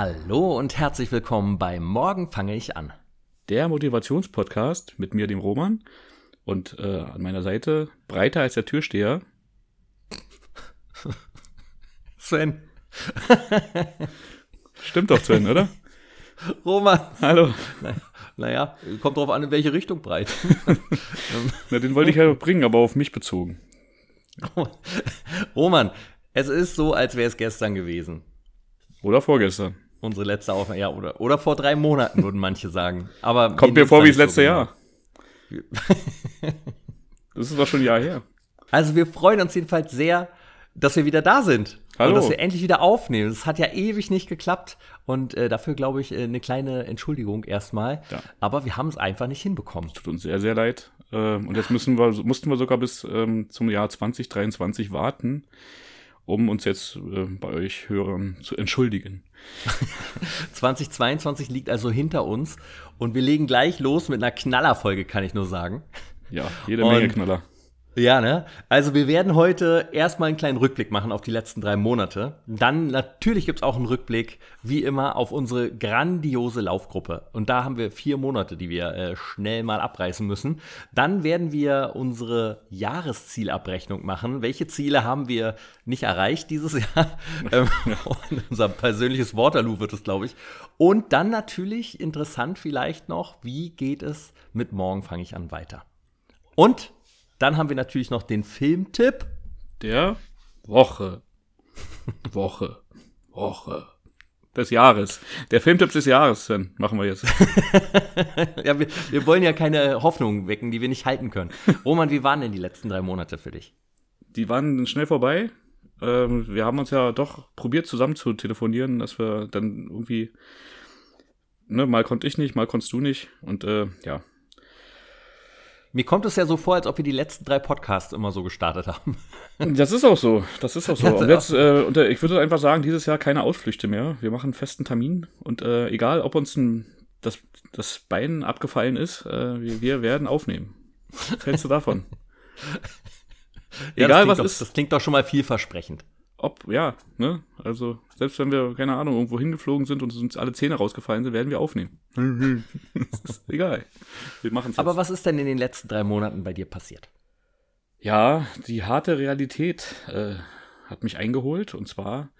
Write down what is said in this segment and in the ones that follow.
Hallo und herzlich willkommen bei Morgen fange ich an. Der Motivationspodcast mit mir, dem Roman. Und äh, an meiner Seite, breiter als der Türsteher. Sven. Stimmt doch, Sven, oder? Roman. Hallo. Naja, kommt drauf an, in welche Richtung breit. Na, den wollte ich ja bringen, aber auf mich bezogen. Roman, es ist so, als wäre es gestern gewesen. Oder vorgestern. Unsere letzte Aufnahme, ja, oder, oder vor drei Monaten, würden manche sagen. Aber Kommt mir vor wie das letzte so Jahr. das ist doch schon ein Jahr her. Also wir freuen uns jedenfalls sehr, dass wir wieder da sind. Hallo. Und dass wir endlich wieder aufnehmen. Es hat ja ewig nicht geklappt. Und äh, dafür, glaube ich, äh, eine kleine Entschuldigung erstmal. Ja. Aber wir haben es einfach nicht hinbekommen. Es tut uns sehr, sehr leid. Ähm, und jetzt müssen wir, mussten wir sogar bis ähm, zum Jahr 2023 warten, um uns jetzt äh, bei euch Hörern zu entschuldigen. 2022 liegt also hinter uns und wir legen gleich los mit einer Knallerfolge, kann ich nur sagen. Ja, jede Menge und Knaller. Ja, ne? Also wir werden heute erstmal einen kleinen Rückblick machen auf die letzten drei Monate. Dann natürlich gibt's auch einen Rückblick, wie immer, auf unsere grandiose Laufgruppe. Und da haben wir vier Monate, die wir äh, schnell mal abreißen müssen. Dann werden wir unsere Jahreszielabrechnung machen. Welche Ziele haben wir nicht erreicht dieses Jahr? ähm, unser persönliches Waterloo wird es, glaube ich. Und dann natürlich interessant vielleicht noch, wie geht es mit morgen fange ich an weiter. Und dann haben wir natürlich noch den Filmtipp. Der Woche. Woche. Woche. Des Jahres. Der Filmtipp des Jahres, Sven. Machen wir jetzt. ja, wir, wir wollen ja keine Hoffnungen wecken, die wir nicht halten können. Roman, wie waren denn die letzten drei Monate für dich? Die waren schnell vorbei. Ähm, wir haben uns ja doch probiert zusammen zu telefonieren, dass wir dann irgendwie, ne, mal konnte ich nicht, mal konntest du nicht. Und äh, ja, mir kommt es ja so vor, als ob wir die letzten drei Podcasts immer so gestartet haben. Das ist auch so. Das ist auch so. Und jetzt, äh, äh, ich würde einfach sagen, dieses Jahr keine Ausflüchte mehr. Wir machen einen festen Termin und äh, egal, ob uns ein, das, das Bein abgefallen ist, äh, wir, wir werden aufnehmen. Was hältst du davon? ja, egal, was doch, ist. Das klingt doch schon mal vielversprechend ob, ja, ne? Also, selbst wenn wir, keine Ahnung, irgendwo hingeflogen sind und uns alle Zähne rausgefallen sind, werden wir aufnehmen. das ist egal. Wir machen es Aber was ist denn in den letzten drei Monaten bei dir passiert? Ja, die harte Realität äh, hat mich eingeholt und zwar,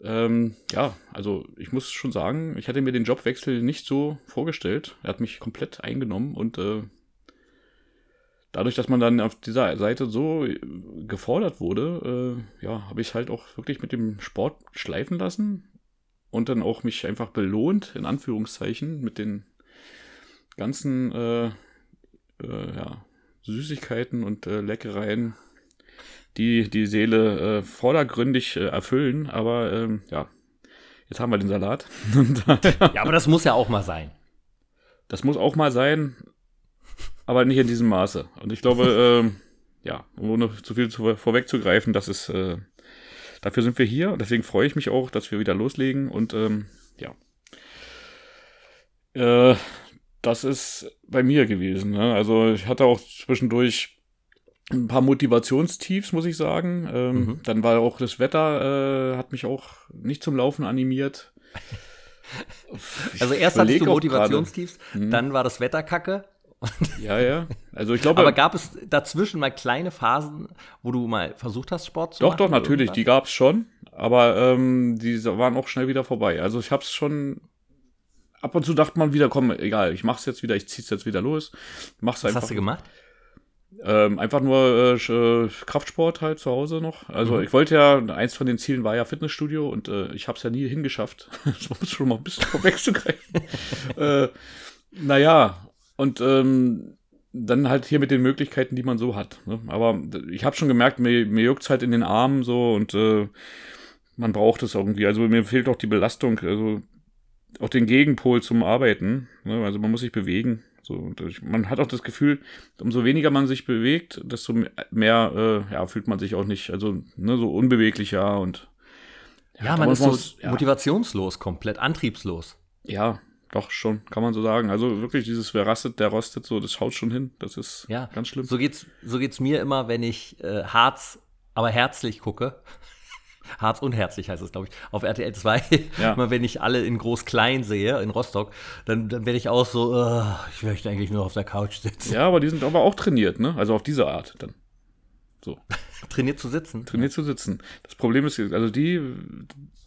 ähm, ja, also ich muss schon sagen, ich hatte mir den Jobwechsel nicht so vorgestellt. Er hat mich komplett eingenommen und äh, dadurch, dass man dann auf dieser Seite so äh, gefordert wurde, äh, ja, habe ich halt auch wirklich mit dem Sport schleifen lassen und dann auch mich einfach belohnt, in Anführungszeichen, mit den ganzen äh, äh, ja, Süßigkeiten und äh, Leckereien, die die Seele äh, vordergründig erfüllen. Aber ähm, ja, jetzt haben wir den Salat. ja, aber das muss ja auch mal sein. Das muss auch mal sein aber nicht in diesem Maße. Und ich glaube, äh, ja, ohne zu viel zu, vorwegzugreifen, das ist, äh, dafür sind wir hier deswegen freue ich mich auch, dass wir wieder loslegen und ähm, ja. Äh, das ist bei mir gewesen. Ne? Also ich hatte auch zwischendurch ein paar Motivationstiefs, muss ich sagen. Ähm, mhm. Dann war auch das Wetter, äh, hat mich auch nicht zum Laufen animiert. Also erst hattest du Motivationstiefs, mhm. dann war das Wetter kacke ja, ja. Also ich glaube. Aber gab es dazwischen mal kleine Phasen, wo du mal versucht hast, Sport zu doch, machen? Doch, doch, natürlich, irgendwas? die gab es schon. Aber ähm, die waren auch schnell wieder vorbei. Also ich habe es schon. Ab und zu dachte man wieder, komm, egal, ich mach's jetzt wieder, ich zieh's jetzt wieder los. Mach's Was einfach. hast du gemacht? Ähm, einfach nur äh, äh, Kraftsport halt zu Hause noch. Also mhm. ich wollte ja, eins von den Zielen war ja Fitnessstudio und äh, ich habe es ja nie hingeschafft. das muss schon mal ein bisschen vorwegzugreifen. äh, naja, und ähm, dann halt hier mit den Möglichkeiten, die man so hat. Ne? Aber ich habe schon gemerkt, mir, mir juckt halt in den Armen so und äh, man braucht es irgendwie. Also mir fehlt auch die Belastung, also auch den Gegenpol zum Arbeiten. Ne? Also man muss sich bewegen. So, und man hat auch das Gefühl, umso weniger man sich bewegt, desto mehr äh, ja, fühlt man sich auch nicht, also ne, so unbeweglicher und ja, ja man ist so ja. motivationslos, komplett antriebslos. Ja, doch, schon, kann man so sagen. Also wirklich dieses, wer rastet, der rostet so, das schaut schon hin. Das ist ja, ganz schlimm. So geht's, so geht's mir immer, wenn ich äh, Harz, aber herzlich gucke. Harz und herzlich heißt es, glaube ich, auf RTL 2. Ja. Immer wenn ich alle in groß-klein sehe, in Rostock, dann, dann werde ich auch so, uh, ich möchte eigentlich nur auf der Couch sitzen. Ja, aber die sind aber auch trainiert, ne? Also auf diese Art dann. So. Trainiert zu sitzen. Trainiert zu sitzen. Das Problem ist, also die,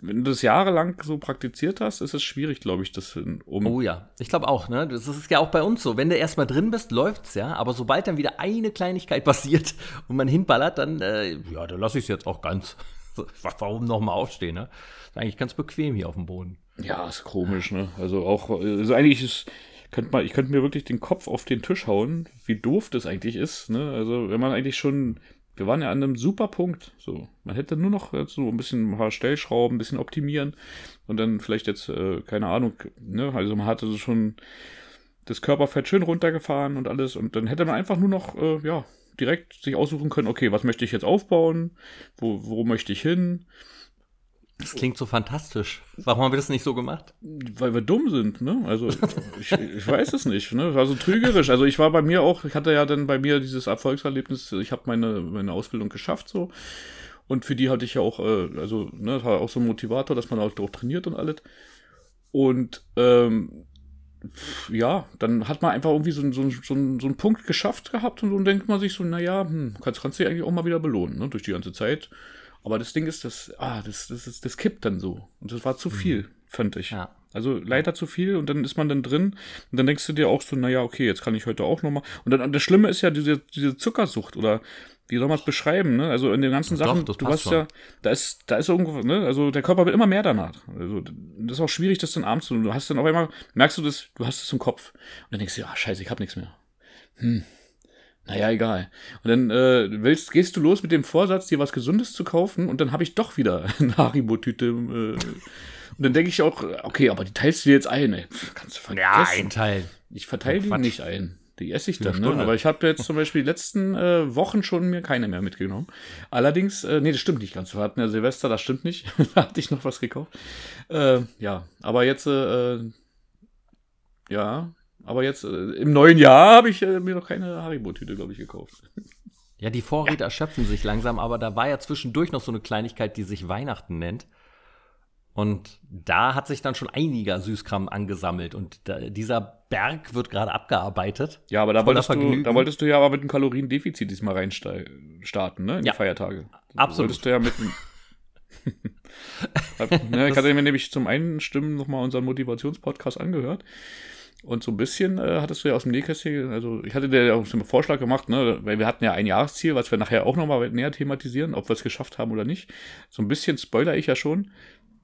wenn du das jahrelang so praktiziert hast, ist es schwierig, glaube ich, das um. Oh ja, ich glaube auch, ne? Das ist ja auch bei uns so. Wenn du erstmal drin bist, läuft's ja. Aber sobald dann wieder eine Kleinigkeit passiert und man hinballert, dann, äh, ja, dann lasse ich es jetzt auch ganz. Warum nochmal aufstehen, ne? Ist eigentlich ganz bequem hier auf dem Boden. Ja, ist komisch, ne? Also auch, also eigentlich ist, könnte man, ich könnte mir wirklich den Kopf auf den Tisch hauen, wie doof das eigentlich ist, ne? Also wenn man eigentlich schon, wir waren ja an einem super Punkt, so. Man hätte nur noch so ein bisschen ein paar Stellschrauben, ein bisschen optimieren und dann vielleicht jetzt, äh, keine Ahnung, ne? Also man hatte schon das Körperfett schön runtergefahren und alles und dann hätte man einfach nur noch, äh, ja, direkt sich aussuchen können, okay, was möchte ich jetzt aufbauen, wo, wo möchte ich hin, Das klingt so fantastisch. Warum haben wir das nicht so gemacht? weil wir dumm sind, ne? Also ich, ich weiß es nicht, ne? War so trügerisch. Also ich war bei mir auch, ich hatte ja dann bei mir dieses Erfolgserlebnis, ich habe meine, meine Ausbildung geschafft so. Und für die hatte ich ja auch, äh, also, ne, das war auch so ein Motivator, dass man halt auch trainiert und alles. Und ähm, ja, dann hat man einfach irgendwie so, einen- so, so, so einen Punkt geschafft gehabt und dann denkt man sich so, naja, hm, kannst, kannst du dich eigentlich auch mal wieder belohnen, ne, durch die ganze Zeit. Aber das Ding ist, das, ah, das, das, das, das kippt dann so. Und das war zu viel, fand ich. Ja. Also leider zu viel und dann ist man dann drin und dann denkst du dir auch so, naja, okay, jetzt kann ich heute auch nochmal. Und dann das Schlimme ist ja diese, diese Zuckersucht oder wie soll man es beschreiben, ne? Also in den ganzen Doch, Sachen, du hast schon. ja, da ist, da ist irgendwo, ne? Also der Körper will immer mehr danach. Also das ist auch schwierig, das dann abends zu. Du hast dann auf einmal, merkst du das, du hast es im Kopf. Und dann denkst du, ja, scheiße, ich hab nichts mehr. Hm. Naja, egal. Und dann äh, willst, gehst du los mit dem Vorsatz, dir was Gesundes zu kaufen und dann habe ich doch wieder eine Haribo-Tüte. Äh, und dann denke ich auch, okay, aber die teilst du dir jetzt ein, ey. Kannst du vergessen. Teil. Ich verteile die Quatsch. nicht ein. Die esse ich dann, ne? Aber ich habe jetzt zum Beispiel die letzten äh, Wochen schon mir keine mehr mitgenommen. Allerdings, äh, nee, das stimmt nicht ganz. Wir hatten ja Silvester, das stimmt nicht. da hatte ich noch was gekauft. Äh, ja, aber jetzt, äh, äh, ja, aber jetzt äh, im neuen Jahr habe ich äh, mir noch keine Haribo-Tüte, glaube ich, gekauft. Ja, die Vorräte erschöpfen sich langsam, aber da war ja zwischendurch noch so eine Kleinigkeit, die sich Weihnachten nennt. Und da hat sich dann schon einiger Süßkram angesammelt und da, dieser Berg wird gerade abgearbeitet. Ja, aber da wolltest, du, da wolltest du ja aber mit einem Kaloriendefizit diesmal reinstarten, ne? In Ja. die Feiertage. Absolut. Wolltest du ja mit ne, ich hatte mir nämlich zum Einstimmen nochmal unseren Motivationspodcast angehört. Und so ein bisschen äh, hattest du ja aus dem Nähkästchen, also ich hatte dir ja auch so einen Vorschlag gemacht, ne, weil wir hatten ja ein Jahresziel, was wir nachher auch nochmal näher thematisieren, ob wir es geschafft haben oder nicht. So ein bisschen spoiler ich ja schon,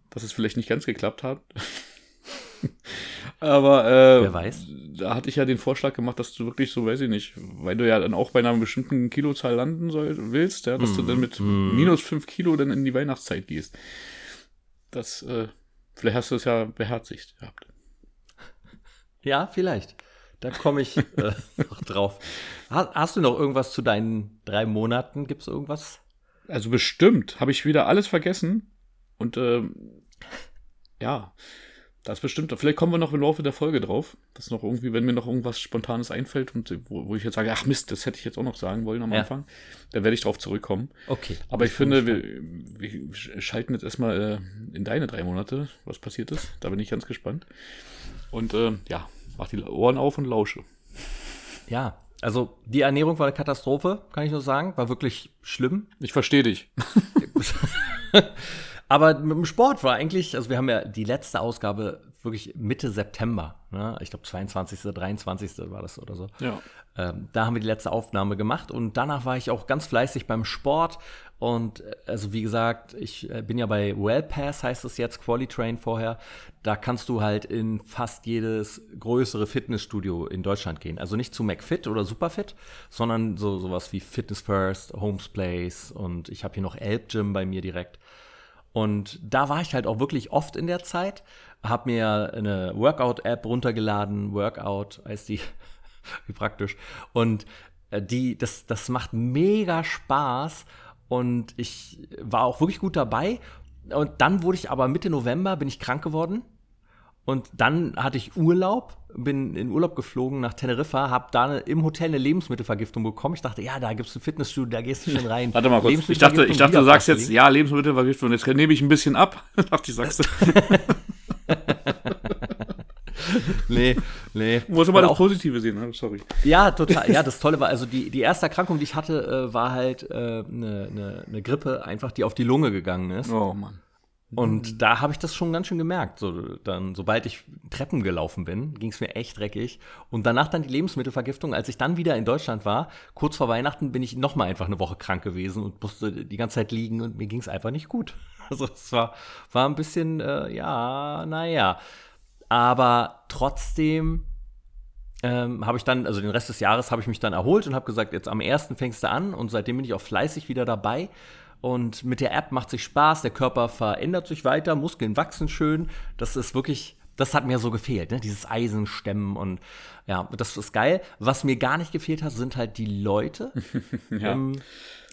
dass es vielleicht nicht ganz geklappt hat. Aber äh, Wer weiß. da hatte ich ja den Vorschlag gemacht, dass du wirklich so, weiß ich nicht, weil du ja dann auch bei einer bestimmten Kilozahl landen soll, willst, ja, dass du dann mit minus 5 Kilo dann in die Weihnachtszeit gehst. Das, äh, vielleicht hast du es ja beherzigt gehabt. Ja, vielleicht. Da komme ich äh, noch drauf. Hast, hast du noch irgendwas zu deinen drei Monaten? Gibt es irgendwas? Also bestimmt habe ich wieder alles vergessen und ähm, ja, das bestimmt. Vielleicht kommen wir noch im Laufe der Folge drauf. Das noch irgendwie, wenn mir noch irgendwas Spontanes einfällt und wo, wo ich jetzt sage, ach Mist, das hätte ich jetzt auch noch sagen wollen am Ja. Anfang, dann werde ich drauf zurückkommen. Okay. Aber ich finde, wir, wir schalten jetzt erstmal äh, in deine drei Monate, was passiert ist. Da bin ich ganz gespannt. Und äh, ja, mach die Ohren auf und lausche. Ja, also die Ernährung war eine Katastrophe, kann ich nur sagen. War wirklich schlimm. Ich verstehe dich. Aber mit dem Sport war eigentlich, also wir haben ja die letzte Ausgabe wirklich Mitte September. Ne? Ich glaube 22., 23. war das oder so. Ja. Ähm, da haben wir die letzte Aufnahme gemacht und danach war ich auch ganz fleißig beim Sport. Und äh, also wie gesagt, ich äh, bin ja bei Wellpass, heißt es jetzt, Qualitrain vorher. Da kannst du halt in fast jedes größere Fitnessstudio in Deutschland gehen. Also nicht zu McFit oder Superfit, sondern so sowas wie Fitness First, Homes Place und ich habe hier noch Elb Gym bei mir direkt. Und da war ich halt auch wirklich oft in der Zeit, habe mir eine Workout-App runtergeladen, Workout heißt die, wie praktisch. Und äh, die, das, das macht mega Spaß und ich war auch wirklich gut dabei. Und dann wurde ich aber Mitte November, bin ich krank geworden Und dann hatte ich Urlaub, bin in Urlaub geflogen nach Teneriffa, habe da eine, im Hotel eine Lebensmittelvergiftung bekommen. Ich dachte, ja, da gibt es ein Fitnessstudio, da gehst du schon rein. Warte mal kurz. Ich dachte, ich dachte du sagst jetzt, ja, Lebensmittelvergiftung, jetzt nehme ich ein bisschen ab. dachte ich, sagst du. nee, nee. Muss aber das Positive sehen, ne? sorry. Ja, total. Ja, das Tolle war, also die, die erste Erkrankung, die ich hatte, äh, war halt eine äh, ne, ne, ne Grippe, einfach die auf die Lunge gegangen ist. Oh Mann. Und mhm. da habe ich das schon ganz schön gemerkt. So, dann, sobald ich Treppen gelaufen bin, ging es mir echt dreckig. Und danach dann die Lebensmittelvergiftung. Als ich dann wieder in Deutschland war, kurz vor Weihnachten, bin ich noch mal einfach eine Woche krank gewesen und musste die ganze Zeit liegen und mir ging es einfach nicht gut. Also es war, war ein bisschen, äh, ja, naja. Aber trotzdem ähm, habe ich dann, also den Rest des Jahres habe ich mich dann erholt und habe gesagt, jetzt am ersten fängst du an und seitdem bin ich auch fleißig wieder dabei. Und mit der App macht sich Spaß, der Körper verändert sich weiter, Muskeln wachsen schön. Das ist wirklich, das hat mir so gefehlt, ne? dieses Eisenstemmen und ja, das ist geil. Was mir gar nicht gefehlt hat, sind halt die Leute. ja. ähm,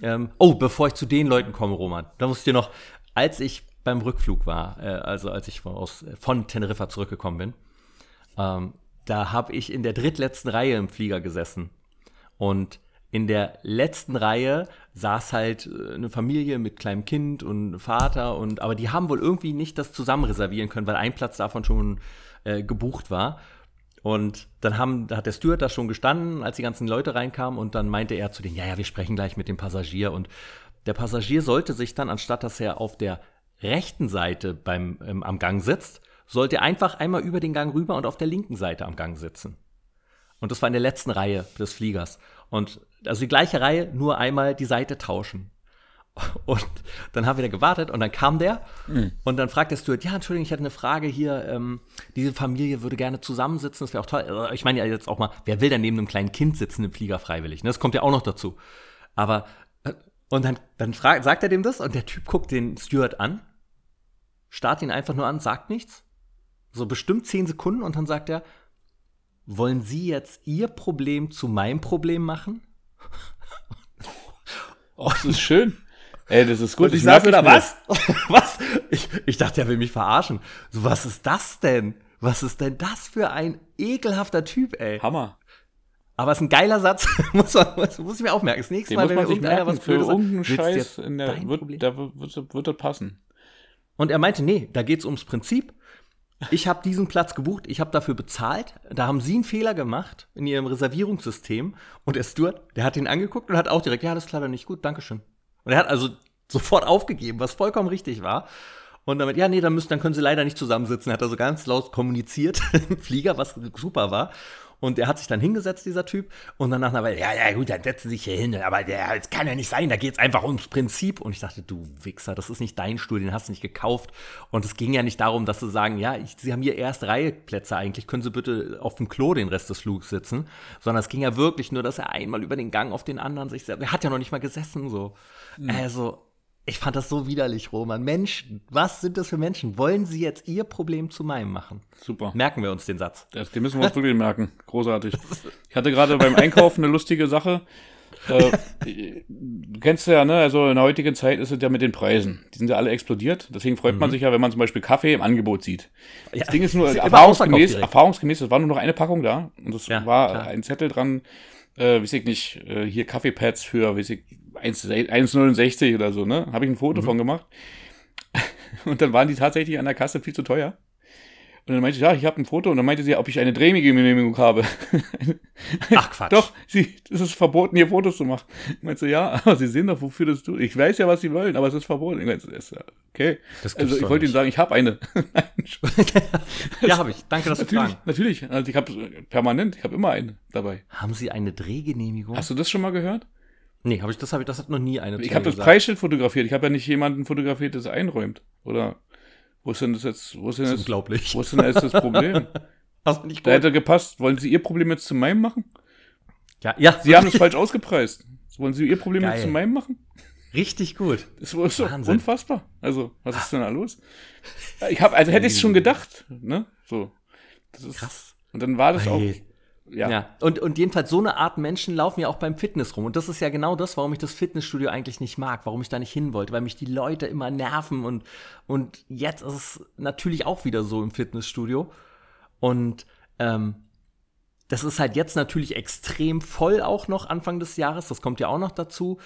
ähm, oh, bevor ich zu den Leuten komme, Roman, da muss ich dir noch, als ich beim Rückflug war, äh, also als ich von, aus, von Teneriffa zurückgekommen bin, ähm, da habe ich in der drittletzten Reihe im Flieger gesessen. Und in der letzten Reihe saß halt äh, eine Familie mit kleinem Kind und Vater und aber die haben wohl irgendwie nicht das zusammen reservieren können, weil ein Platz davon schon äh, gebucht war. Und dann haben, da hat der Steward da schon gestanden, als die ganzen Leute reinkamen und dann meinte er zu denen, ja, ja, wir sprechen gleich mit dem Passagier und der Passagier sollte sich dann, anstatt dass er auf der rechten Seite beim, ähm, am Gang sitzt, sollte er einfach einmal über den Gang rüber und auf der linken Seite am Gang sitzen. Und das war in der letzten Reihe des Fliegers. Und also die gleiche Reihe, nur einmal die Seite tauschen. Und dann haben wir da gewartet und dann kam der mhm. und dann fragt der Steward, ja, Entschuldigung, ich hätte eine Frage hier, ähm, diese Familie würde gerne zusammensitzen, das wäre auch toll. Also, ich meine ja jetzt auch mal, wer will denn neben einem kleinen Kind sitzen im Flieger freiwillig? Ne? Das kommt ja auch noch dazu. Aber, äh, und dann, dann fragt, sagt er dem das und der Typ guckt den Steward an, starrt ihn einfach nur an, sagt nichts. So bestimmt zehn Sekunden und dann sagt er, wollen Sie jetzt Ihr Problem zu meinem Problem machen? Oh, das ist schön. Ey, das ist gut. Und ich sage wieder, was? was? Ich, ich dachte, er will mich verarschen. So, was ist das denn? Was ist denn das für ein ekelhafter Typ, ey? Hammer. Aber es ist ein geiler Satz, muss, man, muss, ich mir auch merken. Das nächste Den Mal, wenn mir irgendeiner was für irgendeinen Scheiß in der, wird, da wird, wird das passen. Und er meinte, nee, da geht's ums Prinzip. Ich habe diesen Platz gebucht, ich habe dafür bezahlt. Da haben sie einen Fehler gemacht in ihrem Reservierungssystem. Und der Steward, der hat ihn angeguckt und hat auch direkt, ja, das ist leider nicht gut, Dankeschön. Und er hat also sofort aufgegeben, was vollkommen richtig war. Und damit, ja, nee, dann müssen, dann können sie leider nicht zusammensitzen. Er hat also ganz laut kommuniziert im Flieger, was super war. Und er hat sich dann hingesetzt, dieser Typ, und dann nach einer Weile, ja, ja, gut, dann setzen Sie sich hier hin, aber der, das kann ja nicht sein, da geht es einfach ums Prinzip. Und ich dachte, du Wichser, das ist nicht dein Stuhl, den hast du nicht gekauft. Und es ging ja nicht darum, dass sie sagen, ja, ich, Sie haben hier erste Reihe Plätze eigentlich, können Sie bitte auf dem Klo den Rest des Flugs sitzen. Sondern es ging ja wirklich nur, dass er einmal über den Gang auf den anderen sich, er hat ja noch nicht mal gesessen, so. Mhm. Also, ich fand das so widerlich, Roman. Menschen, was sind das für Menschen? Wollen sie jetzt ihr Problem zu meinem machen? Super. Merken wir uns den Satz. Das, den müssen wir uns wirklich merken. Großartig. Ich hatte gerade beim Einkaufen eine lustige Sache. Äh, du kennst ja, ne? Also in der heutigen Zeit ist es ja mit den Preisen. Die sind ja alle explodiert. Deswegen freut mhm. man sich ja, wenn man zum Beispiel Kaffee im Angebot sieht. Das ja, Ding ist nur, erfahrungsgemäß, erfahrungsgemäß, es war nur noch eine Packung da. Und es ja, war klar. ein Zettel dran, äh, weiß ich nicht, äh, hier Kaffeepads für, weiß ich, 1,69 oder so, ne? Habe ich ein Foto mhm. von gemacht. Und dann waren die tatsächlich an der Kasse viel zu teuer. Und dann meinte ich, ja, ich habe ein Foto. Und dann meinte sie, ob ich eine Drehgenehmigung habe. Ach Quatsch. Doch, sie, es ist verboten, hier Fotos zu machen. Ich meinte, ja, aber sie sehen doch, wofür das tut. Ich weiß ja, was sie wollen, aber es ist verboten. Ich meinte, okay. also ich wollte ihnen sagen, ich habe eine. ja, habe ich. Danke, dass du fragen. Natürlich, also ich habe permanent, ich habe immer eine dabei. Haben Sie eine Drehgenehmigung? Hast du das schon mal gehört? Nee, habe ich das habe ich das hat noch nie eine. Ich habe das Preisschild fotografiert. Ich habe ja nicht jemanden fotografiert, das einräumt, oder? Wo ist denn das jetzt? Wo ist denn das? Unglaublich. Wo ist denn jetzt das Problem? Hast nicht gut. Da hätte gepasst. Wollen Sie Ihr Problem jetzt zu meinem machen? Ja, ja. Sie haben es falsch ausgepreist. Wollen Sie Ihr Problem Geil. jetzt zu meinem machen? Richtig gut. Das ist so unfassbar. Also, was ist denn da los? Ich habe, also hätte ich es schon gedacht, ne? So. Das ist krass. Und dann war das Weil, auch. Ja. Ja, und, und jedenfalls so eine Art Menschen laufen ja auch beim Fitness rum. Und das ist ja genau das, warum ich das Fitnessstudio eigentlich nicht mag, warum ich da nicht hin wollte, weil mich die Leute immer nerven. Und, und jetzt ist es natürlich auch wieder so im Fitnessstudio. Und ähm, das ist halt jetzt natürlich extrem voll auch noch Anfang des Jahres. Das kommt ja auch noch dazu.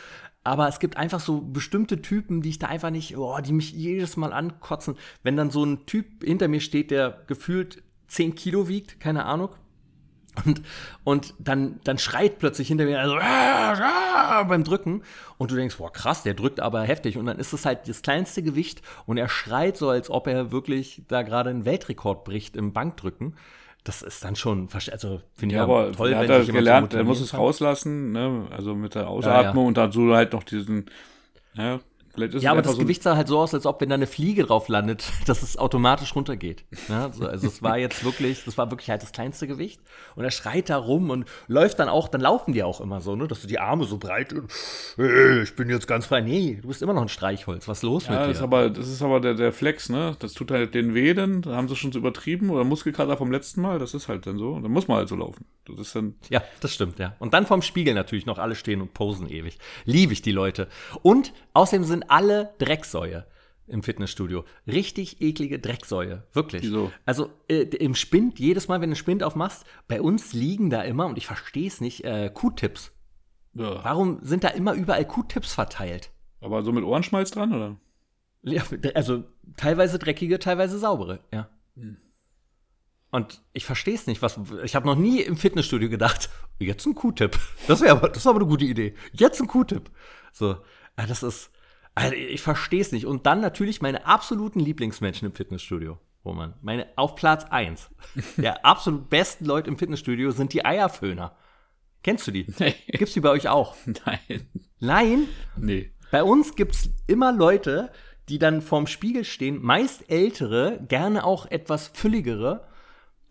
Aber es gibt einfach so bestimmte Typen, die ich da einfach nicht, oh, die mich jedes Mal ankotzen. Wenn dann so ein Typ hinter mir steht, der gefühlt 10 Kilo wiegt, keine Ahnung, und, und dann, dann schreit plötzlich hinter mir also, ah, ah, beim Drücken und du denkst, boah, krass, der drückt aber heftig. Und dann ist es halt das kleinste Gewicht und er schreit so, als ob er wirklich da gerade einen Weltrekord bricht im Bankdrücken. Das ist dann schon, also finde ich Ja, aber toll, hat er gelernt, er muss es rauslassen, ne? also mit der Ausatmung Ja, ja. und dann so halt noch diesen, ja, Ja, aber das so, Gewicht sah halt so aus, als ob wenn da eine Fliege drauf landet, dass es automatisch runtergeht. Ja, so, also es war jetzt wirklich, das war wirklich halt das kleinste Gewicht. Und er schreit da rum und läuft dann auch, dann laufen die auch immer so, ne, dass du die Arme so breit und äh, ich bin jetzt ganz frei. Nee, du bist immer noch ein Streichholz. Was ist los Ja, mit das dir? ist aber, das ist aber der, der Flex, ne? Das tut halt den weh, dann da haben sie schon so übertrieben oder Muskelkater vom letzten Mal, das ist halt dann so. Und dann muss man halt so laufen. Das ist dann, Ja, das stimmt, ja. Und dann vorm Spiegel natürlich noch alle stehen und posen ewig. Liebe ich die Leute. Und außerdem sind alle Drecksäue im Fitnessstudio. Richtig eklige Drecksäue. Wirklich. Wieso? Also äh, im Spind, jedes Mal, wenn du Spind aufmachst, bei uns liegen da immer, und ich verstehe es nicht, äh, Q-Tips. ja. Warum sind da immer überall Q-Tips verteilt? Aber so mit Ohrenschmalz dran, oder? Ja, also teilweise dreckige, teilweise saubere, ja. Hm. Und ich verstehe es nicht. Was, ich habe noch nie im Fitnessstudio gedacht, jetzt ein Q-Tip. Das wäre aber, das aber eine gute Idee. Jetzt ein Q-Tip. So, ah, das ist, also ich verstehe es nicht. Und dann natürlich meine absoluten Lieblingsmenschen im Fitnessstudio, Roman. Meine auf Platz 1. Der absolut besten Leute im Fitnessstudio sind die Eierföhner. Kennst du die? Nee. Gibt's die bei euch auch? Nein. Nein? Nee. Bei uns gibt's immer Leute, die dann vorm Spiegel stehen, meist ältere, gerne auch etwas fülligere,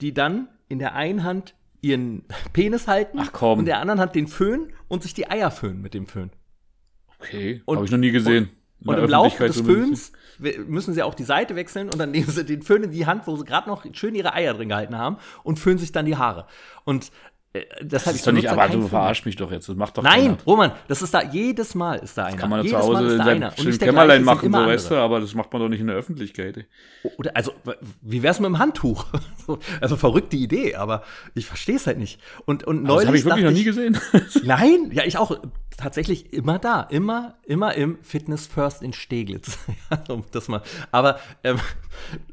die dann in der einen Hand ihren Penis halten Ach komm. und in der anderen Hand den Föhn und sich die Eier föhnen mit dem Föhn. Okay. Habe ich noch nie gesehen. Und im Laufe des. Föhns müssen sie auch die Seite wechseln und dann nehmen sie den Föhn in die Hand, wo sie gerade noch schön ihre Eier drin gehalten haben und föhnen sich dann die Haare. Und äh, Das ich ist doch nicht, aber du verarsch mich doch jetzt. Das macht doch Nein, keiner. Roman, das ist da jedes Mal ist da einer. Kann man zu jedes Hause Mal ist in seinem schönen Kämmerlein machen, so weißt du, aber das macht man doch nicht in der Öffentlichkeit. Oder also, wie wär's mit dem Handtuch? So, also verrückte Idee, aber ich verstehe es halt nicht. Und, und Also Das neulich habe ich wirklich noch nie gesehen. Nein, ja, ich auch tatsächlich immer da, immer, immer im Fitness First in Steglitz. Um das mal. Aber ähm,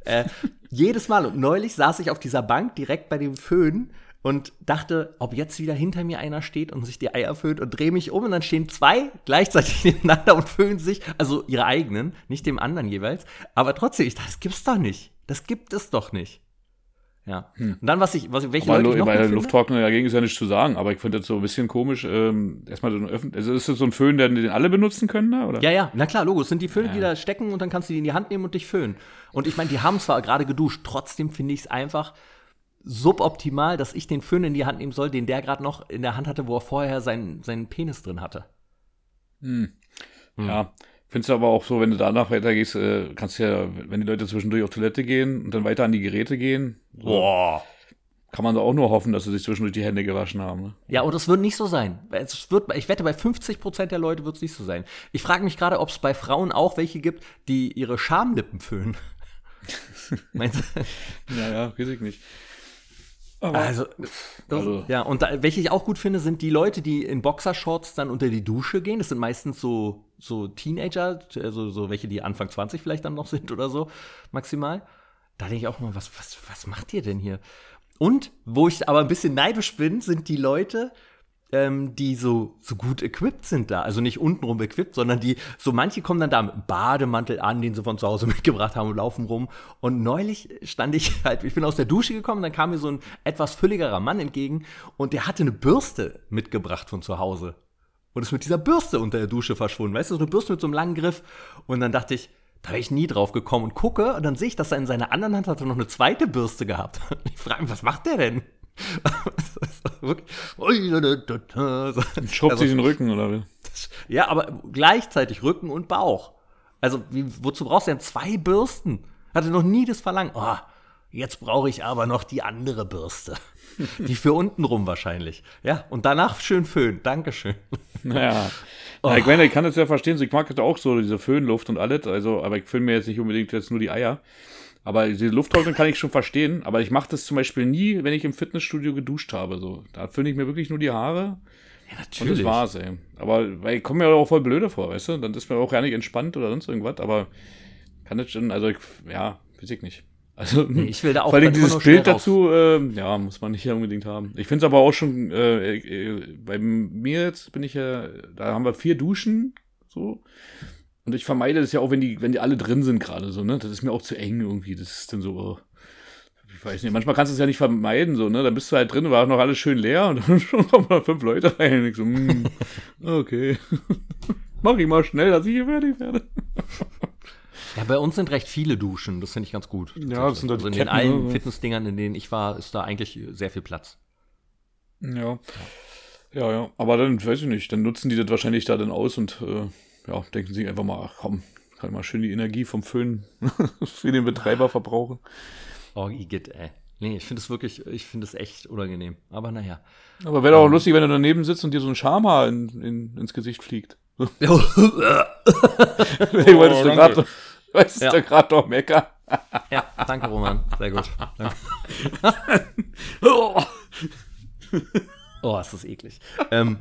äh, jedes Mal und neulich saß ich auf dieser Bank direkt bei dem Föhn und dachte, ob jetzt wieder hinter mir einer steht und sich die Eier föhnt und drehe mich um und dann stehen zwei gleichzeitig nebeneinander und föhnen sich, also ihre eigenen, nicht dem anderen jeweils. Aber trotzdem, ich dachte, das gibt's doch nicht. Das gibt es doch nicht. Ja. Und dann, was ich, was, welche Aber Leute ich finde? Lufttrockner dagegen ist ja nichts zu sagen, aber ich finde das so ein bisschen komisch. Ähm, erstmal so ein öffentlich, also ist das so ein Föhn, den, den alle benutzen können da? Oder? Ja, ja, na klar, Logo. Es sind die Föhne, die da stecken und dann kannst du die in die Hand nehmen und dich föhnen. Und ich meine, die haben zwar gerade geduscht, trotzdem finde ich es einfach suboptimal, dass ich den Föhn in die Hand nehmen soll, den der gerade noch in der Hand hatte, wo er vorher seinen, seinen Penis drin hatte. Hm. Ja. Findest du aber auch so, wenn du danach weitergehst, äh, kannst du ja, wenn die Leute zwischendurch auf Toilette gehen und dann weiter an die Geräte gehen, so, Boah. kann man da auch nur hoffen, dass sie sich zwischendurch die Hände gewaschen haben. Ne? Ja, und es wird nicht so sein. Es wird, ich wette, bei 50% der Leute wird es nicht so sein. Ich frage mich gerade, ob es bei Frauen auch welche gibt, die ihre Schamlippen föhnen. Meinst du? Ja, ja, weiß ich nicht. Aber Also, Also- ja, und da, welche ich auch gut finde, sind die Leute, die in Boxershorts dann unter die Dusche gehen. Das sind meistens so, so Teenager, also so welche, die Anfang 20 vielleicht dann noch sind oder so, maximal. Da denke ich auch mal, was, was, was macht ihr denn hier? Und wo ich aber ein bisschen neidisch bin, sind die Leute, ähm, die so, so gut equipped sind da. Also nicht untenrum equipped, sondern die, so manche kommen dann da mit Bademantel an, den sie von zu Hause mitgebracht haben und laufen rum. Und neulich stand ich halt, ich bin aus der Dusche gekommen, dann kam mir so ein etwas fülligerer Mann entgegen und der hatte eine Bürste mitgebracht von zu Hause. Und ist mit dieser Bürste unter der Dusche verschwunden. Weißt du, so eine Bürste mit so einem langen Griff. Und dann dachte ich, da wäre ich nie drauf gekommen und gucke und dann sehe ich, dass er in seiner anderen Hand hat er noch eine zweite Bürste gehabt. Und ich frage mich, was macht der denn? So. schrubbt Also, sich den Rücken oder wie? ja, aber gleichzeitig Rücken und Bauch. Also, wie, wozu brauchst du denn zwei Bürsten? Hatte noch nie das Verlangen. Oh, Jetzt brauche ich aber noch die andere Bürste. Die für unten rum wahrscheinlich. Ja, und danach schön Föhn. Dankeschön. Naja. Oh. ich meine, ich kann das ja verstehen. Ich mag das auch so, diese Föhnluft und alles. Also, aber ich föhne mir jetzt nicht unbedingt jetzt nur die Eier. Aber diese Lufttrocknen kann ich schon verstehen. Aber ich mache das zum Beispiel nie, wenn ich im Fitnessstudio geduscht habe. So, da föhne ich mir wirklich nur die Haare. Ja, natürlich. Und das war's, ey. Aber weil ich komme mir auch voll blöde vor, weißt du? Dann ist mir auch gar nicht entspannt oder sonst irgendwas. Aber kann das schon, also ich, ja, weiß ich nicht. Also, nee, ich will da auch vor allem dieses Bild dazu, äh, ja, muss man nicht unbedingt haben. Ich finde es aber auch schon, äh, äh, bei mir jetzt bin ich ja, da haben wir vier Duschen, so. Und ich vermeide das ja auch, wenn die, wenn die alle drin sind gerade, so, ne? Das ist mir auch zu eng irgendwie. Das ist dann so, oh, ich weiß nicht, manchmal kannst du es ja nicht vermeiden, so, ne? Dann bist du halt drin, war noch alles schön leer und dann schon kommen mal fünf Leute rein und ich so, mm, okay. Mach ich mal schnell, dass ich hier fertig werde. Ja, bei uns sind recht viele Duschen, das finde ich ganz gut. Ja, das sind also in Ketten, den allen ne? Fitnessdingern, in denen ich war, ist da eigentlich sehr viel Platz. Ja. Ja, ja. Aber dann, weiß ich nicht, dann nutzen die das wahrscheinlich da dann aus und äh, ja, denken sich einfach mal, ach komm, kann mal schön die Energie vom Föhn für den Betreiber verbrauchen. Oh, Igitt, ey. Nee, ich finde es wirklich, ich finde es echt unangenehm. Aber naja. Aber wäre doch auch ähm. lustig, wenn du daneben sitzt und dir so ein Schamhaar in, in, ins Gesicht fliegt. ich wollte oh, gerade Weißt ja. du gerade doch mecker? ja, danke, Roman. Sehr gut. oh, ist das eklig. Ähm,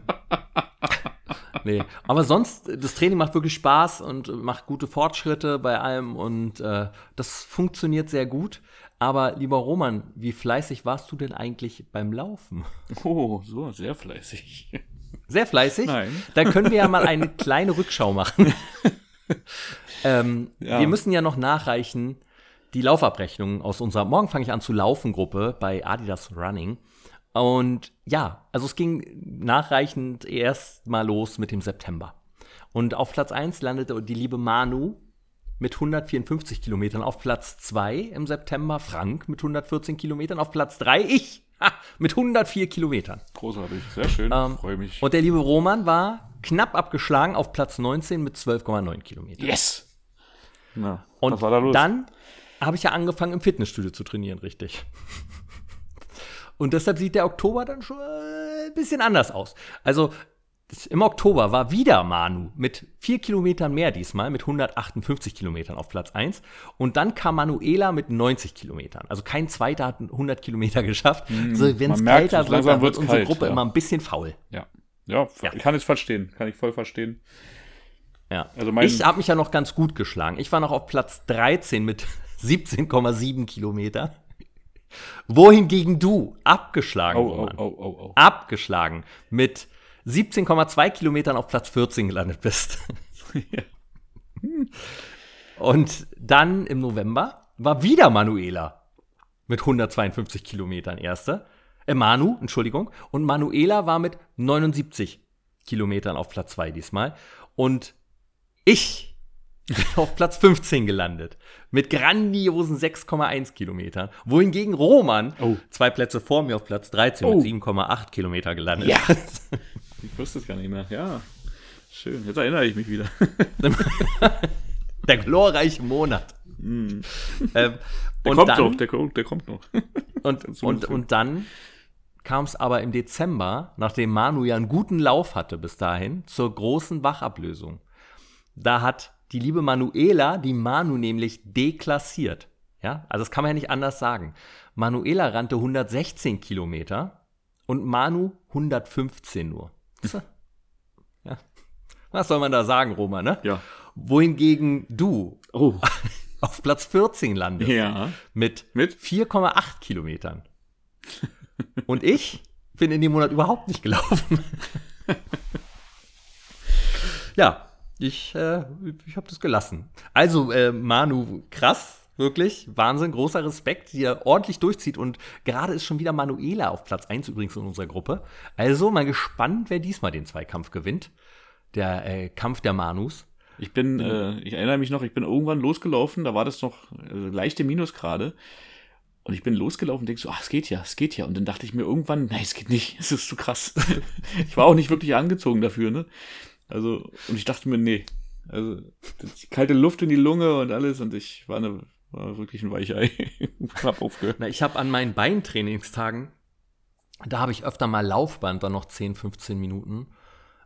nee, aber sonst, das Training macht wirklich Spaß und macht gute Fortschritte bei allem und äh, das funktioniert sehr gut. Aber lieber Roman, wie fleißig warst du denn eigentlich beim Laufen? Oh, so, sehr fleißig. Sehr fleißig? Nein. Da können wir ja mal eine kleine Rückschau machen. Ähm, ja. Wir müssen ja noch nachreichen die Laufabrechnung aus unserer Morgen fange ich an zu laufen Gruppe bei Adidas Running. Und ja, also es ging nachreichend erst mal los mit dem September. Und auf Platz 1 landete die liebe Manu mit 154 Kilometern. Auf Platz 2 im September Frank mit 114 Kilometern. Auf Platz 3 ich ha, mit 104 Kilometern. Großartig, sehr schön, ähm, freue mich. Und der liebe Roman war knapp abgeschlagen auf Platz 19 mit 12,9 Kilometern. Yes! Na, und da dann habe ich ja angefangen, im Fitnessstudio zu trainieren, richtig. Und deshalb sieht der Oktober dann schon äh, ein bisschen anders aus. Also im Oktober war wieder Manu mit vier Kilometern mehr diesmal, mit 158 Kilometern auf Platz 1. Und dann kam Manuela mit 90 Kilometern. Also kein Zweiter hat 100 Kilometer geschafft. Mm, also wenn es kälter wird, dann wird unsere kalt, Gruppe ja. immer ein bisschen faul. Ja. ja, ja, ich kann es verstehen. Kann ich voll verstehen. Ja. Also ich habe mich ja noch ganz gut geschlagen. Ich war noch auf Platz 13 mit 17,7 Kilometer. Wohingegen du abgeschlagen oh, oh, oh, abgeschlagen mit 17,2 Kilometern auf Platz 14 gelandet bist. Und dann im November war wieder Manuela mit 152 Kilometern erste. Äh, Manu, Entschuldigung. Und Manuela war mit 79 Kilometern auf Platz 2 diesmal. Und ich auf Platz 15 gelandet. Mit grandiosen 6,1 Kilometern. Wohingegen Roman oh. zwei Plätze vor mir auf Platz 13 oh. mit 7,8 Kilometer gelandet ja. ich wusste es gar nicht mehr. Ja. Schön. Jetzt erinnere ich mich wieder. der glorreiche Monat. Mm. Ähm, der kommt dann, noch, der, der kommt noch. und, und, und dann kam es aber im Dezember, nachdem Manu ja einen guten Lauf hatte bis dahin, zur großen Wachablösung. Da hat die liebe Manuela die Manu nämlich deklassiert. Ja, also das kann man ja nicht anders sagen. Manuela rannte 116 Kilometer und Manu 115 nur. Ja. Was soll man da sagen, Roma, ne? Ja. Wohingegen du oh. auf Platz 14 landest. Ja. Mit, mit? 4,8 Kilometern. und ich bin in dem Monat überhaupt nicht gelaufen. ja, ich, äh, ich habe das gelassen. Also, äh, Manu, krass. Wirklich, Wahnsinn, großer Respekt, die er ordentlich durchzieht. Und gerade ist schon wieder Manuela auf Platz 1 übrigens in unserer Gruppe. Also mal gespannt, wer diesmal den Zweikampf gewinnt. Der äh, Kampf der Manus. Ich bin, äh, ich erinnere mich noch, ich bin irgendwann losgelaufen, da war das noch äh, leichte Minusgrade. Und ich bin losgelaufen und denke so, ach, es geht ja, es geht ja. Und dann dachte ich mir irgendwann, nein, es geht nicht, es ist zu krass. ich war auch nicht wirklich angezogen dafür, ne? Also, und ich dachte mir, nee. Also, kalte Luft in die Lunge und alles und ich war eine, war wirklich ein Weichei. hab aufgehört. Na, ich habe an meinen Beintrainingstagen, da habe ich öfter mal Laufband, dann noch 10, 15 Minuten.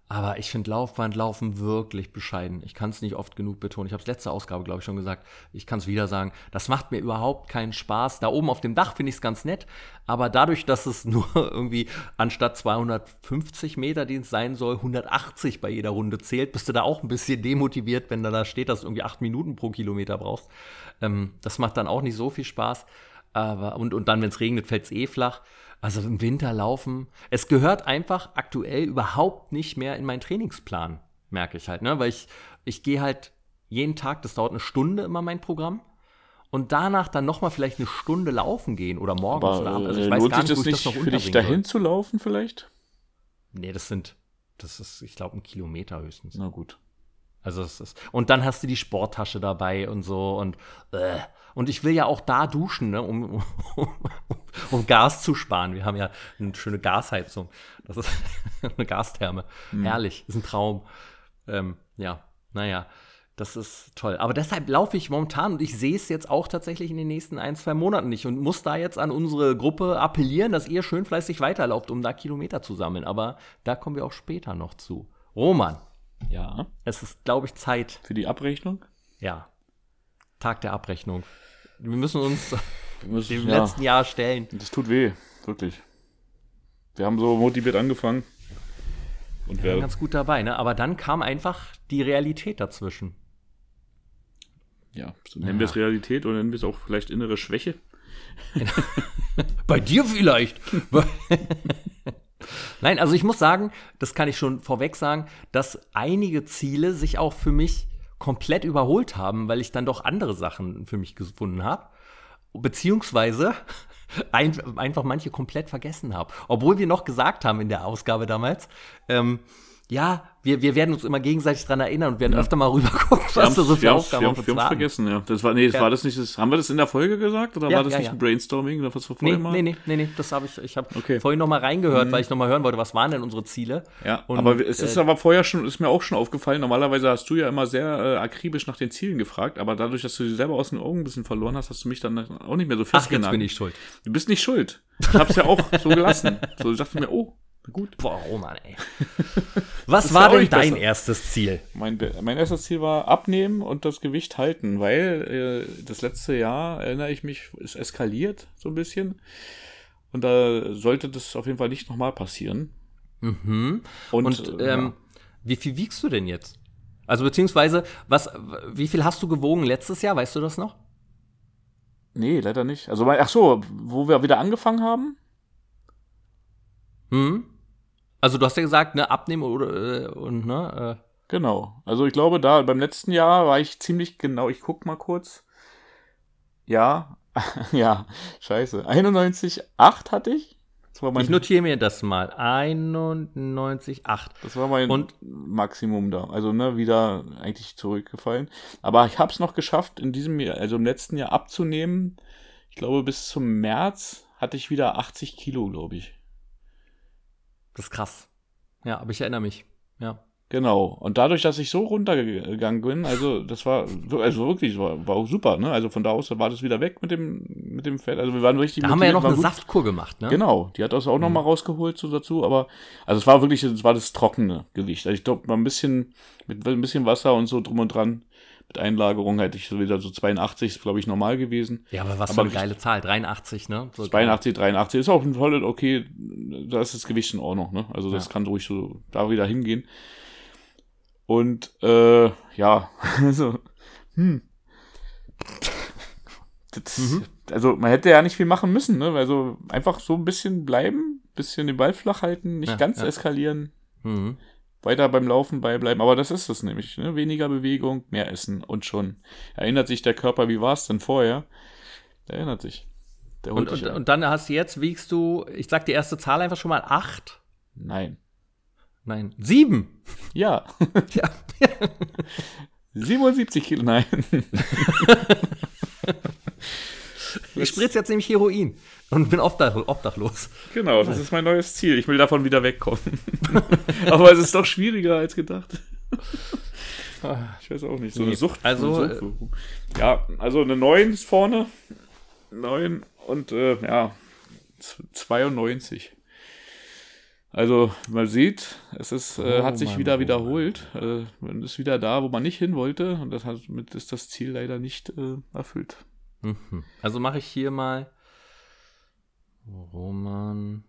Aber ich finde Laufbandlaufen wirklich bescheiden. Ich kann es nicht oft genug betonen. Ich habe es letzte Ausgabe, glaube ich, schon gesagt. Ich kann es wieder sagen. Das macht mir überhaupt keinen Spaß. Da oben auf dem Dach finde ich es ganz nett. Aber dadurch, dass es nur irgendwie anstatt 250 Meter, die es sein soll, 180 bei jeder Runde zählt, bist du da auch ein bisschen demotiviert, wenn da, da steht, dass du irgendwie acht Minuten pro Kilometer brauchst. Ähm, das macht dann auch nicht so viel Spaß. Aber, und, und dann, wenn es regnet, fällt es eh flach. Also im Winter laufen. Es gehört einfach aktuell überhaupt nicht mehr in meinen Trainingsplan, merke ich halt, ne? Weil ich, ich gehe halt jeden Tag, das dauert eine Stunde immer mein Programm. Und danach dann nochmal vielleicht eine Stunde laufen gehen oder morgens Aber oder abends. Also äh, ich weiß lohnt gar nicht, das nicht das noch für dich dahin zu laufen vielleicht? soll. Nee, das sind, das ist, ich glaube, ein Kilometer höchstens. Na gut. Also es ist, und dann hast du die Sporttasche dabei und so und äh. und ich will ja auch da duschen, ne, um, um, um Gas zu sparen. Wir haben ja eine schöne Gasheizung. Das ist eine Gastherme. Herrlich, ist ein Traum. Ähm, ja, naja, das ist toll. Aber deshalb laufe ich momentan und ich sehe es jetzt auch tatsächlich in den nächsten ein, zwei Monaten nicht und muss da jetzt an unsere Gruppe appellieren, dass ihr schön fleißig weiterlauft, um da Kilometer zu sammeln. Aber da kommen wir auch später noch zu. Roman, Ja. es ist, glaube ich, Zeit. Für die Abrechnung? Ja. Tag der Abrechnung. Wir müssen uns Wir müssen, dem ja, letzten Jahr stellen. das tut weh, wirklich. Wir haben so motiviert angefangen. Und Wir waren ganz gut dabei, ne? Aber dann kam einfach die Realität dazwischen. ja, so nennen wir es Realität oder nennen wir es auch vielleicht innere Schwäche. Bei dir vielleicht. Nein, also ich muss sagen, das kann ich schon vorweg sagen, dass einige Ziele sich auch für mich komplett überholt haben, weil ich dann doch andere Sachen für mich gefunden habe. Beziehungsweise ein, einfach manche komplett vergessen habe. Obwohl wir noch gesagt haben in der Ausgabe damals, ähm, ja, wir, wir werden uns immer gegenseitig dran erinnern und werden öfter mal rüber gucken, Wir was da so für haben Aufgaben wir auf haben uns wir warten. vergessen, ja. Das war, nee, das Ja. war das nicht, das, haben wir das in der Folge gesagt oder Ja, war das ja, nicht ja. ein Brainstorming oder was wir Nee, vorher mal? nee, nee, nee, nee, das habe ich, ich habe Okay. Mhm. vorhin noch mal reingehört, weil ich noch mal hören wollte, was waren denn unsere Ziele? Ja, Und, aber es ist äh, aber vorher schon, ist mir auch schon aufgefallen, normalerweise hast du ja immer sehr äh, akribisch nach den Zielen gefragt, aber dadurch, dass du sie selber aus den Augen ein bisschen verloren hast, hast du mich dann auch nicht mehr so Ach, festgenagelt. jetzt bin ich schuld. Du bist nicht schuld. Ich hab's ja auch so gelassen. So, ich dachte mir, oh, gut. Boah, Roman, ey. Was war denn dein besser. erstes Ziel? Mein, mein erstes Ziel war abnehmen und das Gewicht halten, weil äh, das letzte Jahr, erinnere ich mich, ist eskaliert so ein bisschen. Und da sollte das auf jeden Fall nicht nochmal passieren. Mhm. Und, Und äh, ähm, wie viel wiegst du denn jetzt? Also beziehungsweise, was, wie viel hast du gewogen letztes Jahr? Weißt du das noch? nee, leider nicht. Also, ach so, wo wir wieder angefangen haben? Hm? Also du hast ja gesagt, ne, abnehmen oder äh, und ne, äh, Genau. Also ich glaube, da beim letzten Jahr war ich ziemlich genau. Ich guck mal kurz. Ja, ja, scheiße. 91,8 hatte ich. Ich notiere mir das mal. 91,8. das war mein Und- Maximum da. Also ne, wieder eigentlich zurückgefallen. Aber ich habe es noch geschafft, in diesem Jahr, also im letzten Jahr abzunehmen. Ich glaube, bis zum März hatte ich wieder 80 Kilo, glaube ich. Das ist krass. Ja, aber ich erinnere mich. Ja. Genau. Und dadurch, dass ich so runtergegangen bin, also das war, also wirklich, war, war auch super, ne? Also von da aus war das wieder weg mit dem, mit dem Fett. Also wir waren richtig Da haben wir ja noch eine gut- Saftkur gemacht, ne? Genau, die hat das auch noch mal rausgeholt so dazu, aber also es war wirklich, es war das trockene Gewicht. Also ich glaube, mal ein bisschen mit ein bisschen Wasser und so drum und dran mit Einlagerung hätte ich so wieder so 82 ist glaube ich normal gewesen. Ja, aber was Aber für eine geile Zahl. 83, ne? So 82, 83 ist auch ein tolle, okay, da ist das Gewicht in Ordnung, ne? Also das Ja. kann ruhig so da wieder hingehen. Und äh, ja, also hm. Das, Mhm. Also man hätte ja nicht viel machen müssen, ne? Also einfach so ein bisschen bleiben, bisschen den Ball flach halten, nicht Ja, ganz ja. eskalieren, Mhm. Weiter beim Laufen beibleiben. Aber das ist es nämlich, ne? Weniger Bewegung, mehr Essen und schon erinnert sich der Körper, wie war es denn vorher? Der erinnert sich. Der Und, und, und dann hast du jetzt, wiegst du, ich sag die erste Zahl einfach schon mal 8. Nein. Nein, 7. Ja. Ja. 77 Kilo, nein. Ich spritze jetzt nämlich Heroin und bin obdach, obdachlos. Genau, das ist mein neues Ziel. Ich will davon wieder wegkommen. Aber es ist doch schwieriger als gedacht. Ich weiß auch nicht. So eine Sucht. also, eine Suchtwirkung. ja, also eine 9 ist vorne. 9 und äh, ja, z- 92. Also man sieht, es ist, äh, Oh hat sich Mann, wieder oh wiederholt. Äh, man ist wieder da, wo man nicht hin wollte. Und das hat, mit ist das Ziel leider nicht äh, erfüllt. Mhm. Also mache ich hier mal Roman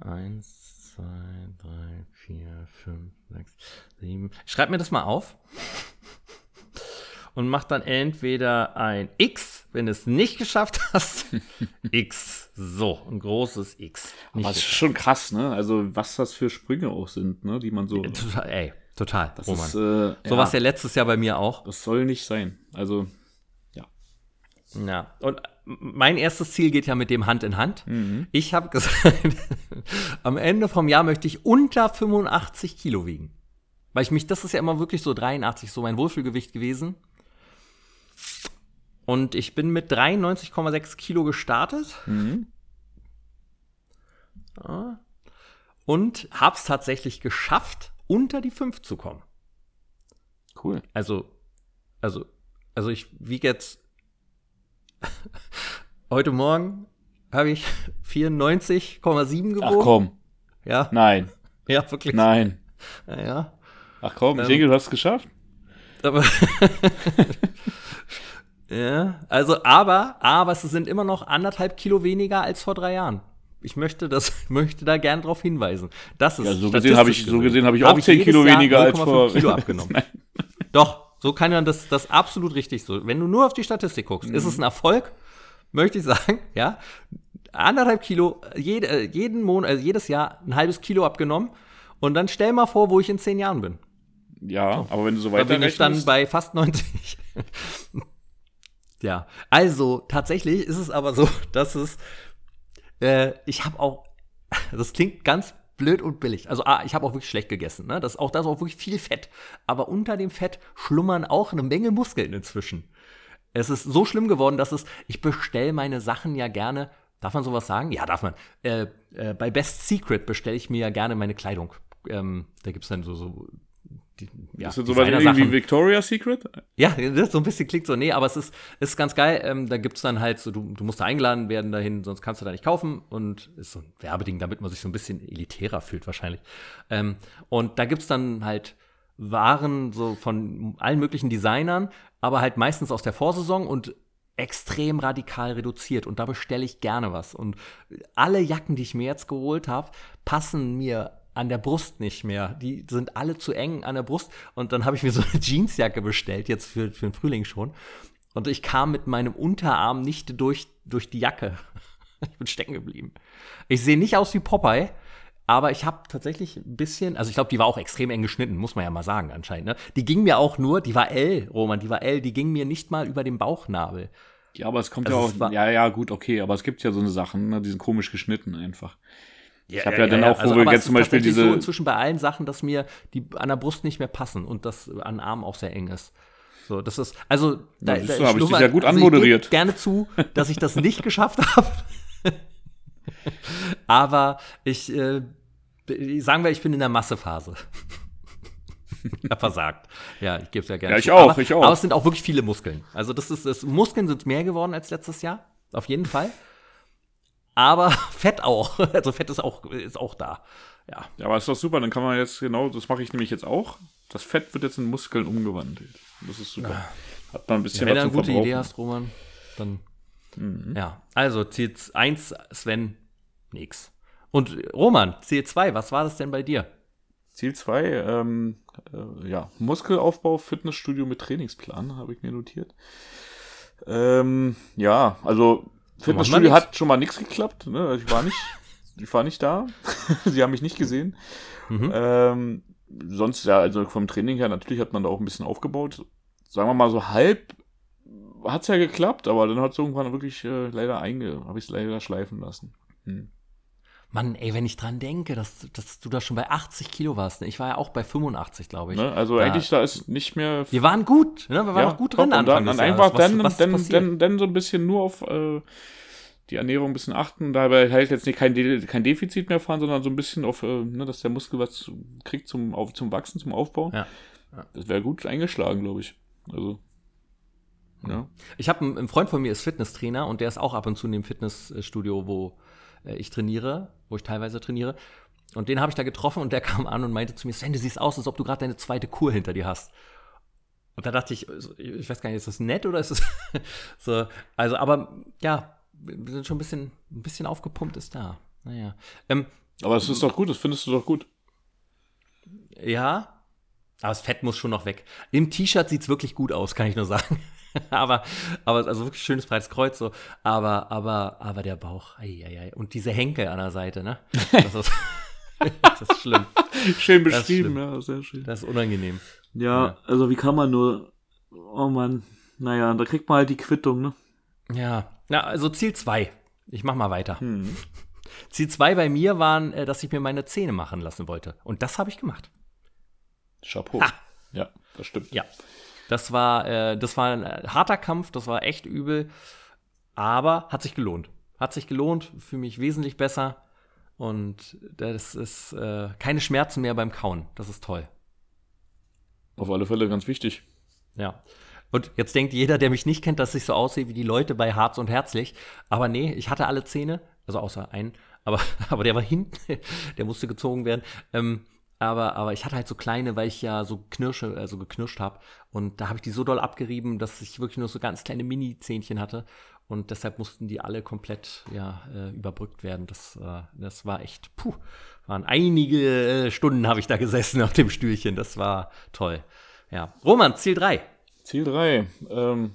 1, 2, 3, 4, 5, 6, 7. Ich schreibe mir das mal auf und mach dann entweder ein X, wenn du es nicht geschafft hast. X. So, ein großes X. Nicht Aber es ist schon krass, ne? Also was das für Sprünge auch sind, ne? Die man so. total, ey, total. Das Roman. ist, äh, so ja, war es ja letztes Jahr bei mir auch. Das soll nicht sein. Also Ja, und mein erstes Ziel geht ja mit dem Hand in Hand. Mhm. Ich habe gesagt, am Ende vom Jahr möchte ich unter 85 Kilo wiegen. Weil ich mich, das ist ja immer wirklich so 83, so mein Wohlfühlgewicht gewesen. Und ich bin mit 93,6 Kilo gestartet. Mhm. Ja. Und hab's tatsächlich geschafft, unter die 5 zu kommen. cool. Also, also, also ich wiege jetzt heute Morgen habe ich 94,7 gewogen. Ach komm. Ja, Nein. ja, wirklich. Nein. Ja, ja. Ach komm, ich Ähm, denke, du hast es geschafft. Aber ja, also, aber, aber es sind immer noch anderthalb Kilo weniger als vor drei Jahren. Ich möchte das, möchte da gern drauf hinweisen. Das ist Ja, so gesehen habe ich, so gesehen habe ich Hab auch 10 jedes Kilo Jahr weniger als 0,5 vor. Kilo abgenommen. Doch, so kann man das, das absolut richtig so. Wenn du nur auf die Statistik guckst, ist es ein Erfolg, möchte ich sagen, ja. Anderthalb Kilo, jede, äh, jeden Monat, also jedes Jahr ein halbes Kilo abgenommen. Und dann stell mal vor, wo ich in zehn Jahren bin. Ja, aber wenn du so Da weiter bin ich dann bei fast 90. ja, also tatsächlich ist es aber so, dass es, äh, ich habe auch, das klingt ganz blöd und billig. Also ah, ich habe auch wirklich schlecht gegessen. Ne? Das auch, da ist auch wirklich viel Fett. Aber unter dem Fett schlummern auch eine Menge Muskeln inzwischen. Es ist so schlimm geworden, dass es, ich bestelle meine Sachen ja gerne. Darf man sowas sagen? Ja, darf man. Äh, äh, bei Best Secret bestelle ich mir ja gerne meine Kleidung. Ähm, da gibt es dann so, so die, ja, Ist das so was Designer-Sachen. irgendwie Victoria's Secret? Ja, das so ein bisschen klingt so, nee, aber es ist, es ist ganz geil. Ähm, da gibt's dann halt so, du, du musst da eingeladen werden dahin, sonst kannst du da nicht kaufen. Und ist so ein Werbeding, damit man sich so ein bisschen elitärer fühlt wahrscheinlich. Ähm, und da gibt's dann halt Waren so von allen möglichen Designern, aber halt meistens aus der Vorsaison und extrem radikal reduziert. Und da bestelle ich gerne was. Und alle Jacken, die ich mir jetzt geholt habe, passen mir an der Brust nicht mehr. Die sind alle zu eng an der Brust. Und dann habe ich mir so eine Jeansjacke bestellt, jetzt für, für den Frühling schon. Und ich kam mit meinem Unterarm nicht durch, durch die Jacke. Ich bin stecken geblieben. Ich sehe nicht aus wie Popeye, aber ich habe tatsächlich ein bisschen, also ich glaube, die war auch extrem eng geschnitten, muss man ja mal sagen anscheinend. Ne? Die ging mir auch nur, die war L, Roman, die war L, die ging mir nicht mal über den Bauchnabel. Ja, aber es kommt Also ja auch. Ja, ja, gut, okay, aber es gibt ja so eine Sachen, ne, die sind komisch geschnitten einfach. Ja, hab ja dann auch, wo wir aber jetzt es zum Beispiel diese- so inzwischen bei allen Sachen, dass mir die an der Brust nicht mehr passen und das an den Armen auch sehr eng ist. So, das ist, also, da, siehst da du, hab ich dich ja gut also ich anmoderiert. geb gerne zu, dass ich das nicht geschafft habe. Aber ich, äh, sagen wir, ich bin in der Massephase. Ich versagt. Ja, ich gebe es ja gerne. Ja, ich zu. auch, aber, ich auch. Aber es sind auch wirklich viele Muskeln. Also das ist, das, Muskeln sind mehr geworden als letztes Jahr. Auf jeden Fall. Aber Fett auch. Also Fett ist auch, ist auch da. Ja. Ja, aber ist doch super, dann kann man jetzt, genau, das mache ich nämlich jetzt auch. Das Fett wird jetzt in Muskeln umgewandelt. Das ist super. Hat man ein bisschen Wenn du eine gute Verbrauchen. Idee hast, Roman, dann. Mhm. Ja. Also, Ziel 1, Sven, nix. Und Roman, Ziel 2, was war das denn bei dir? Ziel 2, ähm, äh, ja, Muskelaufbau, Fitnessstudio mit Trainingsplan, habe ich mir notiert. Ähm, ja, also Fitnessstudio hat schon mal nichts geklappt. Ne? Ich war nicht, ich war nicht da. Sie haben mich nicht gesehen. Mhm. Ähm, sonst, ja, also vom Training her, natürlich hat man da auch ein bisschen aufgebaut. Sagen wir mal so halb hat es ja geklappt, aber dann hat es irgendwann wirklich äh, leider einge, habe ich es leider schleifen lassen. Hm. Mann, ey, wenn ich dran denke, dass, dass du da schon bei 80 Kilo warst. Ne? Ich war ja auch bei 85, glaube ich. Ne? Also Da- eigentlich, da ist nicht mehr Wir waren gut, ne? Wir waren auch gut drin und dann, dann einfach Was- dann, was dann, passiert? dann, dann so ein bisschen nur auf äh, die Ernährung ein bisschen achten, dabei halt jetzt nicht kein, De kein Defizit mehr fahren, sondern so ein bisschen auf, äh, ne, dass der Muskel was kriegt zum, auf, zum Wachsen, zum Aufbau. Ja. Das wäre gut eingeschlagen, glaube ich. Also. Ja. Ich habe einen, Freund von mir ist Fitnesstrainer und der ist auch ab und zu in dem Fitnessstudio, wo ich trainiere, wo ich teilweise trainiere. Und den habe ich da getroffen und der kam an und meinte zu mir, Sven, du siehst aus, als ob du gerade deine zweite Kur hinter dir hast. Und da dachte ich, ich weiß gar nicht, ist das nett oder ist das so? Also, aber ja, wir sind schon ein bisschen, ein bisschen aufgepumpt ist da. Naja. Ähm, aber es ist doch gut, das findest du doch gut. Ja, aber das Fett muss schon noch weg. Im T-Shirt sieht es wirklich gut aus, kann ich nur sagen. aber, aber also wirklich schönes breites Kreuz so. Aber, aber, aber der Bauch, ei, ei, ei. und diese Henkel an der Seite, ne? Das ist, das ist schlimm. Schön beschrieben, ja, sehr schön. Das ist unangenehm. Ja, ja, also wie kann man nur, oh Mann, naja, da kriegt man halt die Quittung, ne? Ja, na, also Ziel 2. Ich mach mal weiter. Hm. Ziel 2 bei mir waren, äh, dass ich mir meine Zähne machen lassen wollte. Und das habe ich gemacht. Chapeau. Ha. Ja, das stimmt. Ja. Das war, äh, das war ein äh, harter Kampf, das war echt übel, aber hat sich gelohnt. Hat sich gelohnt, für mich wesentlich besser. Und das ist äh, keine Schmerzen mehr beim Kauen. Das ist toll. Auf alle Fälle ganz wichtig. Ja. Und jetzt denkt jeder, der mich nicht kennt, dass ich so aussehe wie die Leute bei Harz und Herzlich. Aber nee, ich hatte alle Zähne, also außer einen, aber, aber der war hinten, der musste gezogen werden. Ähm, aber, aber ich hatte halt so kleine, weil ich ja so knirsche, also geknirscht habe. Und da habe ich die so doll abgerieben, dass ich wirklich nur so ganz kleine Mini-Zähnchen hatte. Und deshalb mussten die alle komplett ja, äh, überbrückt werden. Das, äh, das war echt, puh, waren einige äh, Stunden habe ich da gesessen auf dem Stühlchen. Das war toll. Ja. Roman, Ziel 3. Ziel 3. Ähm,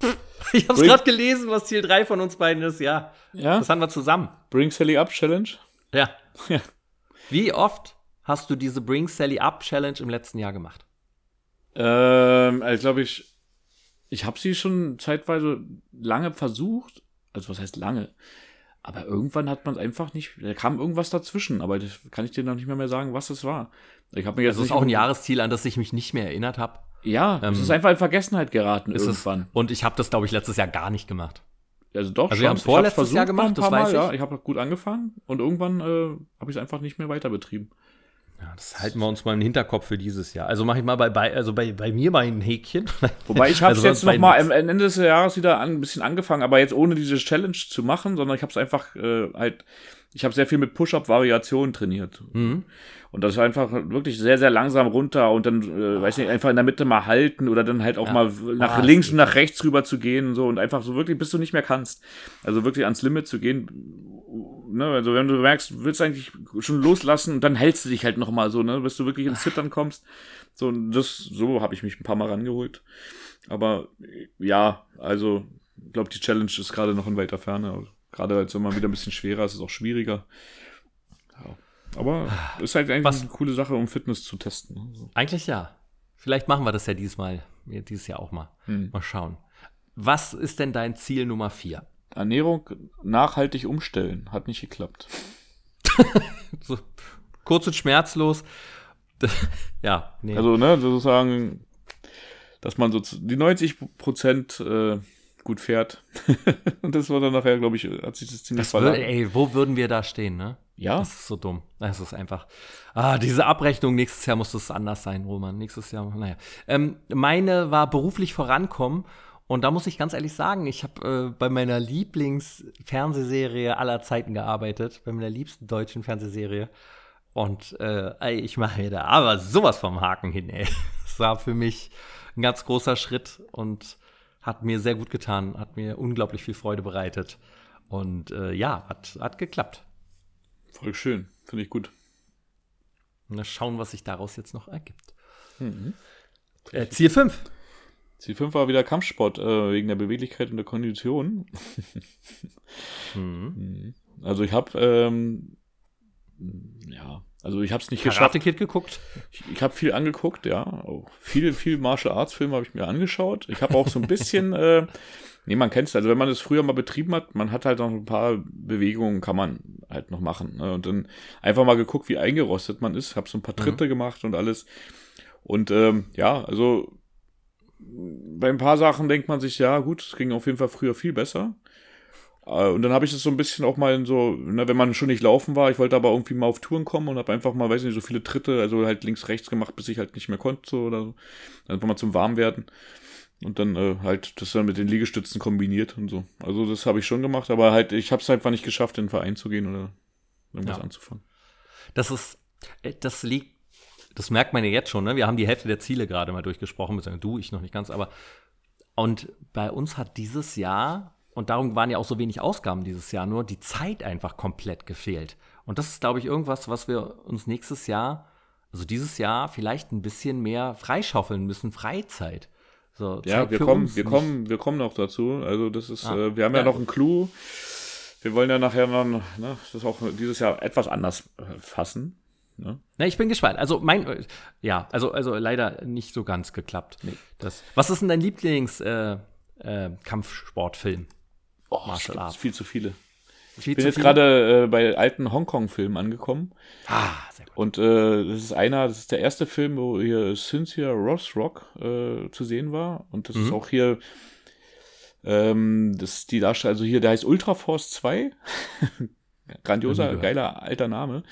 ich habe es gerade gelesen, was Ziel 3 von uns beiden ist. Ja. ja. Das haben wir zusammen. Bring Sally Up Challenge. Ja. ja. Wie oft hast du diese Bring Sally Up Challenge im letzten Jahr gemacht? Ähm, also glaube ich, ich habe sie schon zeitweise lange versucht. Also was heißt lange? Aber irgendwann hat man es einfach nicht. Da kam irgendwas dazwischen, aber das kann ich dir noch nicht mehr, mehr sagen, was es war. Ich habe mir jetzt. Das ist auch ein Jahresziel, an das ich mich nicht mehr erinnert habe. Ja, ähm, es ist einfach in Vergessenheit geraten irgendwann. Es, und ich habe das, glaube ich, letztes Jahr gar nicht gemacht. Also doch, also wir haben es vorletztes Jahr gemacht, das weiß ich. Ja, ich habe gut angefangen und irgendwann äh, habe ich es einfach nicht mehr weiter betrieben. Ja, das halten wir uns mal im Hinterkopf für dieses Jahr. Also mache ich mal bei, bei, also bei, bei mir mal ein Häkchen. Wobei ich habe es also jetzt noch mal am Ende des Jahres wieder ein bisschen angefangen, aber jetzt ohne diese Challenge zu machen, sondern ich habe es einfach äh, halt, ich habe sehr viel mit Push-Up-Variationen trainiert. Mhm. Und das ist einfach wirklich sehr, sehr langsam runter und dann, äh, weiß nicht, einfach in der Mitte mal halten oder dann halt auch ja. mal nach oh, links und nach rechts rüber zu gehen und so und einfach so wirklich, bis du nicht mehr kannst. Also wirklich ans Limit zu gehen ne, also wenn du merkst, du willst eigentlich schon loslassen dann hältst du dich halt noch mal so, ne, bis du wirklich ins Zittern kommst. So, das, so habe ich mich ein paar Mal rangeholt. Aber ja, also, ich glaube, die Challenge ist gerade noch in weiter Ferne. Gerade als wenn man wieder ein bisschen schwerer ist, ist es auch schwieriger. Ja. Aber ist halt eigentlich Was? eine coole Sache, um Fitness zu testen. Ne? So. Eigentlich ja. Vielleicht machen wir das ja diesmal, dieses Jahr auch mal. Hm. Mal schauen. Was ist denn dein Ziel Nummer vier? Ernährung nachhaltig umstellen. Hat nicht geklappt. so, kurz und schmerzlos. ja, nee. Also, ne, sozusagen, dass man so die 90 Prozent äh, gut fährt. und das war dann nachher, glaube ich, hat sich das ziemlich das Ey, wo würden wir da stehen, ne? Ja. Das ist so dumm. Das ist einfach. Ah, diese Abrechnung, nächstes Jahr muss das anders sein, Roman. Nächstes Jahr, naja. Ähm, meine war beruflich vorankommen und da muss ich ganz ehrlich sagen, ich habe äh, bei meiner Lieblingsfernsehserie aller Zeiten gearbeitet, bei meiner liebsten deutschen Fernsehserie. Und äh, ich mache mir da aber sowas vom Haken hin, ey. Das war für mich ein ganz großer Schritt und hat mir sehr gut getan, hat mir unglaublich viel Freude bereitet. Und äh, ja, hat, hat geklappt. Voll schön, finde ich gut. Mal schauen, was sich daraus jetzt noch ergibt. Mhm. Äh, Ziel 5. Ziel 5 war wieder Kampfsport, äh, wegen der Beweglichkeit und der Kondition. mhm. mhm. Also ich habe, ähm, ja, also ich habe es nicht Karate geschafft. Kid geguckt? Ich, ich habe viel angeguckt, ja. Auch viel, viel Martial Arts Filme habe ich mir angeschaut. Ich habe auch so ein bisschen, äh, nee, man kennt es, also wenn man es früher mal betrieben hat, man hat halt noch ein paar Bewegungen, kann man halt noch machen. Ne? Und dann einfach mal geguckt, wie eingerostet man ist. Habe so ein paar Tritte mhm. gemacht und alles. Und ähm, ja, also bei ein paar Sachen denkt man sich, ja, gut, es ging auf jeden Fall früher viel besser. Äh, und dann habe ich das so ein bisschen auch mal so, ne, wenn man schon nicht laufen war, ich wollte aber irgendwie mal auf Touren kommen und habe einfach mal, weiß nicht, so viele Tritte, also halt links, rechts gemacht, bis ich halt nicht mehr konnte so, oder so. Einfach mal zum Warmwerden. Und dann äh, halt das dann mit den Liegestützen kombiniert und so. Also das habe ich schon gemacht, aber halt, ich habe es einfach nicht geschafft, in den Verein zu gehen oder irgendwas Ja. anzufangen. Das ist, äh, das liegt, das merkt man ja jetzt schon, ne? Wir haben die Hälfte der Ziele gerade mal durchgesprochen, du, ich noch nicht ganz, aber und bei uns hat dieses Jahr, und darum waren ja auch so wenig Ausgaben dieses Jahr, nur die Zeit einfach komplett gefehlt. Und das ist, glaube ich, irgendwas, was wir uns nächstes Jahr, also dieses Jahr, vielleicht ein bisschen mehr freischaufeln müssen, Freizeit. So, Ja, wir kommen, wir nicht- kommen, wir kommen noch dazu. Also das ist, Ah, äh, wir haben ja, ja. noch einen Clou. Wir wollen ja nachher noch, ne, das auch dieses Jahr etwas anders äh, fassen. Ne? Na, ich bin gespannt. Also mein, ja, also, also leider nicht so ganz geklappt. Das, was ist denn dein Lieblings äh, äh? Oh, Martial Arts. viel zu viele. Viel Ich bin jetzt gerade äh, bei alten Hongkong-Filmen angekommen. Ah, sehr gut. Und äh, das ist einer, das ist der erste Film, wo hier Cynthia Rothrock äh, zu sehen war. Und das ist auch hier, ähm, das ist die Darstellung, also hier, der heißt Ultra Force 2. Grandioser, geiler, alter Name.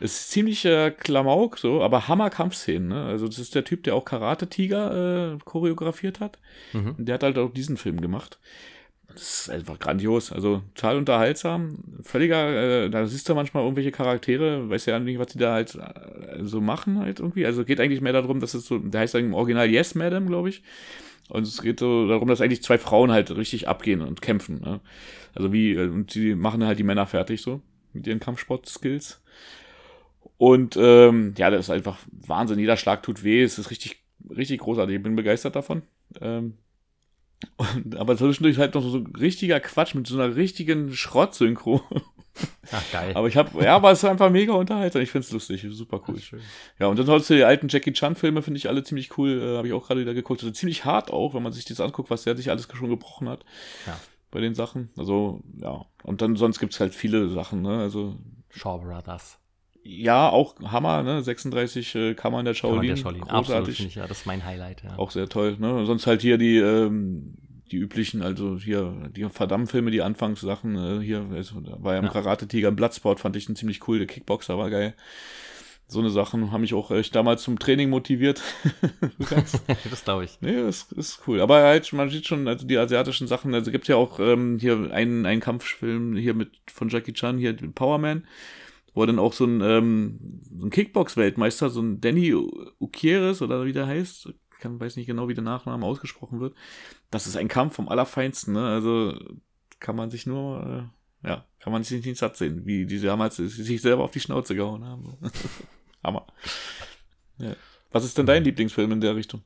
Es ist ziemlich äh, Klamauk, so, aber Hammer-Kampfszenen, ne? Also, das ist der Typ, der auch Karate-Tiger äh, choreografiert hat. Mhm. Der hat halt auch diesen Film gemacht. Das ist einfach grandios, also total unterhaltsam. Völliger, äh, da siehst du manchmal irgendwelche Charaktere, weiß ja nicht, was die da halt äh, so machen halt irgendwie. Also geht eigentlich mehr darum, dass es so, der heißt dann im Original Yes Madam, glaube ich. Und es geht so darum, dass eigentlich zwei Frauen halt richtig abgehen und kämpfen. Ne? Also wie, äh, und die machen halt die Männer fertig so mit ihren Kampfsport-Skills. Und ähm, ja, das ist einfach Wahnsinn. Jeder Schlag tut weh. Es ist richtig, richtig großartig. Ich bin begeistert davon. Ähm, und, aber zwischendurch halt noch so richtiger Quatsch mit so einer richtigen Schrott-Synchro. Ach, geil. Aber ich habe, ja, aber es ist einfach mega unterhaltsam. Ich find's lustig, super cool. schön. Ja, und dann sonst die alten Jackie Chan-Filme finde ich alle ziemlich cool. Äh, habe ich auch gerade wieder geguckt. Also ziemlich hart auch, wenn man sich das anguckt, was der sich alles schon gebrochen hat. Ja. Bei den Sachen. Also, ja. Und dann sonst gibt's halt viele Sachen, ne? Also, Shaw Brothers. ja, auch Hammer, ne? 36 äh, Kammern der Shaolin. der Shaolin. Absolut, Großartig. finde ich, ja, das ist mein Highlight. Ja. Auch sehr toll, ne? Sonst halt hier die, ähm, die üblichen, also hier, die Verdammt-Filme, die Anfangssachen, äh, hier, also, da war ja im Ja. Karate-Tiger, im Bloodsport fand ich einen ziemlich cool, der Kickboxer war geil. So eine Sachen haben mich auch echt damals zum Training motiviert. Das glaube ich. nee, das ist cool. Aber halt, man sieht schon, also die asiatischen Sachen, also gibt ja auch ähm, hier einen, einen Kampffilm hier mit von Jackie Chan, hier Power Man, wo dann auch so ein, ähm, so ein Kickbox-Weltmeister, so ein Danny Ukieres oder wie der heißt, kann, weiß nicht genau, wie der Nachname ausgesprochen wird. Das ist ein Kampf vom Allerfeinsten, ne? Also kann man sich nur, äh, ja, kann man sich nicht satt sehen, wie die damals sich selber auf die Schnauze gehauen haben. Hammer. Ja. Was ist denn dein Lieblingsfilm in der Richtung?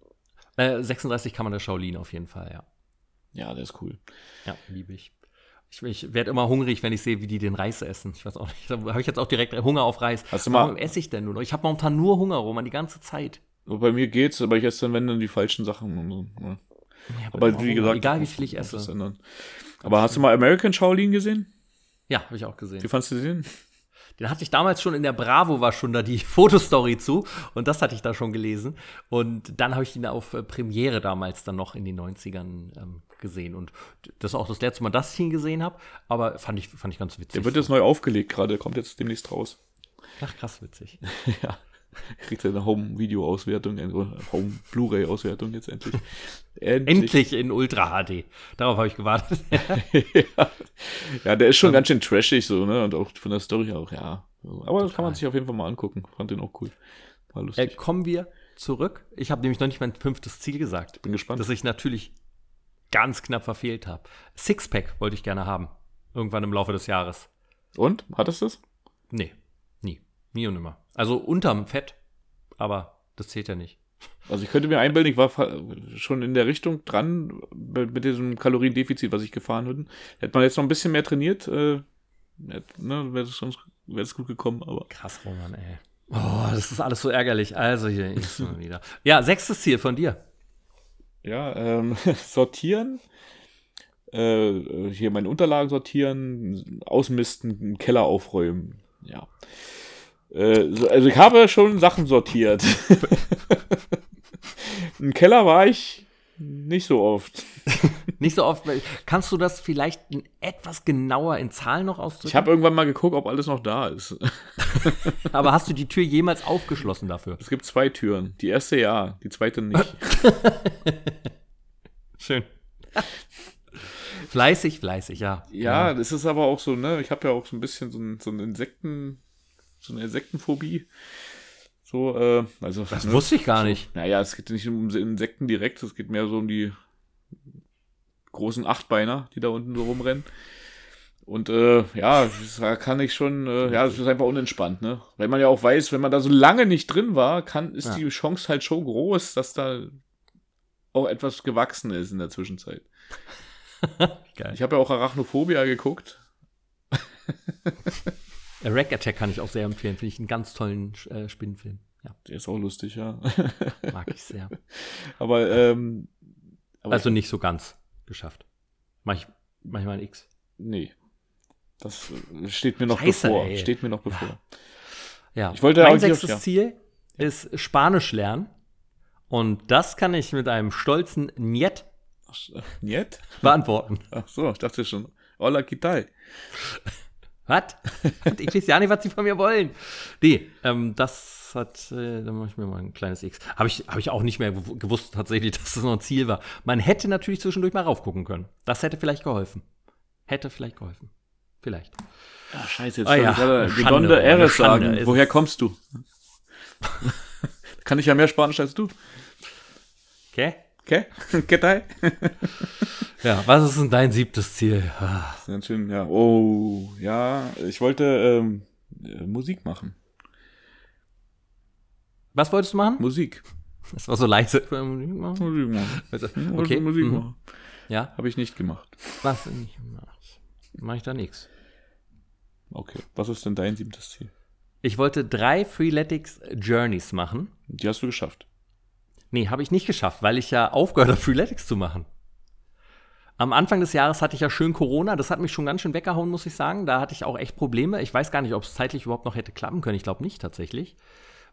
Äh, 36 kann man der Shaolin auf jeden Fall, ja. Ja, der ist cool. Ja, liebe ich. Ich, ich werde immer hungrig, wenn ich sehe, wie die den Reis essen. Ich weiß auch nicht. Da habe ich jetzt auch direkt Hunger auf Reis. Hast du mal- Warum esse ich denn nur noch? Ich habe momentan nur Hunger, Roman, die ganze Zeit. So, Bei mir geht's, aber ich esse dann, wenn dann die falschen Sachen. Und so. ja. Ja, Aber immer wie gesagt, egal wie viel ich esse. ändern. Aber hast du mal American Shaolin gesehen? Ja, habe ich auch gesehen. Wie fandst du den? Den hatte ich damals schon in der Bravo, war schon da die Fotostory zu. Und das hatte ich da schon gelesen. Und dann habe ich ihn auf äh, Premiere damals dann noch in den 90ern ähm, gesehen. Und das ist auch das letzte Mal, dass ich ihn gesehen habe. Aber fand ich, fand ich ganz witzig. Der wird jetzt neu aufgelegt gerade, kommt jetzt demnächst raus. Ach, krass witzig. ja. Kriegt er eine Home-Video-Auswertung, eine Home-Blu-ray-Auswertung jetzt endlich. Endlich in Ultra HD. Darauf habe ich gewartet. ja. ja, der ist schon ganz schön trashig so, ne? Und auch von der Story auch, ja. Aber das kann man Total. sich auf jeden Fall mal angucken. Fand den auch cool. War äh, lustig. kommen wir zurück. Ich habe nämlich noch nicht mein fünftes Ziel gesagt. Bin gespannt. Das ich natürlich ganz knapp verfehlt habe. Sixpack wollte ich gerne haben. Irgendwann im Laufe des Jahres. Und? Hattest du es? Nee, nie. Nie und nimmer. Also unterm Fett, aber das zählt ja nicht. Also ich könnte mir einbilden, ich war schon in der Richtung dran mit diesem Kaloriendefizit, was ich gefahren hätte. Hätte man jetzt noch ein bisschen mehr trainiert, äh, ne, wäre es wäre es gut gekommen, aber Krass, Roman, ey. Oh, das ist alles so ärgerlich. Also hier ist mal wieder. Ja, sechstes Ziel von dir. ja, ähm, sortieren, äh, hier meine Unterlagen sortieren, ausmisten, einen Keller aufräumen, ja. Äh, so- also ich habe schon Sachen sortiert. Im Keller war ich Nicht so oft. Nicht so oft. Kannst du das vielleicht etwas genauer in Zahlen noch ausdrücken? Ich habe irgendwann mal geguckt, ob alles noch da ist. Aber hast du die Tür jemals aufgeschlossen dafür? Es gibt zwei Türen. Die erste ja, die zweite nicht. Schön. fleißig, fleißig, ja. Ja, das ist aber auch so, ne? Ich habe ja auch so ein bisschen so, ein, so ein Insekten, so eine Insektenphobie. So, äh, also. Das ne, wusste ich gar nicht. Naja, es geht nicht um Insekten direkt, es geht mehr so um die großen Achtbeiner, die da unten so rumrennen. Und äh, ja, da kann ich schon, äh, ja, das ist einfach unentspannt, ne? Weil man ja auch weiß, wenn man da so lange nicht drin war, kann, ist ja. die Chance halt schon groß, dass da auch etwas gewachsen ist in der Zwischenzeit. Geil. Ich habe ja auch Arachnophobia geguckt. Rack Attack kann ich auch sehr empfehlen. Finde ich einen ganz tollen äh, Spinnenfilm. Ja. Der ist auch lustig, ja. Mag ich sehr. Aber, ähm, aber also nicht so ganz geschafft. Manch, manchmal ein X. Nee. Das äh, steht mir noch Scheiße, bevor. Ey. Steht mir noch bevor. Ja. ja. Ich wollte mein sechstes ja. Ziel ist Spanisch lernen. Und das kann ich mit einem stolzen Niet Niet? beantworten. Ach so, ich dachte schon. Hola, ¿qué tal? Was? ich weiß ja nicht, was sie von mir wollen. Nee, ähm, das hat, äh, da mache ich mir mal ein kleines X. Habe ich, hab ich auch nicht mehr gewusst tatsächlich, dass das noch ein Ziel war. Man hätte natürlich zwischendurch mal raufgucken können. Das hätte vielleicht geholfen. Hätte vielleicht geholfen. Vielleicht. Ja, scheiße, jetzt ah, ja. ich Gedonde Eres sagen. Woher kommst du? Kann ich ja mehr Spanisch als du. Okay. Okay? ¿Qué tal? ja, was ist denn dein siebtes Ziel? Ah. Sehr schön, ja. Oh, ja, ich wollte ähm, äh, Musik machen. Was wolltest du machen? Musik. Das war so leise. Musik machen. Musik machen. Also, okay. Musik mhm. machen. Ja. Habe ich nicht gemacht. Was nicht gemacht? Mache ich da nichts. Okay. Was ist denn dein siebtes Ziel? Ich wollte drei Freeletics Journeys machen. Die hast du geschafft. Nee, habe ich nicht geschafft, weil ich ja aufgehört habe, Freeletics zu machen. Am Anfang des Jahres hatte ich ja schön Corona, das hat mich schon ganz schön weggehauen, muss ich sagen. Da hatte ich auch echt Probleme. Ich weiß gar nicht, ob es zeitlich überhaupt noch hätte klappen können. Ich glaube nicht tatsächlich.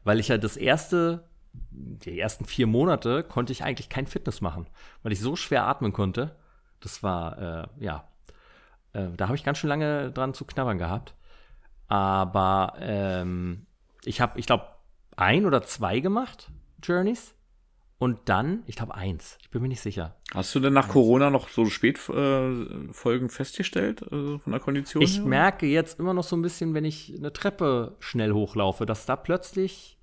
Weil ich ja das erste, die ersten vier Monate konnte ich eigentlich kein Fitness machen, weil ich so schwer atmen konnte. Das war, äh, ja, äh, da habe ich ganz schön lange dran zu knabbern gehabt. Aber ähm, ich habe, ich glaube, ein oder zwei gemacht, Journeys. Und dann, ich glaube, eins. Ich bin mir nicht sicher. Hast du denn nach eins. Corona noch so Spätfolgen äh, festgestellt, äh, von der Kondition? Ich her? merke jetzt immer noch so ein bisschen, wenn ich eine Treppe schnell hochlaufe, dass da plötzlich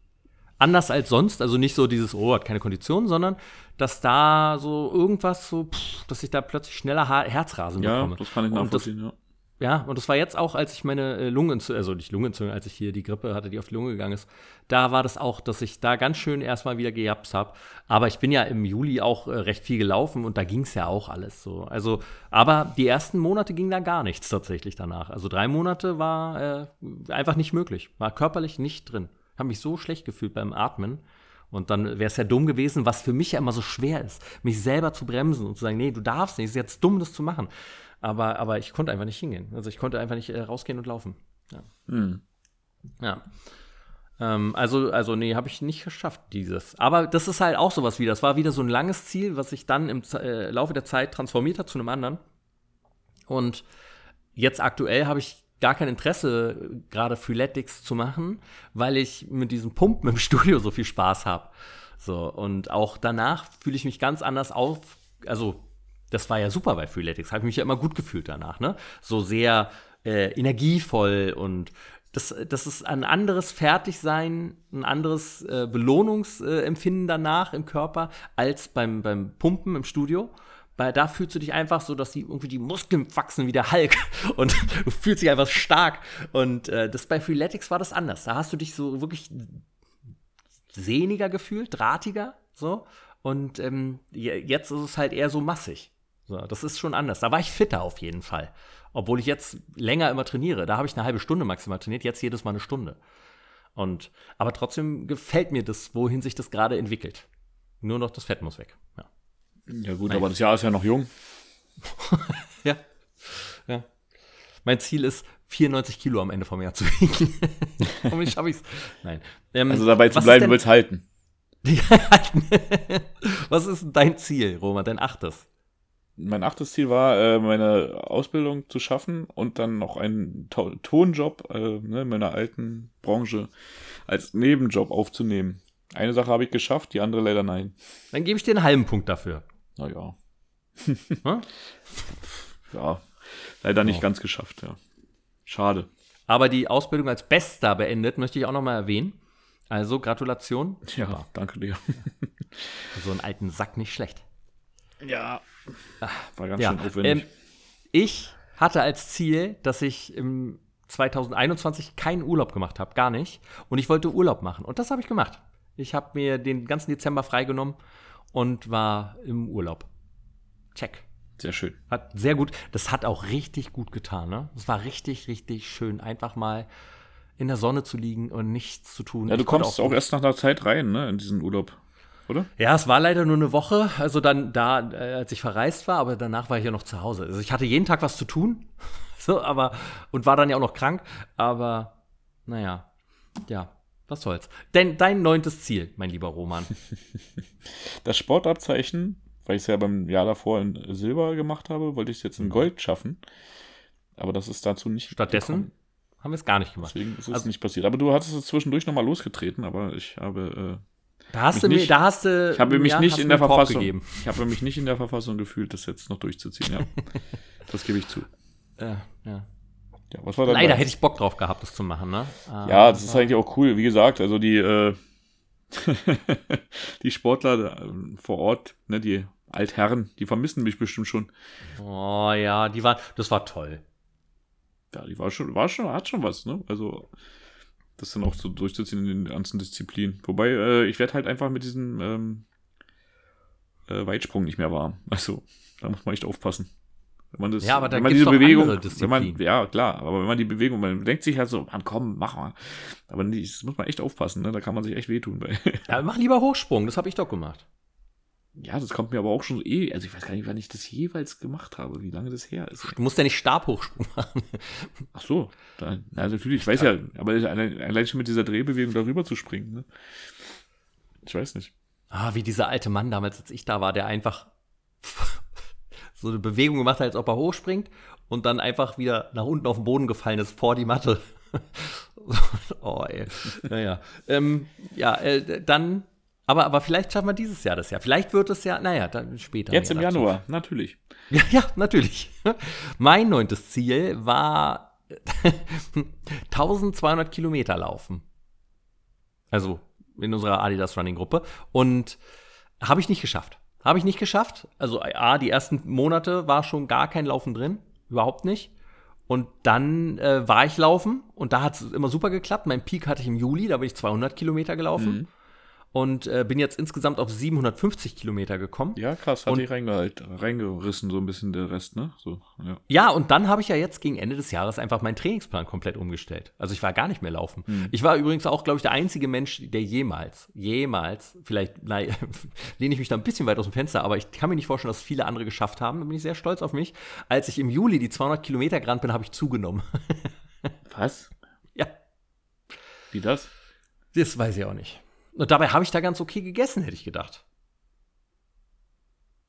anders als sonst, also nicht so dieses, oh, hat keine Kondition, sondern dass da so irgendwas so, pff, dass ich da plötzlich schneller Herzrasen ja, bekomme. Ja, das kann ich nachvollziehen, ja. Ja, und das war jetzt auch, als ich meine äh, Lungenentzündung, also nicht Lungenentzündung, als ich hier die Grippe hatte, die auf die Lunge gegangen ist, da war das auch, dass ich da ganz schön erstmal wieder gejapst habe. Aber ich bin ja im Juli auch äh, recht viel gelaufen und da ging es ja auch alles so. Also, aber die ersten Monate ging da gar nichts tatsächlich danach. Also drei Monate war äh, einfach nicht möglich, war körperlich nicht drin. Habe mich so schlecht gefühlt beim Atmen. Und dann wäre es ja dumm gewesen, was für mich ja immer so schwer ist, mich selber zu bremsen und zu sagen, nee, du darfst nicht, es ist jetzt dumm, das zu machen. Aber, aber ich konnte einfach nicht hingehen. Also ich konnte einfach nicht äh, rausgehen und laufen. Ja. Mhm. ja. Ähm, also, also, nee, habe ich nicht geschafft, dieses. Aber das ist halt auch sowas wie, das war wieder so ein langes Ziel, was sich dann im äh, Laufe der Zeit transformiert hat zu einem anderen. Und jetzt aktuell habe ich gar kein Interesse, gerade Freeletics zu machen, weil ich mit diesen Pumpen im Studio so viel Spaß habe. So, und auch danach fühle ich mich ganz anders auf, also das war ja super bei Freeletics. Habe ich mich ja immer gut gefühlt danach, ne? So sehr äh, energievoll und das, das ist ein anderes Fertigsein, ein anderes äh, Belohnungsempfinden danach im Körper als beim, beim Pumpen im Studio. Weil da fühlst du dich einfach so, dass die irgendwie die Muskeln wachsen wie der Hulk und du fühlst dich einfach stark. Und äh, das bei Freeletics war das anders. Da hast du dich so wirklich sehniger gefühlt, drahtiger, so. Und ähm, jetzt ist es halt eher so massig. So, das ist schon anders. Da war ich fitter auf jeden Fall. Obwohl ich jetzt länger immer trainiere. Da habe ich eine halbe Stunde maximal trainiert, jetzt jedes Mal eine Stunde. Und, aber trotzdem gefällt mir das, wohin sich das gerade entwickelt. Nur noch das Fett muss weg. Ja, gut, mein aber das Jahr ist ja noch jung. ja. ja. Mein Ziel ist, 94 Kilo am Ende vom Jahr zu wiegen. Hoffentlich schaffe ich es. Nein. Ähm, also dabei zu bleiben, du willst halten. Was ist dein Ziel, Roman, dein achtes? Mein achtes Ziel war, äh, meine Ausbildung zu schaffen und dann noch einen to Tonjob äh, ne, in meiner alten Branche als Nebenjob aufzunehmen. Eine Sache habe ich geschafft, die andere leider nein. Dann gebe ich dir einen halben Punkt dafür. Naja. ja, leider nicht oh. ganz geschafft, ja. Schade. Aber die Ausbildung als Bester beendet, möchte ich auch nochmal erwähnen. Also Gratulation. Ja, danke dir. so einen alten Sack nicht schlecht. Ja. War ganz ja. schön aufwendig. Ähm, ich hatte als Ziel, dass ich im 2021 keinen Urlaub gemacht habe, gar nicht. Und ich wollte Urlaub machen. Und das habe ich gemacht. Ich habe mir den ganzen Dezember freigenommen und war im Urlaub. Check. Sehr schön. Hat sehr gut. Das hat auch richtig gut getan. Ne? Das war richtig, richtig schön. Einfach mal in der Sonne zu liegen und nichts zu tun. Ja, du ich kommst auch, auch erst nach einer Zeit rein, ne, in diesen Urlaub, oder? Ja, es war leider nur eine Woche, also dann da, äh, als ich verreist war, aber danach war ich ja noch zu Hause. Also ich hatte jeden Tag was zu tun, so, aber und war dann ja auch noch krank, aber naja, ja, was soll's. Denn dein neuntes Ziel, mein lieber Roman. Das Sportabzeichen, weil ich es ja beim Jahr davor in Silber gemacht habe, wollte ich es jetzt in Gold schaffen. Aber das ist dazu nicht. Stattdessen gekommen. haben wir es gar nicht gemacht. Deswegen ist es also, nicht passiert. Aber du hattest es zwischendurch nochmal losgetreten, aber ich habe. Äh, da hast du mir, da hast du. Ich habe mich ja, nicht in der Verfassung. Gegeben. Ich habe mich nicht in der Verfassung gefühlt, das jetzt noch durchzuziehen, ja. das gebe ich zu. Ja, ja. Ja, was war Leider hätte ich Bock drauf gehabt, das zu machen, ne? Ja, das ist eigentlich auch cool. Wie gesagt, also die, äh, die Sportler äh, vor Ort, ne, die Altherren, die vermissen mich bestimmt schon. Oh ja, die war, das war toll. Ja, die war schon, war schon, hat schon was, ne? Also, das dann auch so durchzuziehen in den ganzen Disziplinen. Wobei, äh, ich werde halt einfach mit diesem ähm, äh, Weitsprung nicht mehr warm. Also, da muss man echt aufpassen. Wenn man das, ja, aber da wenn man diese Bewegung, wenn man, ja klar, aber wenn man die Bewegung, man denkt sich halt so, man komm, mach mal. Aber das muss man echt aufpassen, ne? Da kann man sich echt wehtun bei. Ja, mach lieber Hochsprung, das habe ich doch gemacht. Ja, das kommt mir aber auch schon eh, also ich weiß gar nicht, wann ich das jeweils gemacht habe, wie lange das her ist. Du musst ja nicht Stabhochsprung machen. Ach so, dann, ja, natürlich, ich weiß ja, aber allein schon mit dieser Drehbewegung darüber zu springen, ne? Ich weiß nicht. Ah, wie dieser alte Mann damals, als ich da war, der einfach so eine Bewegung gemacht hat, als ob er hochspringt und dann einfach wieder nach unten auf den Boden gefallen ist, vor die Matte. oh, ey. Naja. ähm, ja, äh, dann aber, aber vielleicht schaffen wir dieses Jahr das Jahr. Vielleicht wird es ja, naja, dann später. Jetzt im dazu. Januar, natürlich. Ja, ja, natürlich. Mein neuntes Ziel war 1200 Kilometer laufen. Also in unserer Adidas Running Gruppe. Und habe ich nicht geschafft. Habe ich nicht geschafft. Also A, die ersten Monate war schon gar kein Laufen drin. Überhaupt nicht. Und dann äh, war ich laufen und da hat es immer super geklappt. Mein Peak hatte ich im Juli, da bin ich 200 Kilometer gelaufen. Mhm und äh, bin jetzt insgesamt auf 750 Kilometer gekommen. Ja, krass, hat dich reingerissen, so ein bisschen der Rest, ne? So, ja. ja, und dann habe ich ja jetzt gegen Ende des Jahres einfach meinen Trainingsplan komplett umgestellt. Also ich war gar nicht mehr laufen. Hm. Ich war übrigens auch, glaube ich, der einzige Mensch, der jemals, jemals, vielleicht lehne ich mich da ein bisschen weit aus dem Fenster, aber ich kann mir nicht vorstellen, dass viele andere geschafft haben. Da bin ich sehr stolz auf mich. Als ich im Juli die 200 Kilometer gerannt bin, habe ich zugenommen. Was? Ja. Wie das? Das weiß ich auch nicht. Und dabei habe ich da ganz okay gegessen, hätte ich gedacht.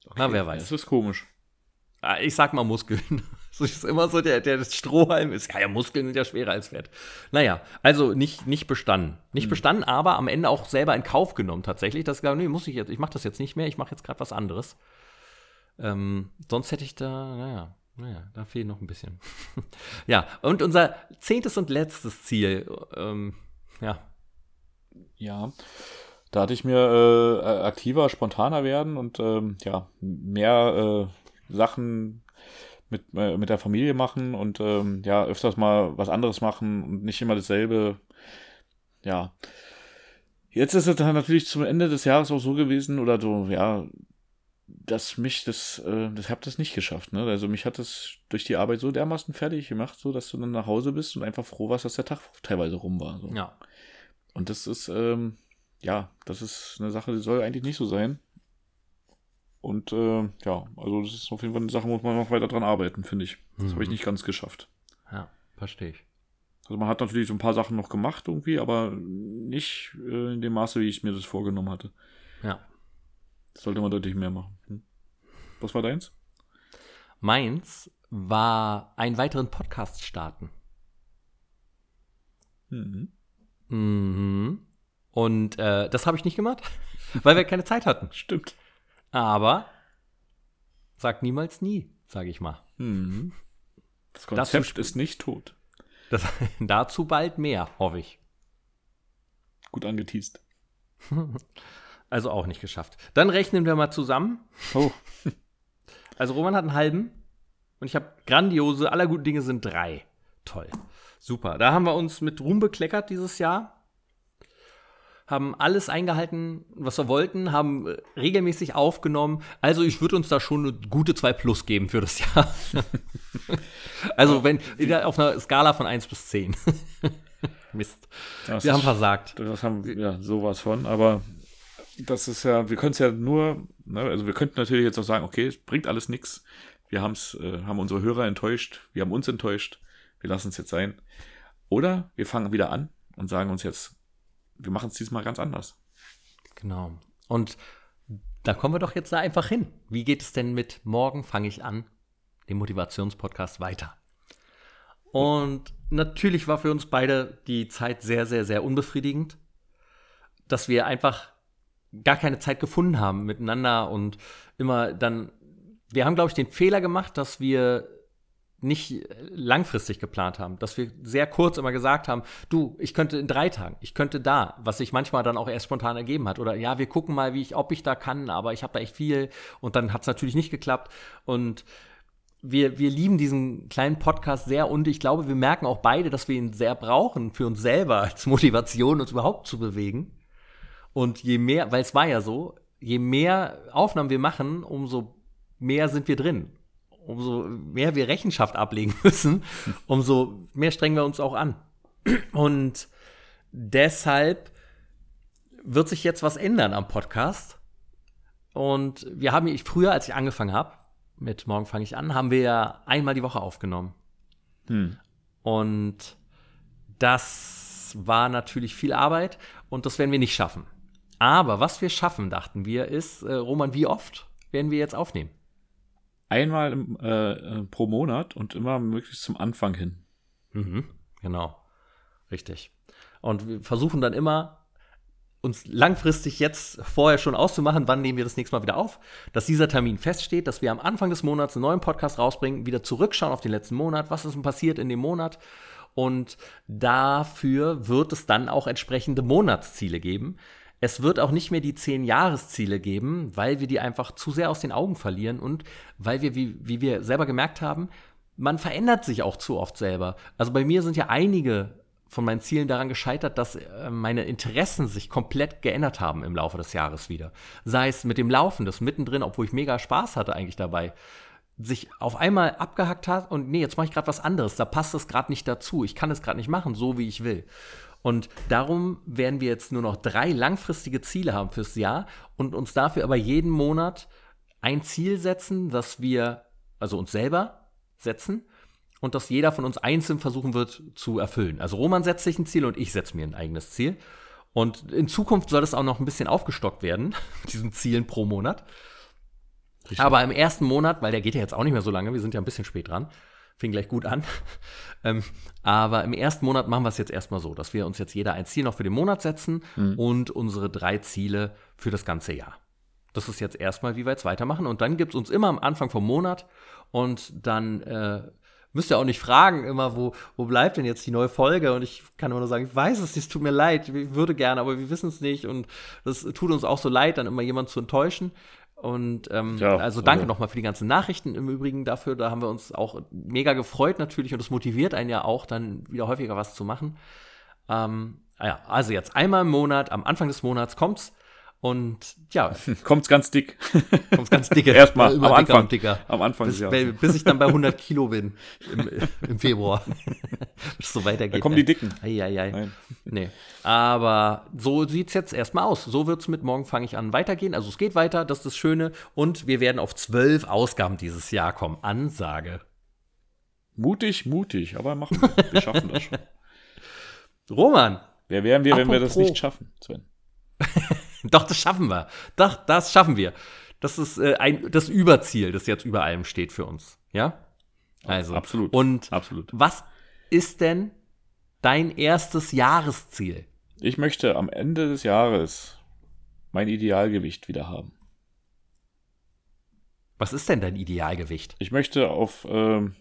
Okay, Na, wer weiß. Das ist komisch. Ah, ich sag mal Muskeln. Das ist immer so, der, der Strohhalm ist. Ja, ja, Muskeln sind ja schwerer als Fett. Naja, also nicht, nicht bestanden. Nicht hm. bestanden, aber am Ende auch selber in Kauf genommen tatsächlich. Das nee, muss ich jetzt, ich mache das jetzt nicht mehr, ich mache jetzt gerade was anderes. Ähm, sonst hätte ich da, naja, naja, da fehlt noch ein bisschen. ja, und unser zehntes und letztes Ziel, ähm, ja, ja, da hatte ich mir äh, aktiver, spontaner werden und ähm, ja, mehr äh, Sachen mit, äh, mit der Familie machen und ähm, ja, öfters mal was anderes machen und nicht immer dasselbe. Ja. Jetzt ist es dann natürlich zum Ende des Jahres auch so gewesen, oder so, ja, dass mich das, äh, das habe das nicht geschafft, ne? Also mich hat das durch die Arbeit so dermaßen fertig gemacht, so dass du dann nach Hause bist und einfach froh warst, dass der Tag teilweise rum war. So. Ja. Und das ist, ähm, ja, das ist eine Sache, die soll eigentlich nicht so sein. Und äh, ja, also das ist auf jeden Fall eine Sache, wo man noch weiter dran arbeiten, finde ich. Das mhm. habe ich nicht ganz geschafft. Ja, verstehe ich. Also man hat natürlich so ein paar Sachen noch gemacht irgendwie, aber nicht äh, in dem Maße, wie ich mir das vorgenommen hatte. Ja. Das sollte man deutlich mehr machen. Hm. Was war deins? Meins war einen weiteren Podcast starten. Mhm. Mhm. Und äh, das habe ich nicht gemacht, weil wir keine Zeit hatten. Stimmt. Aber sag niemals nie, sage ich mal. Mhm. Das Dazu Konzept sp- ist nicht tot. Das, dazu bald mehr, hoffe ich. Gut angeteased. Also auch nicht geschafft. Dann rechnen wir mal zusammen. Oh. Also Roman hat einen halben und ich habe grandiose, aller guten Dinge sind drei. Toll. Super. Da haben wir uns mit Ruhm bekleckert dieses Jahr. Haben alles eingehalten, was wir wollten, haben äh, regelmäßig aufgenommen. Also ich würde uns da schon eine gute 2 plus geben für das Jahr. also wenn auf einer Skala von 1 bis 10. Mist. Das Wir haben versagt. Das haben wir ja sowas von, aber das ist ja, wir können es ja nur, ne, also wir könnten natürlich jetzt auch sagen, okay, es bringt alles nichts. Wir haben's, äh, haben unsere Hörer enttäuscht, wir haben uns enttäuscht, wir lassen es jetzt sein. Oder wir fangen wieder an und sagen uns jetzt, wir machen es diesmal ganz anders. Genau. Und da kommen wir doch jetzt da einfach hin. Wie geht es denn mit morgen fange ich an, dem Motivationspodcast weiter? Und natürlich war für uns beide die Zeit sehr, sehr, sehr unbefriedigend, dass wir einfach gar keine Zeit gefunden haben miteinander und immer dann, wir haben, glaube ich, den Fehler gemacht, dass wir nicht langfristig geplant haben, dass wir sehr kurz immer gesagt haben, du, ich könnte in drei Tagen, ich könnte da, was sich manchmal dann auch erst spontan ergeben hat. Oder ja, wir gucken mal, wie ich, ob ich da kann, aber ich habe da echt viel und dann hat es natürlich nicht geklappt. Und wir, wir lieben diesen kleinen Podcast sehr und ich glaube, wir merken auch beide, dass wir ihn sehr brauchen für uns selber als Motivation, uns überhaupt zu bewegen. Und je mehr, weil es war ja so, je mehr Aufnahmen wir machen, umso mehr sind wir drin. Umso mehr wir Rechenschaft ablegen müssen, umso mehr strengen wir uns auch an. Und deshalb wird sich jetzt was ändern am Podcast. Und wir haben, ich früher, als ich angefangen habe, mit Morgen fange ich an, haben wir ja einmal die Woche aufgenommen. Hm. Und das war natürlich viel Arbeit und das werden wir nicht schaffen. Aber was wir schaffen, dachten wir, ist, äh, Roman, wie oft werden wir jetzt aufnehmen? Einmal im, äh, äh, pro Monat und immer möglichst zum Anfang hin. Mhm, genau. Richtig. Und wir versuchen dann immer, uns langfristig jetzt vorher schon auszumachen, wann nehmen wir das nächste Mal wieder auf, dass dieser Termin feststeht, dass wir am Anfang des Monats einen neuen Podcast rausbringen, wieder zurückschauen auf den letzten Monat, was ist denn passiert in dem Monat. Und dafür wird es dann auch entsprechende Monatsziele geben. Es wird auch nicht mehr die zehn Jahresziele geben, weil wir die einfach zu sehr aus den Augen verlieren und weil wir, wie, wie wir selber gemerkt haben, man verändert sich auch zu oft selber. Also bei mir sind ja einige von meinen Zielen daran gescheitert, dass äh, meine Interessen sich komplett geändert haben im Laufe des Jahres wieder. Sei es mit dem Laufen, das mittendrin, obwohl ich mega Spaß hatte eigentlich dabei, sich auf einmal abgehackt hat und nee, jetzt mache ich gerade was anderes, da passt es gerade nicht dazu, ich kann es gerade nicht machen, so wie ich will. Und darum werden wir jetzt nur noch drei langfristige Ziele haben fürs Jahr und uns dafür aber jeden Monat ein Ziel setzen, das wir, also uns selber setzen und das jeder von uns einzeln versuchen wird zu erfüllen. Also Roman setzt sich ein Ziel und ich setze mir ein eigenes Ziel. Und in Zukunft soll es auch noch ein bisschen aufgestockt werden, mit diesen Zielen pro Monat. Richtig. Aber im ersten Monat, weil der geht ja jetzt auch nicht mehr so lange, wir sind ja ein bisschen spät dran, fing gleich gut an. ähm, aber im ersten Monat machen wir es jetzt erstmal so, dass wir uns jetzt jeder ein Ziel noch für den Monat setzen und unsere drei Ziele für das ganze Jahr. Das ist jetzt erstmal, wie wir jetzt weitermachen. Und dann gibt es uns immer am Anfang vom Monat und dann äh, müsst ihr auch nicht fragen, immer, wo, wo bleibt denn jetzt die neue Folge? Und ich kann immer nur sagen, ich weiß es nicht, es tut mir leid, ich würde gerne, aber wir wissen es nicht. Und das tut uns auch so leid, dann immer jemanden zu enttäuschen. Und ähm, Ja, also danke also- nochmal für die ganzen Nachrichten im Übrigen dafür. Da haben wir uns auch mega gefreut natürlich und das motiviert einen ja auch, dann wieder häufiger was zu machen. Ähm, ja, also jetzt einmal im Monat, am Anfang des Monats kommt's. Und ja, Kommt's ganz dick. kommt's ganz dicke. Erstmal am Anfang. dicker. Am Anfang Bis, des Jahres. bis ich dann bei 100 Kilo bin im, im Februar. bis es so weitergeht. Da kommen die Dicken. Eieiei. Nein. Nee. Aber so sieht's jetzt erstmal aus. So wird's mit morgen fange ich an weitergehen. Also es geht weiter, das ist das Schöne. Und wir werden auf zwölf Ausgaben dieses Jahr kommen. Ansage. Mutig, mutig, aber machen wir. Wir schaffen das schon. Roman. Wer wären wir, wenn wir das nicht schaffen, Sven? Doch, das schaffen wir. Doch, das schaffen wir. Das ist äh, ein, das Überziel, das jetzt über allem steht für uns. Ja? Also. Absolut. Und Absolut. was ist denn dein erstes Jahresziel? Ich möchte am Ende des Jahres mein Idealgewicht wieder haben. Was ist denn dein Idealgewicht? Ich möchte auf, ähm,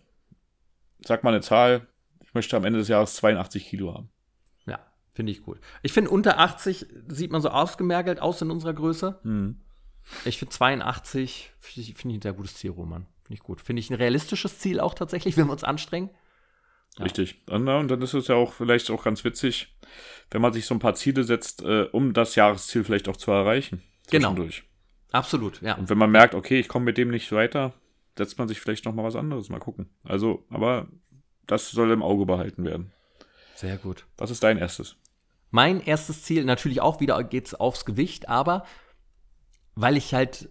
sag mal eine Zahl, ich möchte am Ende des Jahres 82 Kilo haben. Finde ich gut. Ich finde, unter 80 sieht man so ausgemergelt aus in unserer Größe. Hm. Ich finde 82, finde ich, find ich ein sehr gutes Ziel, Roman. Finde ich gut. Finde ich ein realistisches Ziel auch tatsächlich, wenn wir uns anstrengen. Ja. Richtig. Und, und dann ist es ja auch vielleicht auch ganz witzig, wenn man sich so ein paar Ziele setzt, äh, um das Jahresziel vielleicht auch zu erreichen. Genau. zwischendurch. Absolut, ja. Und wenn man merkt, okay, ich komme mit dem nicht weiter, setzt man sich vielleicht noch mal was anderes. Mal gucken. Also, aber das soll im Auge behalten werden. Sehr gut. Was ist dein erstes? Mein erstes Ziel, natürlich auch wieder geht's aufs Gewicht, aber weil ich halt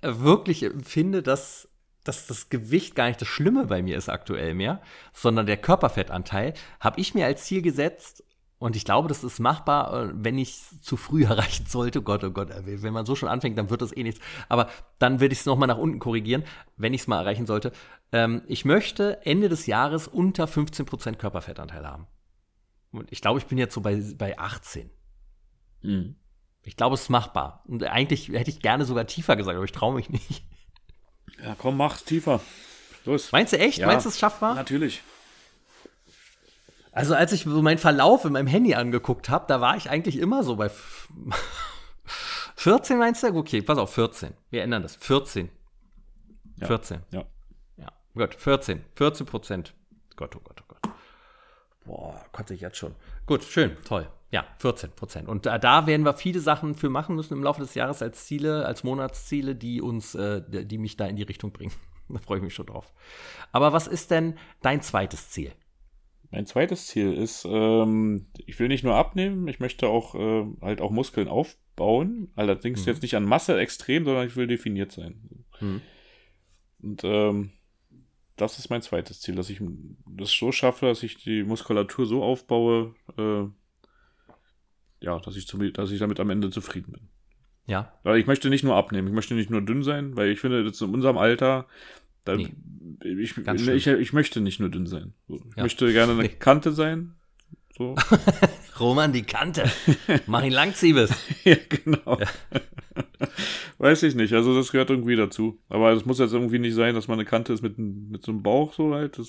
wirklich finde, dass, dass das Gewicht gar nicht das Schlimme bei mir ist aktuell mehr, sondern der Körperfettanteil, habe ich mir als Ziel gesetzt, und ich glaube, das ist machbar, äh, wenn ich es zu früh erreichen sollte. Gott, oh Gott, äh, wenn man so schon anfängt, dann wird das eh nichts. Aber dann würde ich es nochmal nach unten korrigieren, wenn ich es mal erreichen sollte. Ähm, ich möchte Ende des Jahres unter 15% Körperfettanteil haben. Und ich glaube, ich bin jetzt so bei, bei 18. Mhm. Ich glaube, es ist machbar. Und eigentlich hätte ich gerne sogar tiefer gesagt, aber ich traue mich nicht. Ja, komm, mach's tiefer. Los. Meinst du echt? Ja. Meinst du, es schaffbar? Natürlich. Also, als ich so meinen Verlauf in meinem Handy angeguckt habe, da war ich eigentlich immer so bei f- 14, meinst du? Okay, pass auf, 14. Wir ändern das. 14. Ja. 14. Ja. Ja, gut, 14. 14 Prozent. Gott, oh Gott, oh Gott. Boah, konnte ich jetzt schon. Gut, schön, toll. Ja, 14 Prozent. Und da, da werden wir viele Sachen für machen müssen im Laufe des Jahres als Ziele, als Monatsziele, die uns, äh, die mich da in die Richtung bringen. Da freue ich mich schon drauf. Aber was ist denn dein zweites Ziel? Mein zweites Ziel ist, ähm, ich will nicht nur abnehmen, ich möchte auch äh, halt auch Muskeln aufbauen. Allerdings Mhm. jetzt nicht an Masse extrem, sondern ich will definiert sein. Mhm. Und ähm, das ist mein zweites Ziel, dass ich das so schaffe, dass ich die Muskulatur so aufbaue, äh, ja, dass ich, zu, dass ich damit am Ende zufrieden bin. Ja, Weil ich möchte nicht nur abnehmen, ich möchte nicht nur dünn sein, weil ich finde, jetzt in unserem Alter, da, Nee. ich, Ganz ich, ich möchte nicht nur dünn sein. So, ich Ja. möchte gerne eine Nee. Kante sein. So. Roman, die Kante. Mach ihn lang, Siebes. ja, genau. Weiß ich nicht, also das gehört irgendwie dazu. Aber es muss jetzt irgendwie nicht sein, dass man eine Kante ist mit, mit so einem Bauch so halt. Das,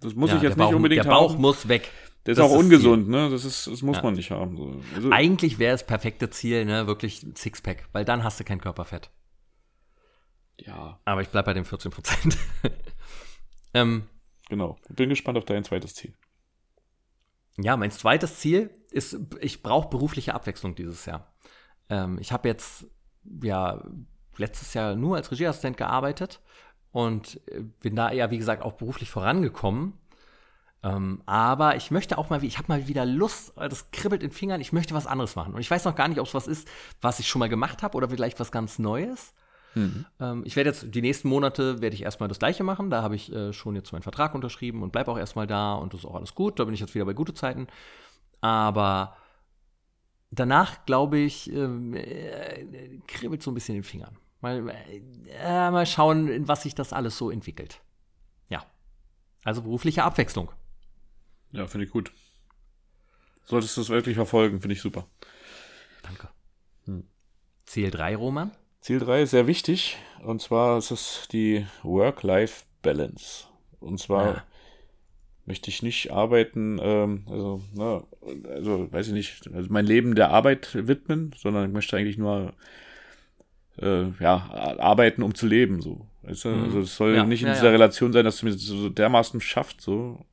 das muss Ja, ich jetzt der nicht Bauch, unbedingt Der Bauch haben. muss weg. Der ist das auch ist ungesund, ne? Das, ist, das muss Ja. man nicht haben. So. Also, Eigentlich wäre das perfekte Ziel, ne, wirklich ein Sixpack, weil dann hast du kein Körperfett. ja, Aber ich bleib bei den 14 Prozent. ähm, genau. Bin gespannt auf dein zweites Ziel. Ja, mein zweites Ziel ist, ich brauche berufliche Abwechslung dieses Jahr. Ähm, ich habe jetzt ja letztes Jahr nur als Regieassistent gearbeitet und äh, bin da ja, wie gesagt, auch beruflich vorangekommen. Ähm, aber ich möchte auch mal, ich habe mal wieder Lust, äh, das kribbelt in den Fingern, ich möchte was anderes machen. Und ich weiß noch gar nicht, ob es was ist, was ich schon mal gemacht habe oder vielleicht was ganz Neues. Mhm. Ähm, ich werde jetzt, die nächsten Monate werde ich erstmal das gleiche machen. Da habe ich äh, schon jetzt meinen Vertrag unterschrieben und bleibe auch erstmal da und das ist auch alles gut. Da bin ich jetzt wieder bei gute Zeiten. Aber danach, glaube ich, ähm, äh, kribbelt so ein bisschen in den Fingern. Mal, äh, mal schauen, in was sich das alles so entwickelt. Ja. Also berufliche Abwechslung. Ja, finde ich gut. Solltest du es wirklich verfolgen, finde ich super. Danke. Hm. Ziel 3, Roman? Ziel 3 ist sehr wichtig. Und zwar ist es die Work-Life-Balance. Und zwar Ja. möchte ich nicht arbeiten, ähm, also, ne, also weiß ich nicht, also mein Leben der Arbeit widmen, sondern ich möchte eigentlich nur äh, ja, arbeiten, um zu leben. So. Weißt du? Mhm. Also es soll Ja, nicht in ja, dieser. Relation sein, dass es mir so dermaßen schafft, so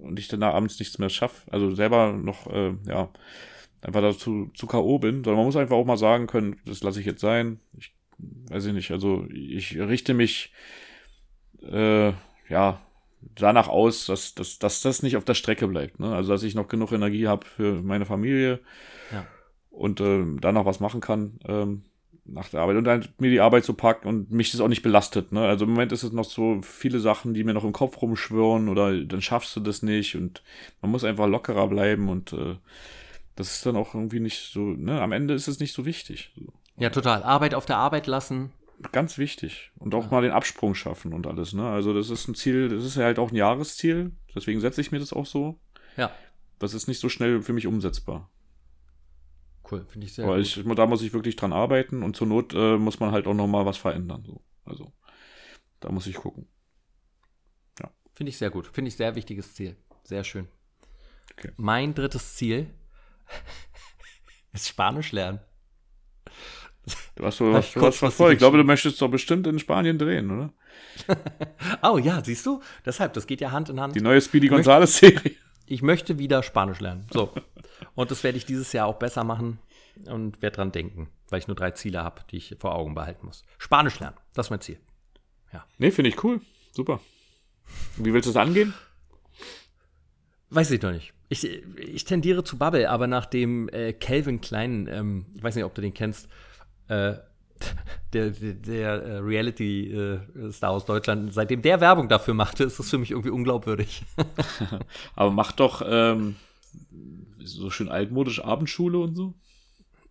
und ich dann abends nichts mehr schaffe. Also selber noch, äh, ja, einfach dazu zu K.O. bin, sondern man muss einfach auch mal sagen können, das lasse ich jetzt sein. Ich weiß ich nicht, also ich richte mich äh, ja danach aus, dass, dass, dass das nicht auf der Strecke bleibt. Ne? Also dass ich noch genug Energie habe für meine Familie Ja. und ähm, da noch was machen kann. Ähm, nach der Arbeit und dann mir die Arbeit so packt und mich das auch nicht belastet. Ne? Also im Moment ist es noch so viele Sachen, die mir noch im Kopf rumschwirren oder dann schaffst du das nicht und man muss einfach lockerer bleiben und äh, das ist dann auch irgendwie nicht so, ne? Am Ende ist es nicht so wichtig. Ja, total. Arbeit auf der Arbeit lassen. Ganz wichtig. Und auch ja. mal den Absprung schaffen und alles, ne? Also das ist ein Ziel, das ist ja halt auch ein Jahresziel, deswegen setze ich mir das auch so. Ja. Das ist nicht so schnell für mich umsetzbar. Cool, finde ich sehr gut. Ich, da muss ich wirklich dran arbeiten und zur Not äh, muss man halt auch nochmal was verändern. So. Also, da muss ich gucken. Ja. Finde ich sehr gut. Finde ich sehr wichtiges Ziel. Sehr schön. Okay. Mein drittes Ziel ist Spanisch lernen. Du hast so was, was, was vor. Ich glaube, du möchtest doch bestimmt in Spanien drehen, oder? oh ja, siehst du? Deshalb, das geht ja Hand in Hand. Die neue Speedy Gonzales-Serie. Ich möchte wieder Spanisch lernen. So. Und das werde ich dieses Jahr auch besser machen und werde dran denken, weil ich nur drei Ziele habe, die ich vor Augen behalten muss. Spanisch lernen, das ist mein Ziel. Ja. Nee, finde ich cool. Super. Wie willst du es angehen? Weiß ich noch nicht. Ich, ich tendiere zu Bubble, aber nach dem äh, Calvin Klein, ähm, ich weiß nicht, ob du den kennst, äh, der, der, der äh, Reality-Star äh, aus Deutschland, seitdem der Werbung dafür machte, ist das für mich irgendwie unglaubwürdig. aber macht doch ähm, so schön altmodisch Abendschule und so.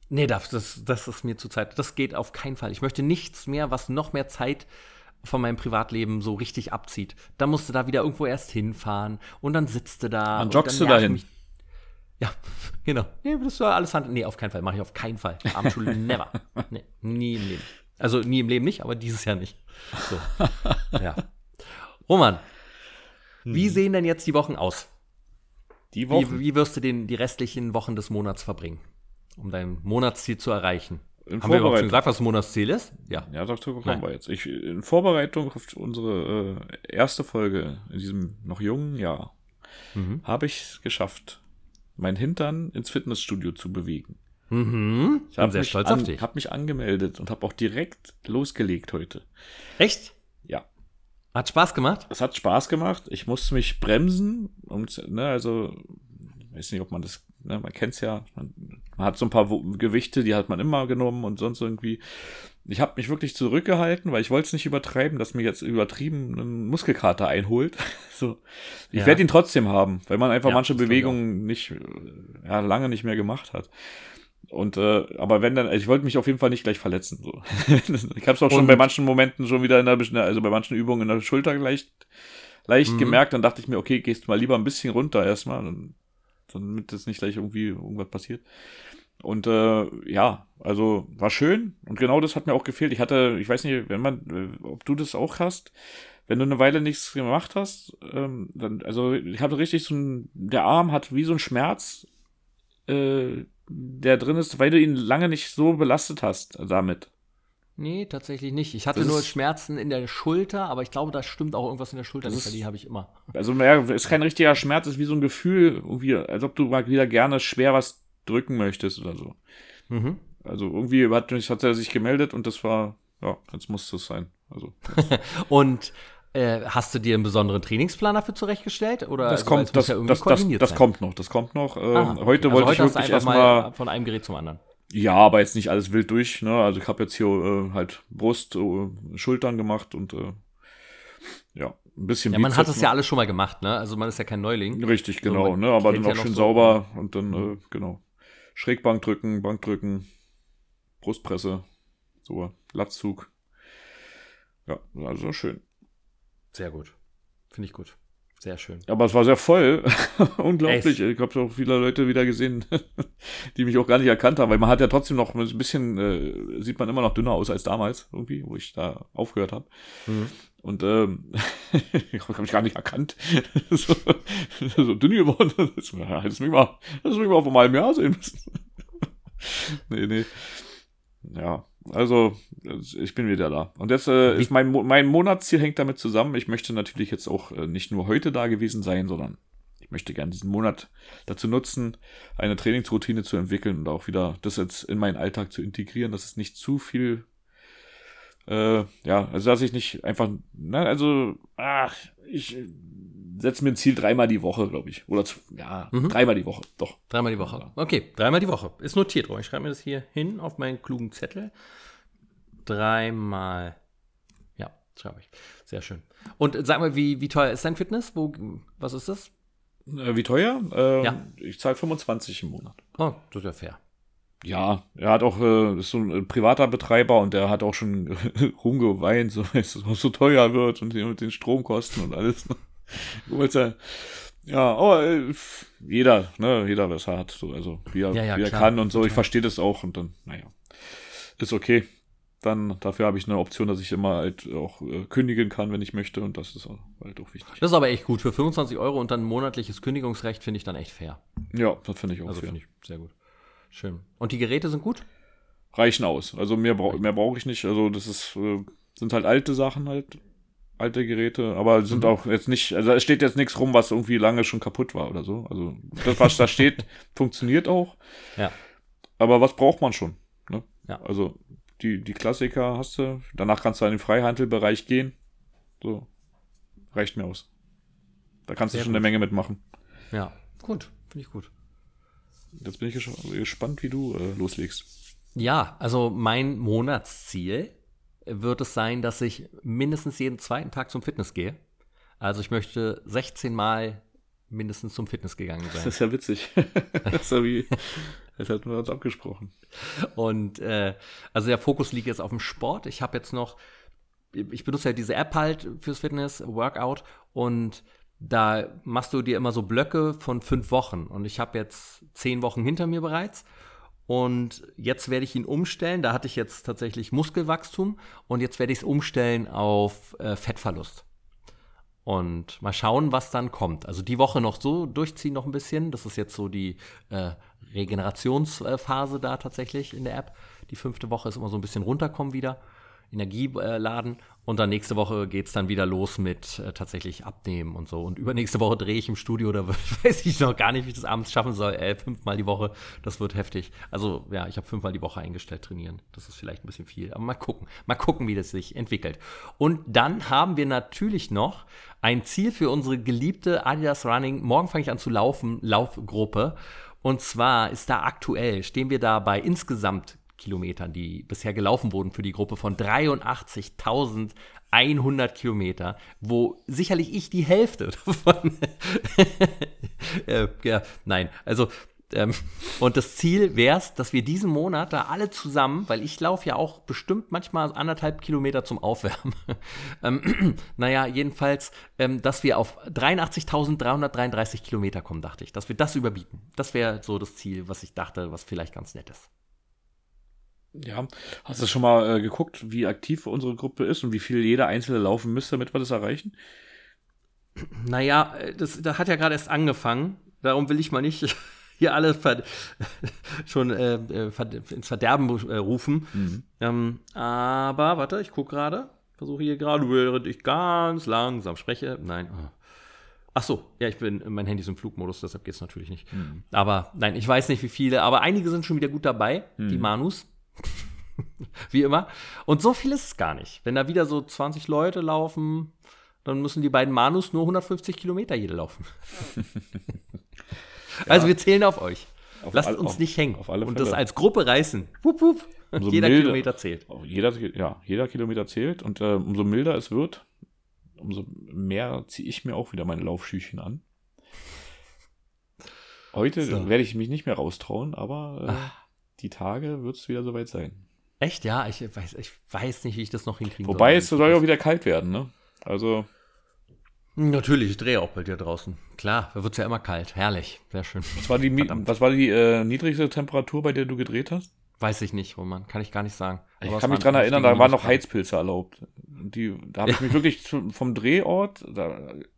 Nee, das, das, das ist mir zu Zeit. Das geht auf keinen Fall. Ich möchte nichts mehr, was noch mehr Zeit von meinem Privatleben so richtig abzieht. Da musst du da wieder irgendwo erst hinfahren und dann sitzt du da. Dann joggst du dahin. Mich. Ja, genau. Nee, das war alles Hand. Nee, auf keinen Fall. Mache ich auf keinen Fall. Abendschule never. Nee, nie im Leben. Also nie im Leben nicht, aber dieses Jahr nicht. So. ja. Roman, hm. wie sehen denn jetzt die Wochen aus? Die Wochen? Wie, wie wirst du den, die restlichen Wochen des Monats verbringen, um dein Monatsziel zu erreichen? In Haben wir überhaupt schon gesagt, was das Monatsziel ist? Ja. Ja, dazu kommen wir jetzt. Ich, in Vorbereitung auf unsere äh, erste Folge in diesem noch jungen Jahr mhm. habe ich es geschafft, mein Hintern ins Fitnessstudio zu bewegen. Mhm. Ich bin sehr stolz an, auf dich. habe mich angemeldet und habe auch direkt losgelegt heute. Echt? Ja. Hat Spaß gemacht? Es hat Spaß gemacht. Ich musste mich bremsen. Und, ne, also, ich weiß nicht, ob man das ne, man kennt es ja, man, man, hat so ein paar Gewichte, die hat man immer genommen und sonst irgendwie. Ich habe mich wirklich zurückgehalten, weil ich wollte es nicht übertreiben, dass mir jetzt übertrieben ein Muskelkater einholt. so. Ich ja. werde ihn trotzdem haben, weil man einfach ja, manche Bewegungen nicht, ja, lange nicht mehr gemacht hat. Und äh, aber wenn dann, ich wollte mich auf jeden Fall nicht gleich verletzen. So. ich habe es auch schon bei manchen Momenten schon wieder in der, also bei manchen Übungen in der Schulter leicht, leicht mhm. gemerkt. Dann dachte ich mir, okay, gehst mal lieber ein bisschen runter erstmal. Dann damit es nicht gleich irgendwie irgendwas passiert. Und äh, ja, also war schön und genau das hat mir auch gefehlt. Ich hatte, ich weiß nicht, wenn man, äh, ob du das auch hast, wenn du eine Weile nichts gemacht hast, ähm, dann, also ich hatte richtig so ein, der Arm hat wie so ein Schmerz, äh, der drin ist, weil du ihn lange nicht so belastet hast damit. Nee, tatsächlich nicht. Ich hatte das nur Schmerzen in der Schulter, aber ich glaube, da stimmt auch irgendwas in der Schulter nicht, die habe ich immer. Also, ja, ist kein richtiger Schmerz, ist wie so ein Gefühl, irgendwie, als ob du mal wieder gerne schwer was drücken möchtest oder so. Mhm. Also, irgendwie hat, hat er sich gemeldet und das war, ja, jetzt muss es sein. Also, und äh, hast du dir einen besonderen Trainingsplan dafür zurechtgestellt? Oder das, also, kommt, das, ja das, das, das kommt noch, das kommt noch. Ähm, ah, okay. Heute also wollte heute ich wirklich erstmal von einem Gerät zum anderen. Ja, aber jetzt nicht alles wild durch. Ne? Also ich habe jetzt hier äh, halt Brust, äh, Schultern gemacht und äh, ja, ein bisschen. Ja, man hat es ja alles schon mal gemacht, ne? Also man ist ja kein Neuling. Richtig, genau, so, ne? Aber dann auch ja schön so sauber und dann, mhm. äh, genau. Schrägbank drücken, Bank drücken, Brustpresse, so, Latzzug. Ja, also schön. Sehr gut. Finde ich gut. Sehr schön. Aber es war sehr voll. Unglaublich. Echt? Ich habe auch viele Leute wieder gesehen, die mich auch gar nicht erkannt haben, weil man hat ja trotzdem noch ein bisschen, äh, sieht man immer noch dünner aus als damals, irgendwie, wo ich da aufgehört habe. Mhm. Und ähm, ich habe mich gar nicht erkannt. so, so dünn geworden. Das hättest mich mal, das mich mal auf einem Jahr sehen müssen. nee, nee. Ja, also ich bin wieder da. Und jetzt äh, ist mein, mein Monatsziel hängt damit zusammen. Ich möchte natürlich jetzt auch äh, nicht nur heute da gewesen sein, sondern ich möchte gerne diesen Monat dazu nutzen, eine Trainingsroutine zu entwickeln und auch wieder das jetzt in meinen Alltag zu integrieren, dass es nicht zu viel äh, ja, also dass ich nicht einfach, ne, also, ach, ich setze mir ein Ziel dreimal die Woche, glaube ich. Oder ja, mhm. dreimal die Woche, doch. Dreimal die Woche. Okay, dreimal die Woche. Ist notiert, Ich schreibe mir das hier hin auf meinen klugen Zettel. dreimal. Ja, schreibe ich. Sehr schön. Und sag mal, wie, wie teuer ist dein Fitness? Wo, was ist das? Äh, wie teuer? Ähm, Ja. Ich zahle 25 im Monat. Oh, das ist ja fair. Ja, er hat auch, äh, ist so ein äh, privater Betreiber und der hat auch schon rumgeweint, so, dass es so teuer wird und mit den Stromkosten und alles. Weil's ja, aber äh, jeder, ne, jeder, was er hat, so, also wie er, Ja, ja, wie er klar. kann und so. Ich Total. verstehe das auch und dann, naja, ist okay. Dann, dafür habe ich eine Option, dass ich immer halt auch äh, kündigen kann, wenn ich möchte und das ist halt auch wichtig. Das ist aber echt gut. Für 25 Euro und dann monatliches Kündigungsrecht finde ich dann echt fair. Ja, das finde ich auch Also fair. finde ich sehr gut. Schön. Und die Geräte sind gut? reichen aus. Also mehr, brau mehr brauche ich nicht. Also das ist, äh, sind halt alte Sachen halt, alte Geräte, aber sind Mhm. auch jetzt nicht, also es steht jetzt nichts rum, was irgendwie lange schon kaputt war oder so. Also das, was da steht, funktioniert auch. Ja. Aber was braucht man schon? Ne? Ja. Also die, die Klassiker hast du, danach kannst du in den Freihandelbereich gehen. So, reicht mir aus. Da kannst Sehr du schon gut. eine Menge mitmachen. Ja. Gut. Finde ich gut. Jetzt bin ich gespannt, wie du äh, loslegst. Ja, also mein Monatsziel wird es sein, dass ich mindestens jeden zweiten Tag zum Fitness gehe. Also ich möchte 16 Mal mindestens zum Fitness gegangen Das sein. ist ja witzig. das ist ja wie, das hatten wir uns abgesprochen. Und äh, also der Fokus liegt jetzt auf dem Sport. Ich habe jetzt noch, ich benutze ja diese App halt fürs Fitness, Workout und da machst du dir immer so Blöcke von fünf Wochen. Und ich habe jetzt zehn Wochen hinter mir bereits. Und jetzt werde ich ihn umstellen. Da hatte ich jetzt tatsächlich Muskelwachstum und jetzt werde ich es umstellen auf äh, Fettverlust. Und mal schauen, was dann kommt. Also die Woche noch so durchziehen noch ein bisschen. Das ist jetzt so die äh, Regenerationsphase da tatsächlich in der App. Die fünfte Woche ist immer so ein bisschen runterkommen wieder, Energie äh, laden. Und dann nächste Woche geht es dann wieder los mit äh, tatsächlich Abnehmen und so. Und übernächste Woche drehe ich im Studio, da weiß ich noch gar nicht, wie ich das abends schaffen soll. Äh, fünfmal die Woche, das wird heftig. Also ja, ich habe fünfmal die Woche eingestellt trainieren. Das ist vielleicht ein bisschen viel. Aber mal gucken. Mal gucken, wie das sich entwickelt. Und dann haben wir natürlich noch ein Ziel für unsere geliebte Adidas Running. Morgen fange ich an zu laufen, Laufgruppe. Und zwar ist da aktuell, stehen wir da bei insgesamt Kilometern, die bisher gelaufen wurden für die Gruppe von 83.100 Kilometer, wo sicherlich ich die Hälfte davon. äh, ja, nein, also. Ähm, und das Ziel wäre es, dass wir diesen Monat da alle zusammen, weil ich laufe ja auch bestimmt manchmal anderthalb Kilometer zum Aufwärmen. ähm, naja, jedenfalls, ähm, dass wir auf 83.333 Kilometer kommen, dachte ich. Dass wir das überbieten. Das wäre so das Ziel, was ich dachte, was vielleicht ganz nett ist. Ja, hast du schon mal äh, geguckt, wie aktiv unsere Gruppe ist und wie viel jeder Einzelne laufen müsste, damit wir das erreichen? Naja, äh, das, das hat ja gerade erst angefangen. Darum will ich mal nicht hier alle ver schon äh, äh, ver ins Verderben äh, rufen. Ähm, aber, warte, ich gucke gerade. Versuche hier gerade, während ich ganz langsam spreche. Nein. Ach so, ja, ich bin, mein Handy ist im Flugmodus, deshalb geht es natürlich nicht. Aber nein, ich weiß nicht, wie viele, aber einige sind schon wieder gut dabei, die Manus. wie immer. Und so viel ist es gar nicht. Wenn da wieder so 20 Leute laufen, dann müssen die beiden Manus nur 150 Kilometer jede laufen. Also wir zählen auf euch. Auf Lasst all- uns auf- nicht hängen und das als Gruppe reißen. Wupp, wupp. Jeder milder- Kilometer zählt. Oh, Jeder, ja, jeder Kilometer zählt und äh, umso milder es wird, umso mehr ziehe ich mir auch wieder meine Laufschüchen an. Heute So. werde ich mich nicht mehr raustrauen, aber äh, Ah. Die Tage wird es wieder soweit sein. Echt, ja, ich weiß, ich weiß nicht, wie ich das noch hinkriegen Wobei es soll. ja auch wieder kalt werden, ne? Also, Natürlich, ich drehe auch bei dir draußen. Klar, da wird es ja immer kalt. Herrlich, sehr schön. was war die, was war die äh, niedrigste Temperatur, bei der du gedreht hast? Weiß ich nicht, Roman. Kann ich gar nicht sagen. Ich Aber es kann mich dran erinnern, da waren noch. Heizpilze erlaubt. Die, da habe ich mich wirklich vom Drehort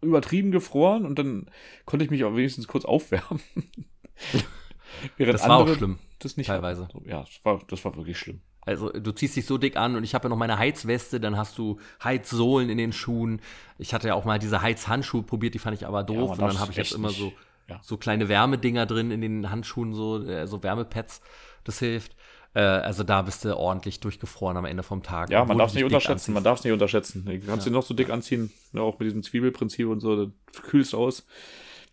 übertrieben gefroren und dann konnte ich mich auch wenigstens kurz aufwärmen. Während Das war auch schlimm, Das nicht teilweise. hatten. Ja, das war, das war wirklich schlimm. Also du ziehst dich so dick an und ich habe ja noch meine Heizweste, dann hast du Heizsohlen in den Schuhen. Ich hatte ja auch mal diese Heizhandschuhe probiert, die fand ich aber doof. man und dann habe ich jetzt immer so, Ja. so kleine Wärmedinger drin in den Handschuhen, so, äh, so Wärmepads. Das hilft. Äh, also da bist du ordentlich durchgefroren am Ende vom Tag. Ja, man darf es nicht dich unterschätzen. Man anziehst. darf es nicht unterschätzen. Du kannst ihn noch so dick anziehen, ja, auch mit diesem Zwiebelprinzip und so, dann kühlst aus.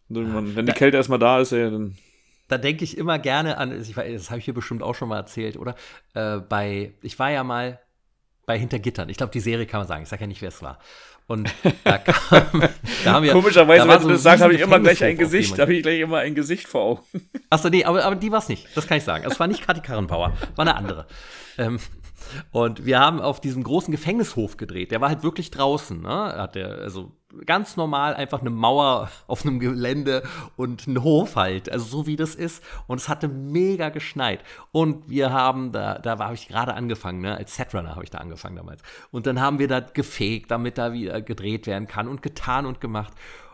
Und wenn die Kälte erstmal da ist, ey, dann da denke ich immer gerne an, das habe ich hier bestimmt auch schon mal erzählt, oder? Äh, bei, ich war ja mal bei Hintergittern. Ich glaube, die Serie kann man sagen. Ich sage ja nicht, wer es war. Und da, kam, da haben wir. Komischerweise, wenn so du das sagst, habe ich immer gleich ein Gesicht, habe ich gleich immer ein Gesicht vor Augen. Achso, nee, aber, aber die war es nicht. Das kann ich sagen. Es war nicht Kathi Karrenbauer, war eine andere. Ähm, und wir haben auf diesem großen Gefängnishof gedreht. Der war halt wirklich draußen. Ne? Hat der, also ganz normal einfach eine Mauer auf einem Gelände und ein Hof halt. Also so wie das ist. Und es hatte mega geschneit. Und wir haben, da, da habe ich gerade angefangen, ne? als Setrunner habe ich da angefangen damals. Und dann haben wir da gefegt, damit da wieder gedreht werden kann und getan und gemacht.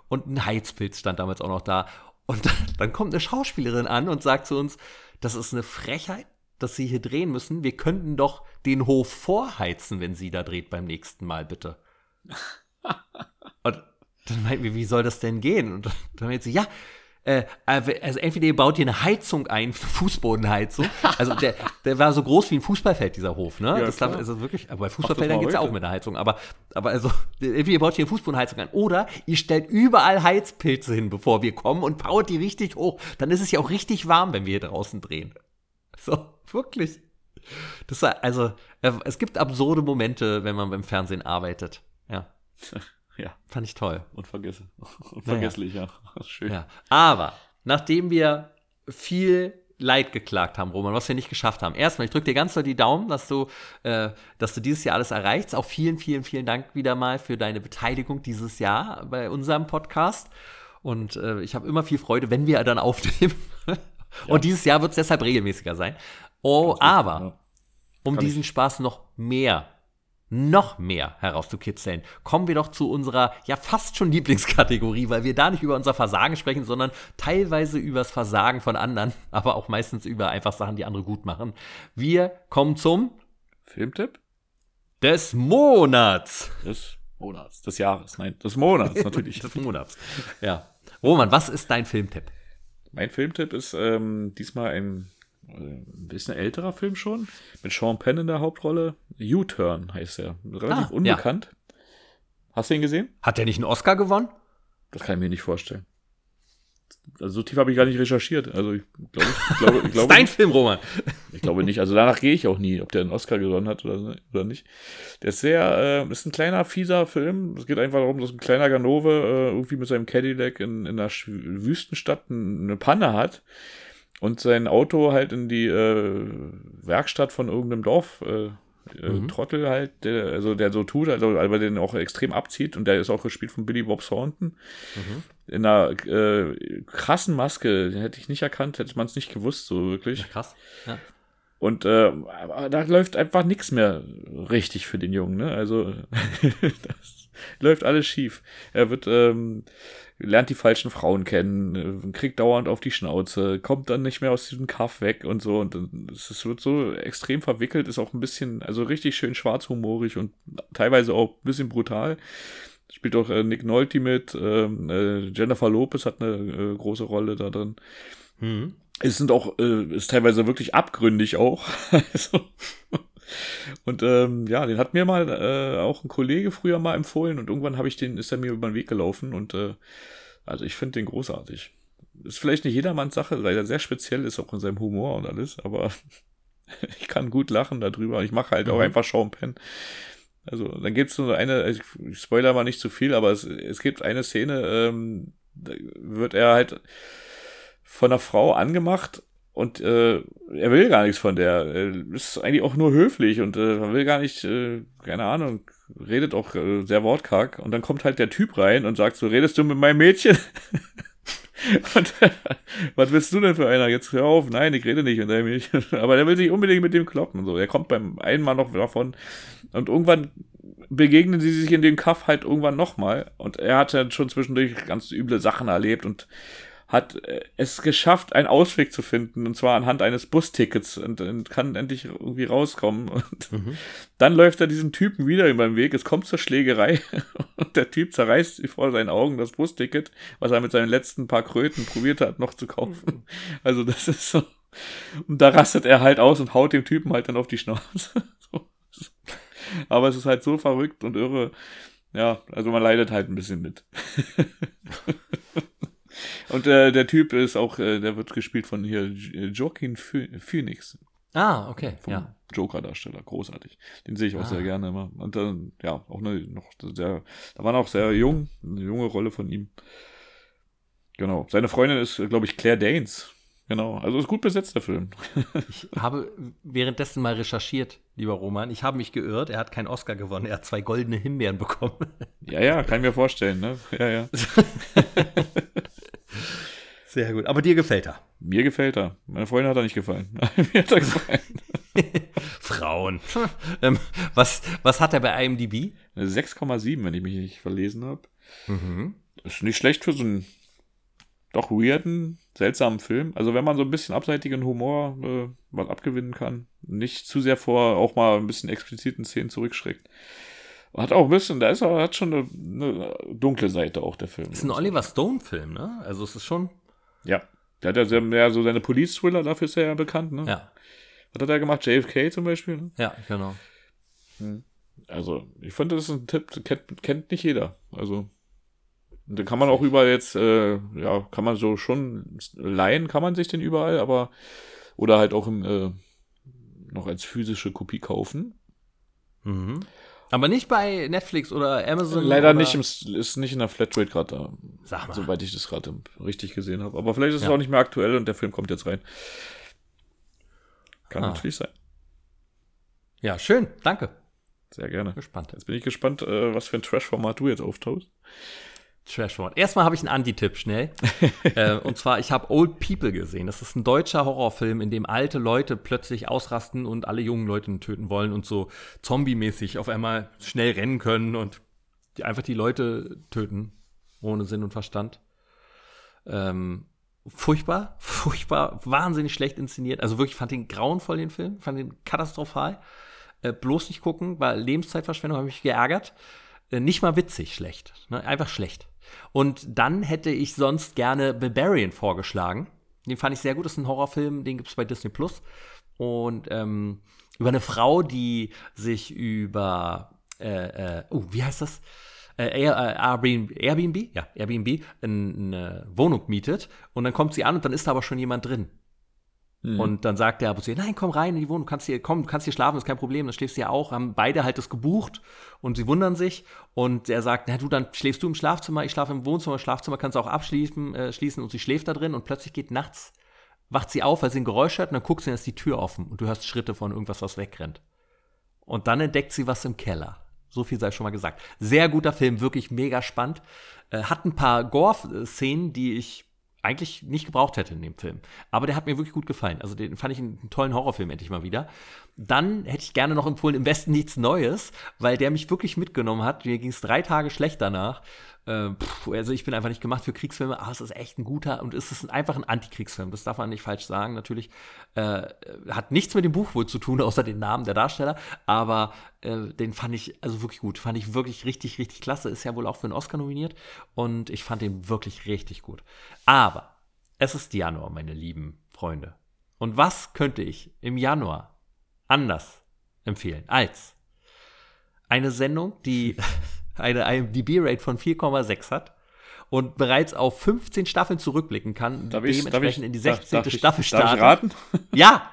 Und ein Heizpilz stand damals auch noch da. Und dann kommt eine Schauspielerin an und sagt zu uns, das ist eine Frechheit, dass Sie hier drehen müssen. Wir könnten doch den Hof vorheizen, wenn sie da dreht beim nächsten Mal, bitte. und dann meinten wir, wie soll das denn gehen? Und dann meinte sie, ja, äh, also entweder ihr baut hier eine Heizung ein, eine Fußbodenheizung. Also der, der war so groß wie ein Fußballfeld, dieser Hof, ne? Ja, das klar. also wirklich, aber bei Fußballfeldern geht es ja auch mit einer Heizung. Aber, aber also, entweder ihr baut hier eine Fußbodenheizung ein oder ihr stellt überall Heizpilze hin, bevor wir kommen und baut die richtig hoch. Dann ist es ja auch richtig warm, wenn wir hier draußen drehen. So, wirklich. Das war, also, äh, es gibt absurde Momente, wenn man beim Fernsehen arbeitet. Ja. Ja. Fand ich toll. Unvergessen. Unvergesslich, naja. ja. Schön. Ja. Aber, nachdem wir viel Leid geklagt haben, Roman, was wir nicht geschafft haben. Erstmal, ich drücke dir ganz doll die Daumen, dass du, äh, dass du dieses Jahr alles erreichst. Auch vielen, vielen, vielen Dank wieder mal für deine Beteiligung dieses Jahr bei unserem Podcast. Und äh, ich habe immer viel Freude, wenn wir dann aufnehmen. Ja. Und dieses Jahr wird es deshalb regelmäßiger sein. Oh, aber ja. um diesen ich. Spaß noch mehr, noch mehr herauszukitzeln, kommen wir doch zu unserer ja fast schon Lieblingskategorie, weil wir da nicht über unser Versagen sprechen, sondern teilweise über das Versagen von anderen, aber auch meistens über einfach Sachen, die andere gut machen. Wir kommen zum Filmtipp des Monats. Des Monats, des Jahres, nein, des Monats natürlich. des Monats. Ja. Roman, was ist dein Filmtipp? Mein Filmtipp ist ähm, diesmal ein ein bisschen älterer Film schon, mit Sean Penn in der Hauptrolle. U-Turn heißt er. Relativ ah, unbekannt. Ja. Hast du ihn gesehen? Hat er nicht einen Oscar gewonnen? Das kann ich mir nicht vorstellen. Also so tief habe ich gar nicht recherchiert. Also ich glaube, ich glaube, ich glaube. Dein. Film, Roman. Ich glaube nicht. Also danach gehe ich auch nie, ob der einen Oscar gewonnen hat oder, oder nicht. Der ist sehr, äh, ist ein kleiner, fieser Film. Es geht einfach darum, dass ein kleiner Ganove äh, irgendwie mit seinem Cadillac in, in einer Wüstenstadt eine Panne hat und sein Auto halt in die äh, Werkstatt von irgendeinem Dorf äh, äh, mhm. Trottel halt, der, also der so tut, also aber den auch extrem abzieht und der ist auch gespielt von Billy Bob Thornton. Mhm. In einer äh, krassen Maske, den hätte ich nicht erkannt, hätte man es nicht gewusst, so wirklich. Ja, krass. Ja. Und äh, da läuft einfach nichts mehr richtig für den Jungen, ne? Also das läuft alles schief. Er wird ähm, lernt die falschen Frauen kennen, äh, kriegt dauernd auf die Schnauze, kommt dann nicht mehr aus diesem Kaff weg und so. Und es wird so extrem verwickelt, ist auch ein bisschen, also richtig schön schwarzhumorig und teilweise auch ein bisschen brutal. Spielt auch äh, Nick Nolte mit, ähm, äh, Jennifer Lopez hat eine äh, große Rolle da drin. Mhm. Es sind auch, äh, ist teilweise wirklich abgründig auch. also, und ähm, ja, den hat mir mal äh, auch ein Kollege früher mal empfohlen und irgendwann habe ich den, ist er mir über den Weg gelaufen und äh, also ich finde den großartig. Ist vielleicht nicht jedermanns Sache, weil er sehr speziell ist, auch in seinem Humor und alles, aber ich kann gut lachen darüber. Ich mache halt mhm. auch einfach Penn. Also, dann gibt es nur eine, ich spoiler mal nicht zu viel, aber es, es gibt eine Szene, ähm, da wird er halt von einer Frau angemacht und äh, er will gar nichts von der. Er ist eigentlich auch nur höflich und äh, will gar nicht, äh, keine Ahnung, redet auch äh, sehr wortkarg. Und dann kommt halt der Typ rein und sagt so, redest du mit meinem Mädchen? und äh, was willst du denn für einer? Jetzt hör auf, nein, ich rede nicht mit deinem Mädchen. Aber der will sich unbedingt mit dem kloppen. So, er kommt beim einen Mal noch davon. Und irgendwann begegnen sie sich in dem Kaff halt irgendwann nochmal. Und er hat ja schon zwischendurch ganz üble Sachen erlebt und hat äh, es geschafft, einen Ausweg zu finden, und zwar anhand eines Bustickets und, und kann endlich irgendwie rauskommen. Und mhm. dann läuft er diesem Typen wieder über den Weg, es kommt zur Schlägerei und der Typ zerreißt vor seinen Augen das Busticket, was er mit seinen letzten paar Kröten probiert hat, noch zu kaufen. Mhm. Also das ist so. Und da rastet er halt aus und haut dem Typen halt dann auf die Schnauze. Aber es ist halt so verrückt und irre. Ja, also man leidet halt ein bisschen mit. Und äh, der Typ ist auch, äh, der wird gespielt von hier Joaquin Phoenix. Ah, okay, vom ja. Joker-Darsteller. Großartig. Den sehe ich auch Ah. sehr gerne immer. Und dann, ja, auch eine, noch sehr, da war noch sehr jung, eine junge Rolle von ihm. Genau. Seine Freundin ist, glaube ich, Claire Danes. Genau. Also ist gut besetzt, der Film. Ich habe währenddessen mal recherchiert, lieber Roman. Ich habe mich geirrt. Er hat keinen Oscar gewonnen. Er hat zwei goldene Himbeeren bekommen. Ja, ja, kann ich mir vorstellen, ne? Ja, ja. Sehr gut. Aber dir gefällt er. Mir gefällt er. Meine Freundin hat er nicht gefallen. Mir hat er gefallen. Frauen. ähm, was, was hat er bei IMDb? Eine 6,7, wenn ich mich nicht verlesen habe. Mhm. Ist nicht schlecht für so einen doch weirden, seltsamen Film. Also wenn man so ein bisschen abseitigen Humor äh, was abgewinnen kann, nicht zu sehr vor auch mal ein bisschen expliziten Szenen zurückschreckt. Hat auch ein bisschen, da ist er, hat schon eine, eine dunkle Seite auch der Film. Ist ein Oliver Stone-Film, ne? Also es ist schon. Ja. Der hat ja sehr, mehr so seine Police-Thriller, dafür ist er ja bekannt, ne? Ja, Was hat er gemacht? JFK zum Beispiel? Ne? ja, genau. Also, ich fand, das ist ein Tipp, kennt, kennt nicht jeder. Also, den kann man auch überall jetzt, äh, ja, kann man so schon leihen, kann man sich den überall, aber, oder halt auch im, äh, noch als physische Kopie kaufen. Mhm. Aber nicht bei Netflix oder Amazon. Leider oder, nicht, im, ist nicht in der Flatrate gerade da, Sag mal. soweit ich das gerade richtig gesehen habe. Aber vielleicht ist es Ja. auch nicht mehr aktuell und der Film kommt jetzt rein. Kann Ah. natürlich sein. Ja, schön. Danke. Sehr gerne. Gespannt. Jetzt bin ich gespannt, äh, was für ein Trash-Format du jetzt auftauchst. Trashwort. Erstmal habe ich einen Anti-Tipp schnell. äh, und zwar, ich habe Old People gesehen. Das ist ein deutscher Horrorfilm, in dem alte Leute plötzlich ausrasten und alle jungen Leute töten wollen und so zombie-mäßig auf einmal schnell rennen können und die einfach die Leute töten, ohne Sinn und Verstand. Ähm, furchtbar, furchtbar, wahnsinnig schlecht inszeniert. Also wirklich fand den grauenvoll, den Film, fand den katastrophal. Äh, bloß nicht gucken, war Lebenszeitverschwendung, habe mich geärgert. Äh, nicht mal witzig, schlecht. Ne? Einfach schlecht. Und dann hätte ich sonst gerne Barbarian vorgeschlagen. Den fand ich sehr gut. Das ist ein Horrorfilm, den gibt es bei Disney Plus. Und ähm, über eine Frau, die sich über, äh, äh, oh, wie heißt das? Äh, äh, Airbnb? Ja, Airbnb, ein- eine Wohnung mietet. Und dann kommt sie an und dann ist da aber schon jemand drin. Und dann sagt der Apotheker, nein, komm rein in die Wohnung, du kannst hier, komm, du kannst hier schlafen, ist kein Problem, dann schläfst du ja auch. Haben beide halt das gebucht und sie wundern sich. Und er sagt, na du, dann schläfst du im Schlafzimmer, ich schlafe im Wohnzimmer, Schlafzimmer kannst du auch abschließen äh, schließen und sie schläft da drin und plötzlich geht nachts, wacht sie auf, weil sie ein Geräusch hört und dann guckt sie, dann ist die Tür offen und du hörst Schritte von irgendwas, was wegrennt. Und dann entdeckt sie was im Keller. So viel sei schon mal gesagt. Sehr guter Film, wirklich mega spannend. Äh, hat ein paar Gore-Szenen, die ich eigentlich nicht gebraucht hätte in dem Film. Aber der hat mir wirklich gut gefallen. Also den fand ich einen tollen Horrorfilm endlich mal wieder. Dann hätte ich gerne noch empfohlen, im Westen nichts Neues, weil der mich wirklich mitgenommen hat. Mir ging es drei Tage schlecht danach. Äh, pff, also ich bin einfach nicht gemacht für Kriegsfilme, aber es ist echt ein guter und es ist einfach ein Antikriegsfilm. Das darf man nicht falsch sagen, natürlich. Äh, hat nichts mit dem Buch wohl zu tun, außer den Namen der Darsteller. Aber äh, den fand ich also wirklich gut. Fand ich wirklich richtig, richtig klasse. Ist ja wohl auch für einen Oscar nominiert. Und ich fand den wirklich richtig gut. Aber es ist Januar, meine lieben Freunde. Und was könnte ich im Januar anders empfehlen als eine Sendung, die eine IMDb-Rate von 4,6 hat und bereits auf 15 Staffeln zurückblicken kann, Darf ich, darf ich, dementsprechend in die darf- 16. darf ich, Staffel Darf starten. ich raten? Ja,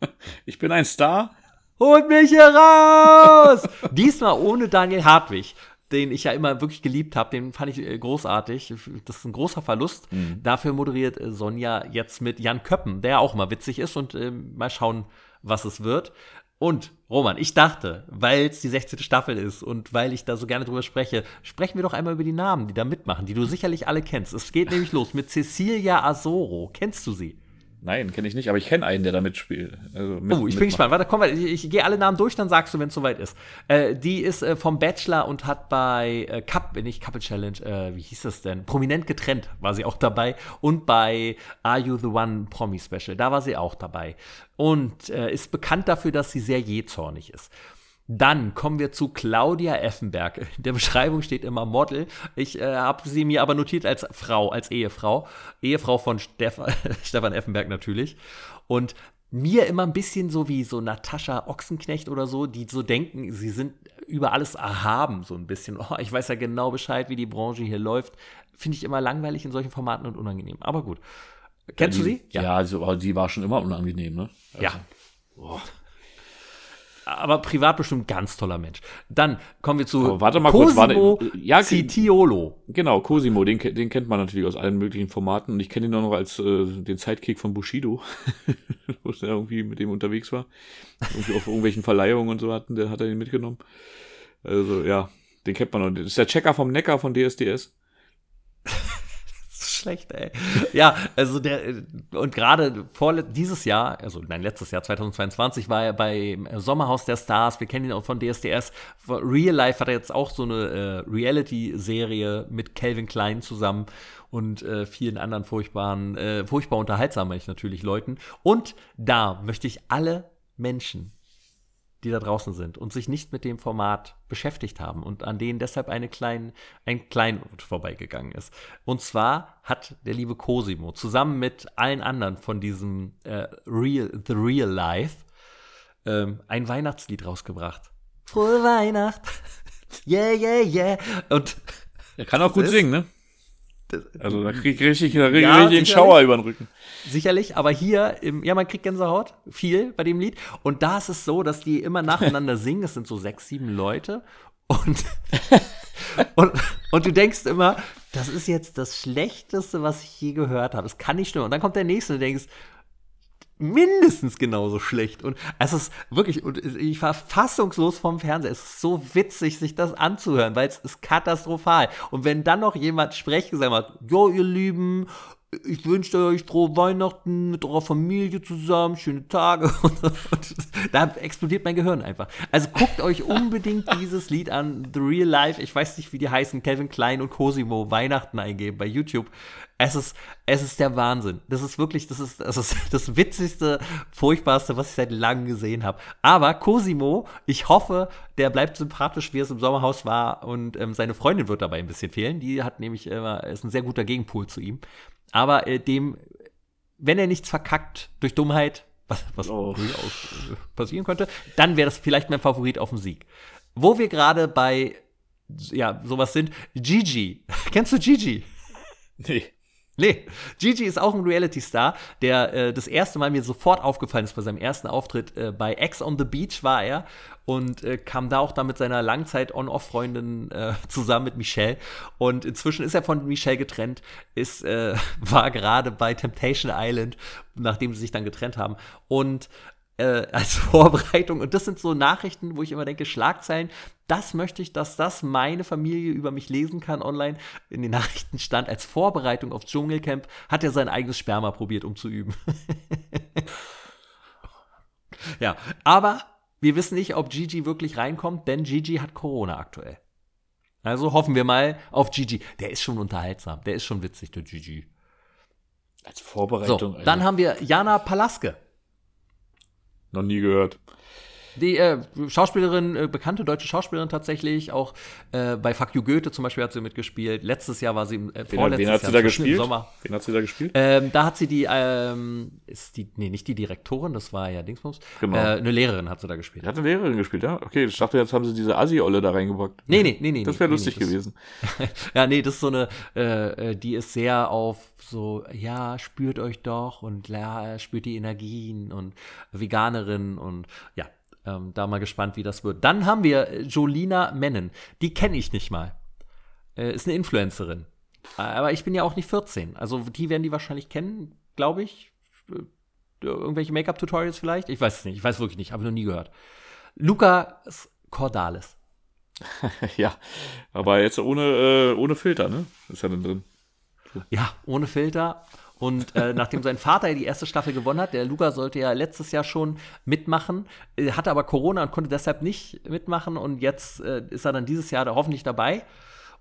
Ich bin ein Star. Holt mich hier raus! Diesmal ohne Daniel Hartwig, den ich ja immer wirklich geliebt habe. Den fand ich äh, großartig. Das ist ein großer Verlust. Dafür moderiert äh, Sonja jetzt mit Jan Köppen, der auch mal witzig ist und ähm, mal schauen, was es wird. Und Roman, ich dachte, weil es die 16. Staffel ist und weil ich da so gerne drüber spreche, sprechen wir doch einmal über die Namen, die da mitmachen, die du sicherlich alle kennst. Es geht nämlich los mit Cecilia Azoro. Kennst du sie? Nein, kenne ich nicht, aber ich kenne einen, der da mitspielt. Also mit, Oh, ich bin gespannt. Warte, komm, ich, ich gehe alle Namen durch, dann sagst du, wenn es soweit ist. Äh, die ist äh, vom Bachelor und hat bei äh, Cup, nicht Couple Challenge, äh, wie hieß das denn? Prominent getrennt war sie auch dabei. Und bei Are You the One Promi Special, da war sie auch dabei. Und äh, ist bekannt dafür, dass sie sehr jähzornig ist. Dann kommen wir zu Claudia Effenberg. In der Beschreibung steht immer Model. Ich äh, habe sie mir aber notiert als Frau, als Ehefrau. Ehefrau von Stefan, Stefan Effenberg natürlich. Und mir immer ein bisschen so wie so Natascha Ochsenknecht oder so, die so denken, sie sind über alles erhaben, so ein bisschen. Oh, ich weiß ja genau Bescheid, wie die Branche hier läuft. Finde ich immer langweilig in solchen Formaten und unangenehm. Aber gut. Kennst du die, sie? Ja, also, aber die war schon immer unangenehm, ne? Also, Ja. Boah. Aber privat bestimmt ganz toller Mensch. Dann kommen wir zu Aber warte mal Cosimo kurz, warte. Ja, Citiolo. Genau, Cosimo, den, den kennt man natürlich aus allen möglichen Formaten. Und ich kenne ihn auch noch als äh, den Sidekick von Bushido, wo er irgendwie mit dem unterwegs war. Irgendwie auf irgendwelchen Verleihungen und so hatten, der hat er ihn mitgenommen. Also ja, den kennt man noch. Das ist der Checker vom Neckar von DSDS. Schlecht, ey. Ja, also der, äh, und gerade vor dieses Jahr, also nein, letztes Jahr, 2022, war er bei Sommerhaus der Stars. Wir kennen ihn auch von DSDS. Real Life hat er jetzt auch so eine äh, Reality-Serie mit Calvin Klein zusammen und äh, vielen anderen furchtbaren, äh, furchtbar unterhaltsamen natürlich Leuten. Und da möchte ich alle Menschen, die da draußen sind und sich nicht mit dem Format beschäftigt haben und an denen deshalb eine klein, ein Kleinod vorbeigegangen ist. Und zwar hat der liebe Cosimo zusammen mit allen anderen von diesem äh, Real, The Real Life ähm, ein Weihnachtslied rausgebracht. Frohe Weihnacht! Yeah, yeah, yeah! Und Er kann auch gut ist- singen, ne? Also da krieg ich richtig, da krieg Ja, richtig sicherlich. Schauer über den Rücken. Sicherlich, aber hier, im, ja, man kriegt Gänsehaut, viel bei dem Lied. Und da ist es so, dass die immer nacheinander singen. Es sind so sechs, sieben Leute. Und, und, und du denkst immer, das ist jetzt das Schlechteste, was ich je gehört habe. Es kann nicht stimmen. Und dann kommt der nächste und du denkst, mindestens genauso schlecht. Und es ist wirklich, und ich war fassungslos vom Fernseher. Es ist so witzig, sich das anzuhören, weil es ist katastrophal. Und wenn dann noch jemand Sprechgesang macht, jo, ihr Lieben, ich wünsche euch frohe Weihnachten mit eurer Familie zusammen, schöne Tage. Und, und da explodiert mein Gehirn einfach. Also guckt euch unbedingt dieses Lied an, The Real Life. Ich weiß nicht, wie die heißen, Calvin Klein und Cosimo, Weihnachten eingeben bei YouTube. Es ist, es ist der Wahnsinn. Das ist wirklich, das ist, das ist das witzigste, furchtbarste, was ich seit langem gesehen habe. Aber Cosimo, ich hoffe, der bleibt sympathisch, wie es im Sommerhaus war und ähm, seine Freundin wird dabei ein bisschen fehlen. Die hat nämlich immer, ist ein sehr guter Gegenpol zu ihm. Aber äh, dem, wenn er nichts verkackt durch Dummheit, was, was Oh. durchaus äh, passieren könnte, dann wäre das vielleicht mein Favorit auf den Sieg. Wo wir gerade bei, ja, sowas sind, Gigi. Kennst du Gigi? Nee. Nee, Gigi ist auch ein Reality-Star, der äh, das erste Mal mir sofort aufgefallen ist bei seinem ersten Auftritt. Äh, bei Ex on the Beach war er und äh, kam da auch dann mit seiner Langzeit-On-Off-Freundin äh, zusammen mit Michelle. Und inzwischen ist er von Michelle getrennt, ist, äh, war gerade bei Temptation Island, nachdem sie sich dann getrennt haben. Und äh, als Vorbereitung. Und das sind so Nachrichten, wo ich immer denke, Schlagzeilen, das möchte ich, dass das meine Familie über mich lesen kann online. In den Nachrichten stand, als Vorbereitung aufs Dschungelcamp hat er sein eigenes Sperma probiert, um zu üben. ja, aber wir wissen nicht, ob Gigi wirklich reinkommt, denn Gigi hat Corona aktuell. Also hoffen wir mal auf Gigi. Der ist schon unterhaltsam, der ist schon witzig, der Gigi. Als So, Vorbereitung. also, dann haben wir Jana Palaske. Noch nie gehört. Die äh, Schauspielerin, äh, bekannte deutsche Schauspielerin tatsächlich, auch äh, bei Fuck You Goethe zum Beispiel hat sie mitgespielt. Letztes Jahr war sie, im- äh, Wen, vorletztes wen hat Jahr sie da zwischen im gespielt? Sommer. Wen hat sie da gespielt? Ähm, da hat sie die, ähm, ist die, nee, nicht die Direktorin, das war ja Dingsbums. Genau. Äh, eine Lehrerin hat sie da gespielt. Die hat eine Lehrerin gespielt, ja? Okay, ich dachte, jetzt haben sie diese Assi-Olle da reingepackt. Nee, nee, nee, nee. Das wäre nee, lustig nee, gewesen. Ja, nee, das ist so eine, äh, äh, die ist sehr auf so, ja, spürt euch doch und ja, spürt die Energien und Veganerin und ja, ähm, da mal gespannt, wie das wird. Dann haben wir äh, Jolina Mennen. Die kenne ich nicht mal. Äh, ist eine Influencerin. Aber ich bin ja auch nicht 14. Also die werden die wahrscheinlich kennen, glaube ich. Äh, Irgendwelche Make-up-Tutorials vielleicht? Ich weiß es nicht. Ich weiß wirklich nicht. Habe noch nie gehört. Lukas Cordalis. ja, aber jetzt ohne, äh, ohne Filter, ne? Ist ja dann drin. Ja, ohne Filter. Und äh, nachdem sein Vater ja die erste Staffel gewonnen hat, der Luca sollte ja letztes Jahr schon mitmachen, äh, hatte aber Corona und konnte deshalb nicht mitmachen. Und jetzt äh, ist er dann dieses Jahr da hoffentlich dabei.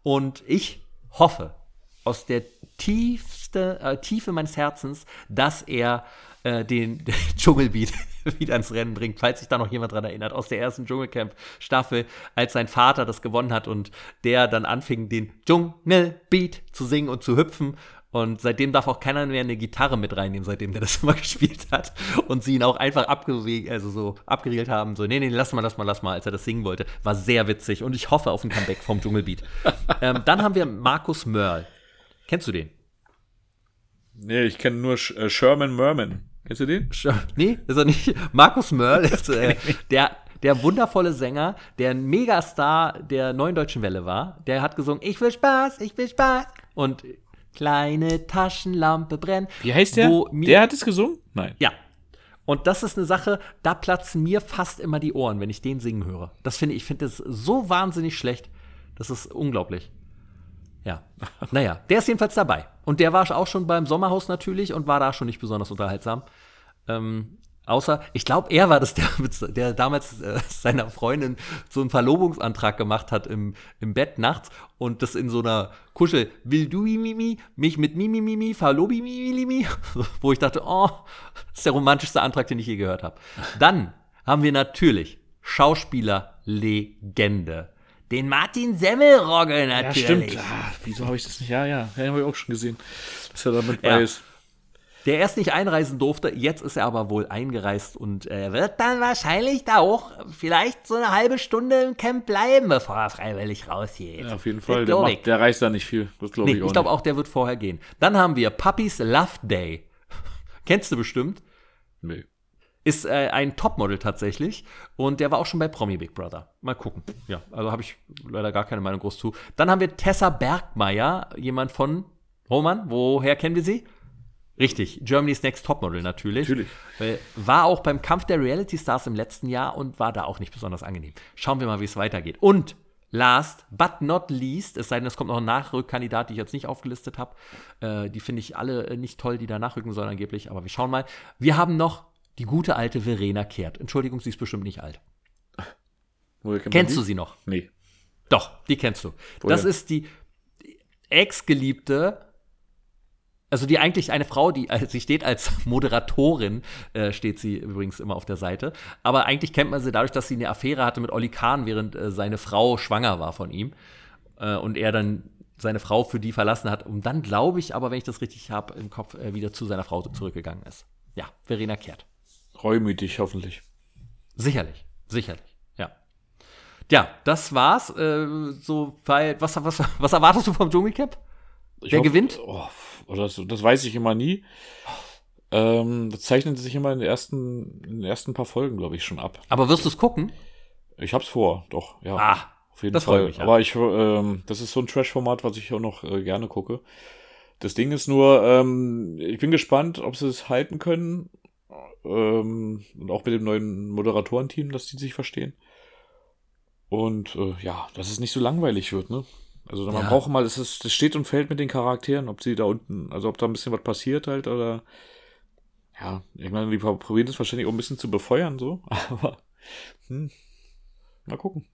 Und ich hoffe aus der tiefste, äh, Tiefe meines Herzens, dass er äh, den Dschungelbeat wieder ins Rennen bringt, falls sich da noch jemand dran erinnert, aus der ersten Dschungelcamp-Staffel, als sein Vater das gewonnen hat und der dann anfing, den Dschungelbeat zu singen und zu hüpfen. Und seitdem darf auch keiner mehr eine Gitarre mit reinnehmen, seitdem der das immer gespielt hat. Und sie ihn auch einfach abgewegt, also so abgerielt haben. So, nee, nee, lass mal, lass mal, lass mal, als er das singen wollte. War sehr witzig. Und ich hoffe auf ein Comeback vom Dschungelbeat. ähm, dann haben wir Markus Mörl. Kennst du den? Nee, ich kenne nur Sh äh, Sherman Merman. Kennst du den? Nee, ist er nicht. Markus Mörl ist äh, der, der wundervolle Sänger, der ein Megastar der neuen deutschen Welle war. Der hat gesungen, ich will Spaß, ich will Spaß. Und kleine Taschenlampe brennt. Wie heißt der? Der hat es gesungen? Nein. Ja. Und das ist eine Sache, da platzen mir fast immer die Ohren, wenn ich den singen höre. Das finde ich, ich finde das so wahnsinnig schlecht. Das ist unglaublich. Ja. Naja, der ist jedenfalls dabei. Und der war auch schon beim Sommerhaus natürlich und war da schon nicht besonders unterhaltsam. Ähm, außer, ich glaube, er war das, der, der damals äh, seiner Freundin so einen Verlobungsantrag gemacht hat im, im Bett nachts und das in so einer Kuschel, will du Mimi, mich mit Mimi Mimi, verlobi Mimi Mimi, wo ich dachte, oh, das ist der romantischste Antrag, den ich je gehört habe. Dann haben wir natürlich Schauspieler Legende. Den Martin Semmelrogge Ja, natürlich. stimmt. Ah, wieso habe ich das nicht? Ja, ja, ja habe ich auch schon gesehen, dass er damit Ja. bei ist. Der erst nicht einreisen durfte, jetzt ist er aber wohl eingereist und er wird dann wahrscheinlich da auch vielleicht so eine halbe Stunde im Camp bleiben, bevor er freiwillig rausgeht. Ja, auf jeden Fall. Der, macht, der reißt da nicht viel. Das glaube Nee, ich auch ich glaube auch, der wird vorher gehen. Dann haben wir Puppies Love Day. Kennst du bestimmt? Nee. Ist äh, ein Topmodel tatsächlich und der war auch schon bei Promi Big Brother. Mal gucken. Ja, also habe ich leider gar keine Meinung groß zu. Dann haben wir Tessa Bergmeier, jemand von Roman. Woher kennen wir sie? Richtig, Germany's Next Topmodel natürlich. Natürlich. Äh, War auch beim Kampf der Reality Stars im letzten Jahr und war da auch nicht besonders angenehm. Schauen wir mal, wie es weitergeht. Und last but not least, es sei denn, es kommt noch ein Nachrückkandidat, die ich jetzt nicht aufgelistet habe. Äh, die finde ich alle äh, nicht toll, die da nachrücken sollen angeblich. Aber wir schauen mal. Wir haben noch die gute alte Verena Kehrt. Entschuldigung, sie ist bestimmt nicht alt. Woher kennt man Kennst du sie noch? Nee. Doch, die kennst du. Woher? Das ist die Ex-Geliebte, also die eigentlich eine Frau, die, also sie steht als Moderatorin, äh, steht sie übrigens immer auf der Seite. Aber eigentlich kennt man sie dadurch, dass sie eine Affäre hatte mit Olli Kahn, während äh, seine Frau schwanger war von ihm. Äh, und er dann seine Frau für die verlassen hat. Und dann glaube ich aber, wenn ich das richtig habe, im Kopf äh, wieder zu seiner Frau zurückgegangen ist. Ja, Verena Kehrt. Reumütig, hoffentlich. Sicherlich, sicherlich, ja. Ja, das war's. Äh, so, weil, was, was, was erwartest du vom Dschungelcamp? Wer gewinnt? Oh, das, das weiß ich immer nie. Ähm, das zeichnet sich immer in den ersten, in den ersten paar Folgen, glaube ich, schon ab. Aber wirst du es gucken? Ich hab's vor, doch, ja. Ah, auf jeden das Fall. mich, ja. Aber ich, ähm, das ist so ein Trash-Format, was ich auch noch äh, gerne gucke. Das Ding ist nur, ähm, ich bin gespannt, ob sie es halten können. Ähm, und auch mit dem neuen Moderatorenteam, dass die sich verstehen. Und äh, ja, dass es nicht so langweilig wird, ne? Also man Ja. braucht mal, es ist, steht und fällt mit den Charakteren, ob sie da unten, also ob da ein bisschen was passiert halt oder ja, ich meine, die probieren das wahrscheinlich auch ein bisschen zu befeuern, so, aber hm, mal gucken.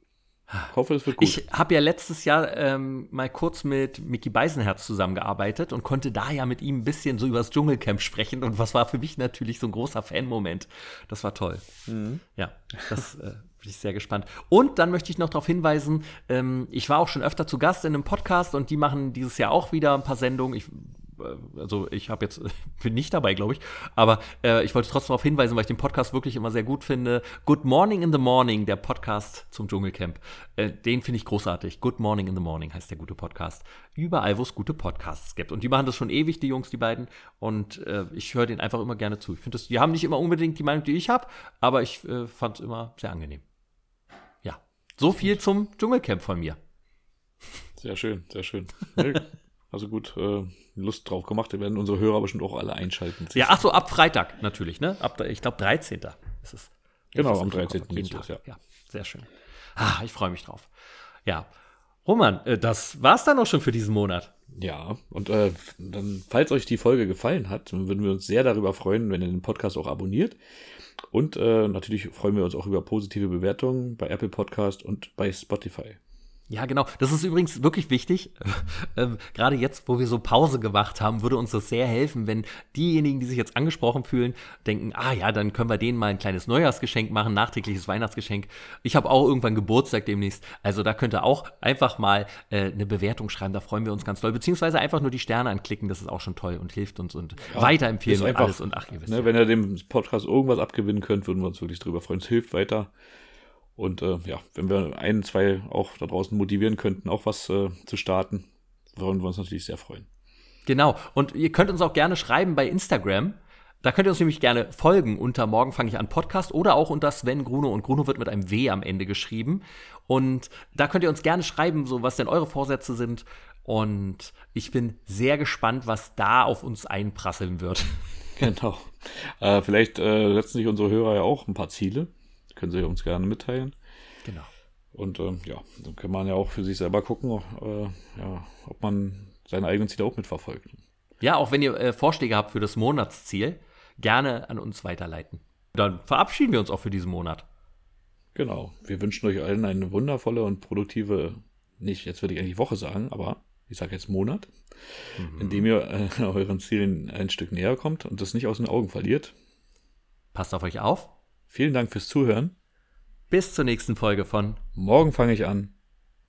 Ich hoffe, es wird gut. Ich habe ja letztes Jahr ähm, mal kurz mit Mickey Beisenherz zusammengearbeitet und konnte da ja mit ihm ein bisschen so über das Dschungelcamp sprechen. Und was war für mich natürlich so ein großer Fan-Moment. Das war toll. Ja, das äh, bin ich sehr gespannt. Und dann möchte ich noch darauf hinweisen, ähm, ich war auch schon öfter zu Gast in einem Podcast und die machen dieses Jahr auch wieder ein paar Sendungen. Ich, äh, also ich habe jetzt, bin nicht dabei, glaube ich, aber äh, ich wollte trotzdem darauf hinweisen, weil ich den Podcast wirklich immer sehr gut finde. Good Morning in the Morning, der Podcast zum Dschungelcamp. Äh, den finde ich großartig. Good Morning in the Morning heißt der gute Podcast. Überall, wo es gute Podcasts gibt. Und die machen das schon ewig, die Jungs, die beiden. Und äh, ich höre denen einfach immer gerne zu. Ich finde die haben nicht immer unbedingt die Meinung, die ich habe, aber ich äh, fand es immer sehr angenehm. So viel zum Dschungelcamp von mir. Sehr schön, sehr schön. Also gut, äh, Lust drauf gemacht. Wir werden unsere Hörer bestimmt auch alle einschalten. Ja, ach so, ab Freitag natürlich, ne? Ab, ich glaube, 13. ist es. Genau, am nicht, 13. jeden geht's los, Tag. ja. ja. Sehr schön. Ah, ich freue mich drauf. Ja. Roman, äh, das war's dann auch schon für diesen Monat. Ja, und äh, dann, falls euch die Folge gefallen hat, würden wir uns sehr darüber freuen, wenn ihr den Podcast auch abonniert. Und äh, natürlich freuen wir uns auch über positive Bewertungen bei Apple Podcast und bei Spotify. Ja, genau. Das ist übrigens wirklich wichtig. Ähm, Gerade jetzt, wo wir so Pause gemacht haben, würde uns das sehr helfen, wenn diejenigen, die sich jetzt angesprochen fühlen, denken, ah ja, dann können wir denen mal ein kleines Neujahrsgeschenk machen, nachträgliches Weihnachtsgeschenk. Ich habe auch irgendwann Geburtstag demnächst. Also da könnt ihr auch einfach mal äh, eine Bewertung schreiben, da freuen wir uns ganz doll. Beziehungsweise einfach nur die Sterne anklicken, das ist auch schon toll und hilft uns und weiterempfehlen ist und einfach, alles. Und ach, ihr wisst Ne, ja. wenn ihr dem Podcast irgendwas abgewinnen könnt, würden wir uns wirklich drüber freuen. Es hilft weiter. Und äh, ja, wenn wir ein, zwei auch da draußen motivieren könnten, auch was äh, zu starten, würden wir uns natürlich sehr freuen. Genau. Und ihr könnt uns auch gerne schreiben bei Instagram. Da könnt ihr uns nämlich gerne folgen unter Morgen fange ich an Podcast oder auch unter Sven Gruno und Gruno wird mit einem W am Ende geschrieben. Und da könnt ihr uns gerne schreiben, so was denn eure Vorsätze sind. Und ich bin sehr gespannt, was da auf uns einprasseln wird. Genau. Äh, vielleicht äh, setzen sich unsere Hörer ja auch ein paar Ziele. Können sie uns gerne mitteilen. Genau. Und ähm, ja, dann kann man ja auch für sich selber gucken, äh, ja, ob man seine eigenen Ziele auch mitverfolgt. Ja, auch wenn ihr äh, Vorschläge habt für das Monatsziel, gerne an uns weiterleiten. Dann verabschieden wir uns auch für diesen Monat. Genau. Wir wünschen euch allen eine wundervolle und produktive, nicht, jetzt würde ich eigentlich Woche sagen, aber ich sage jetzt Monat, mhm. in dem ihr äh, euren Zielen ein Stück näher kommt und das nicht aus den Augen verliert. Passt auf euch auf. Vielen Dank fürs Zuhören. Bis zur nächsten Folge von Morgen fange ich an.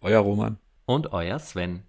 Euer Roman. Und euer Sven.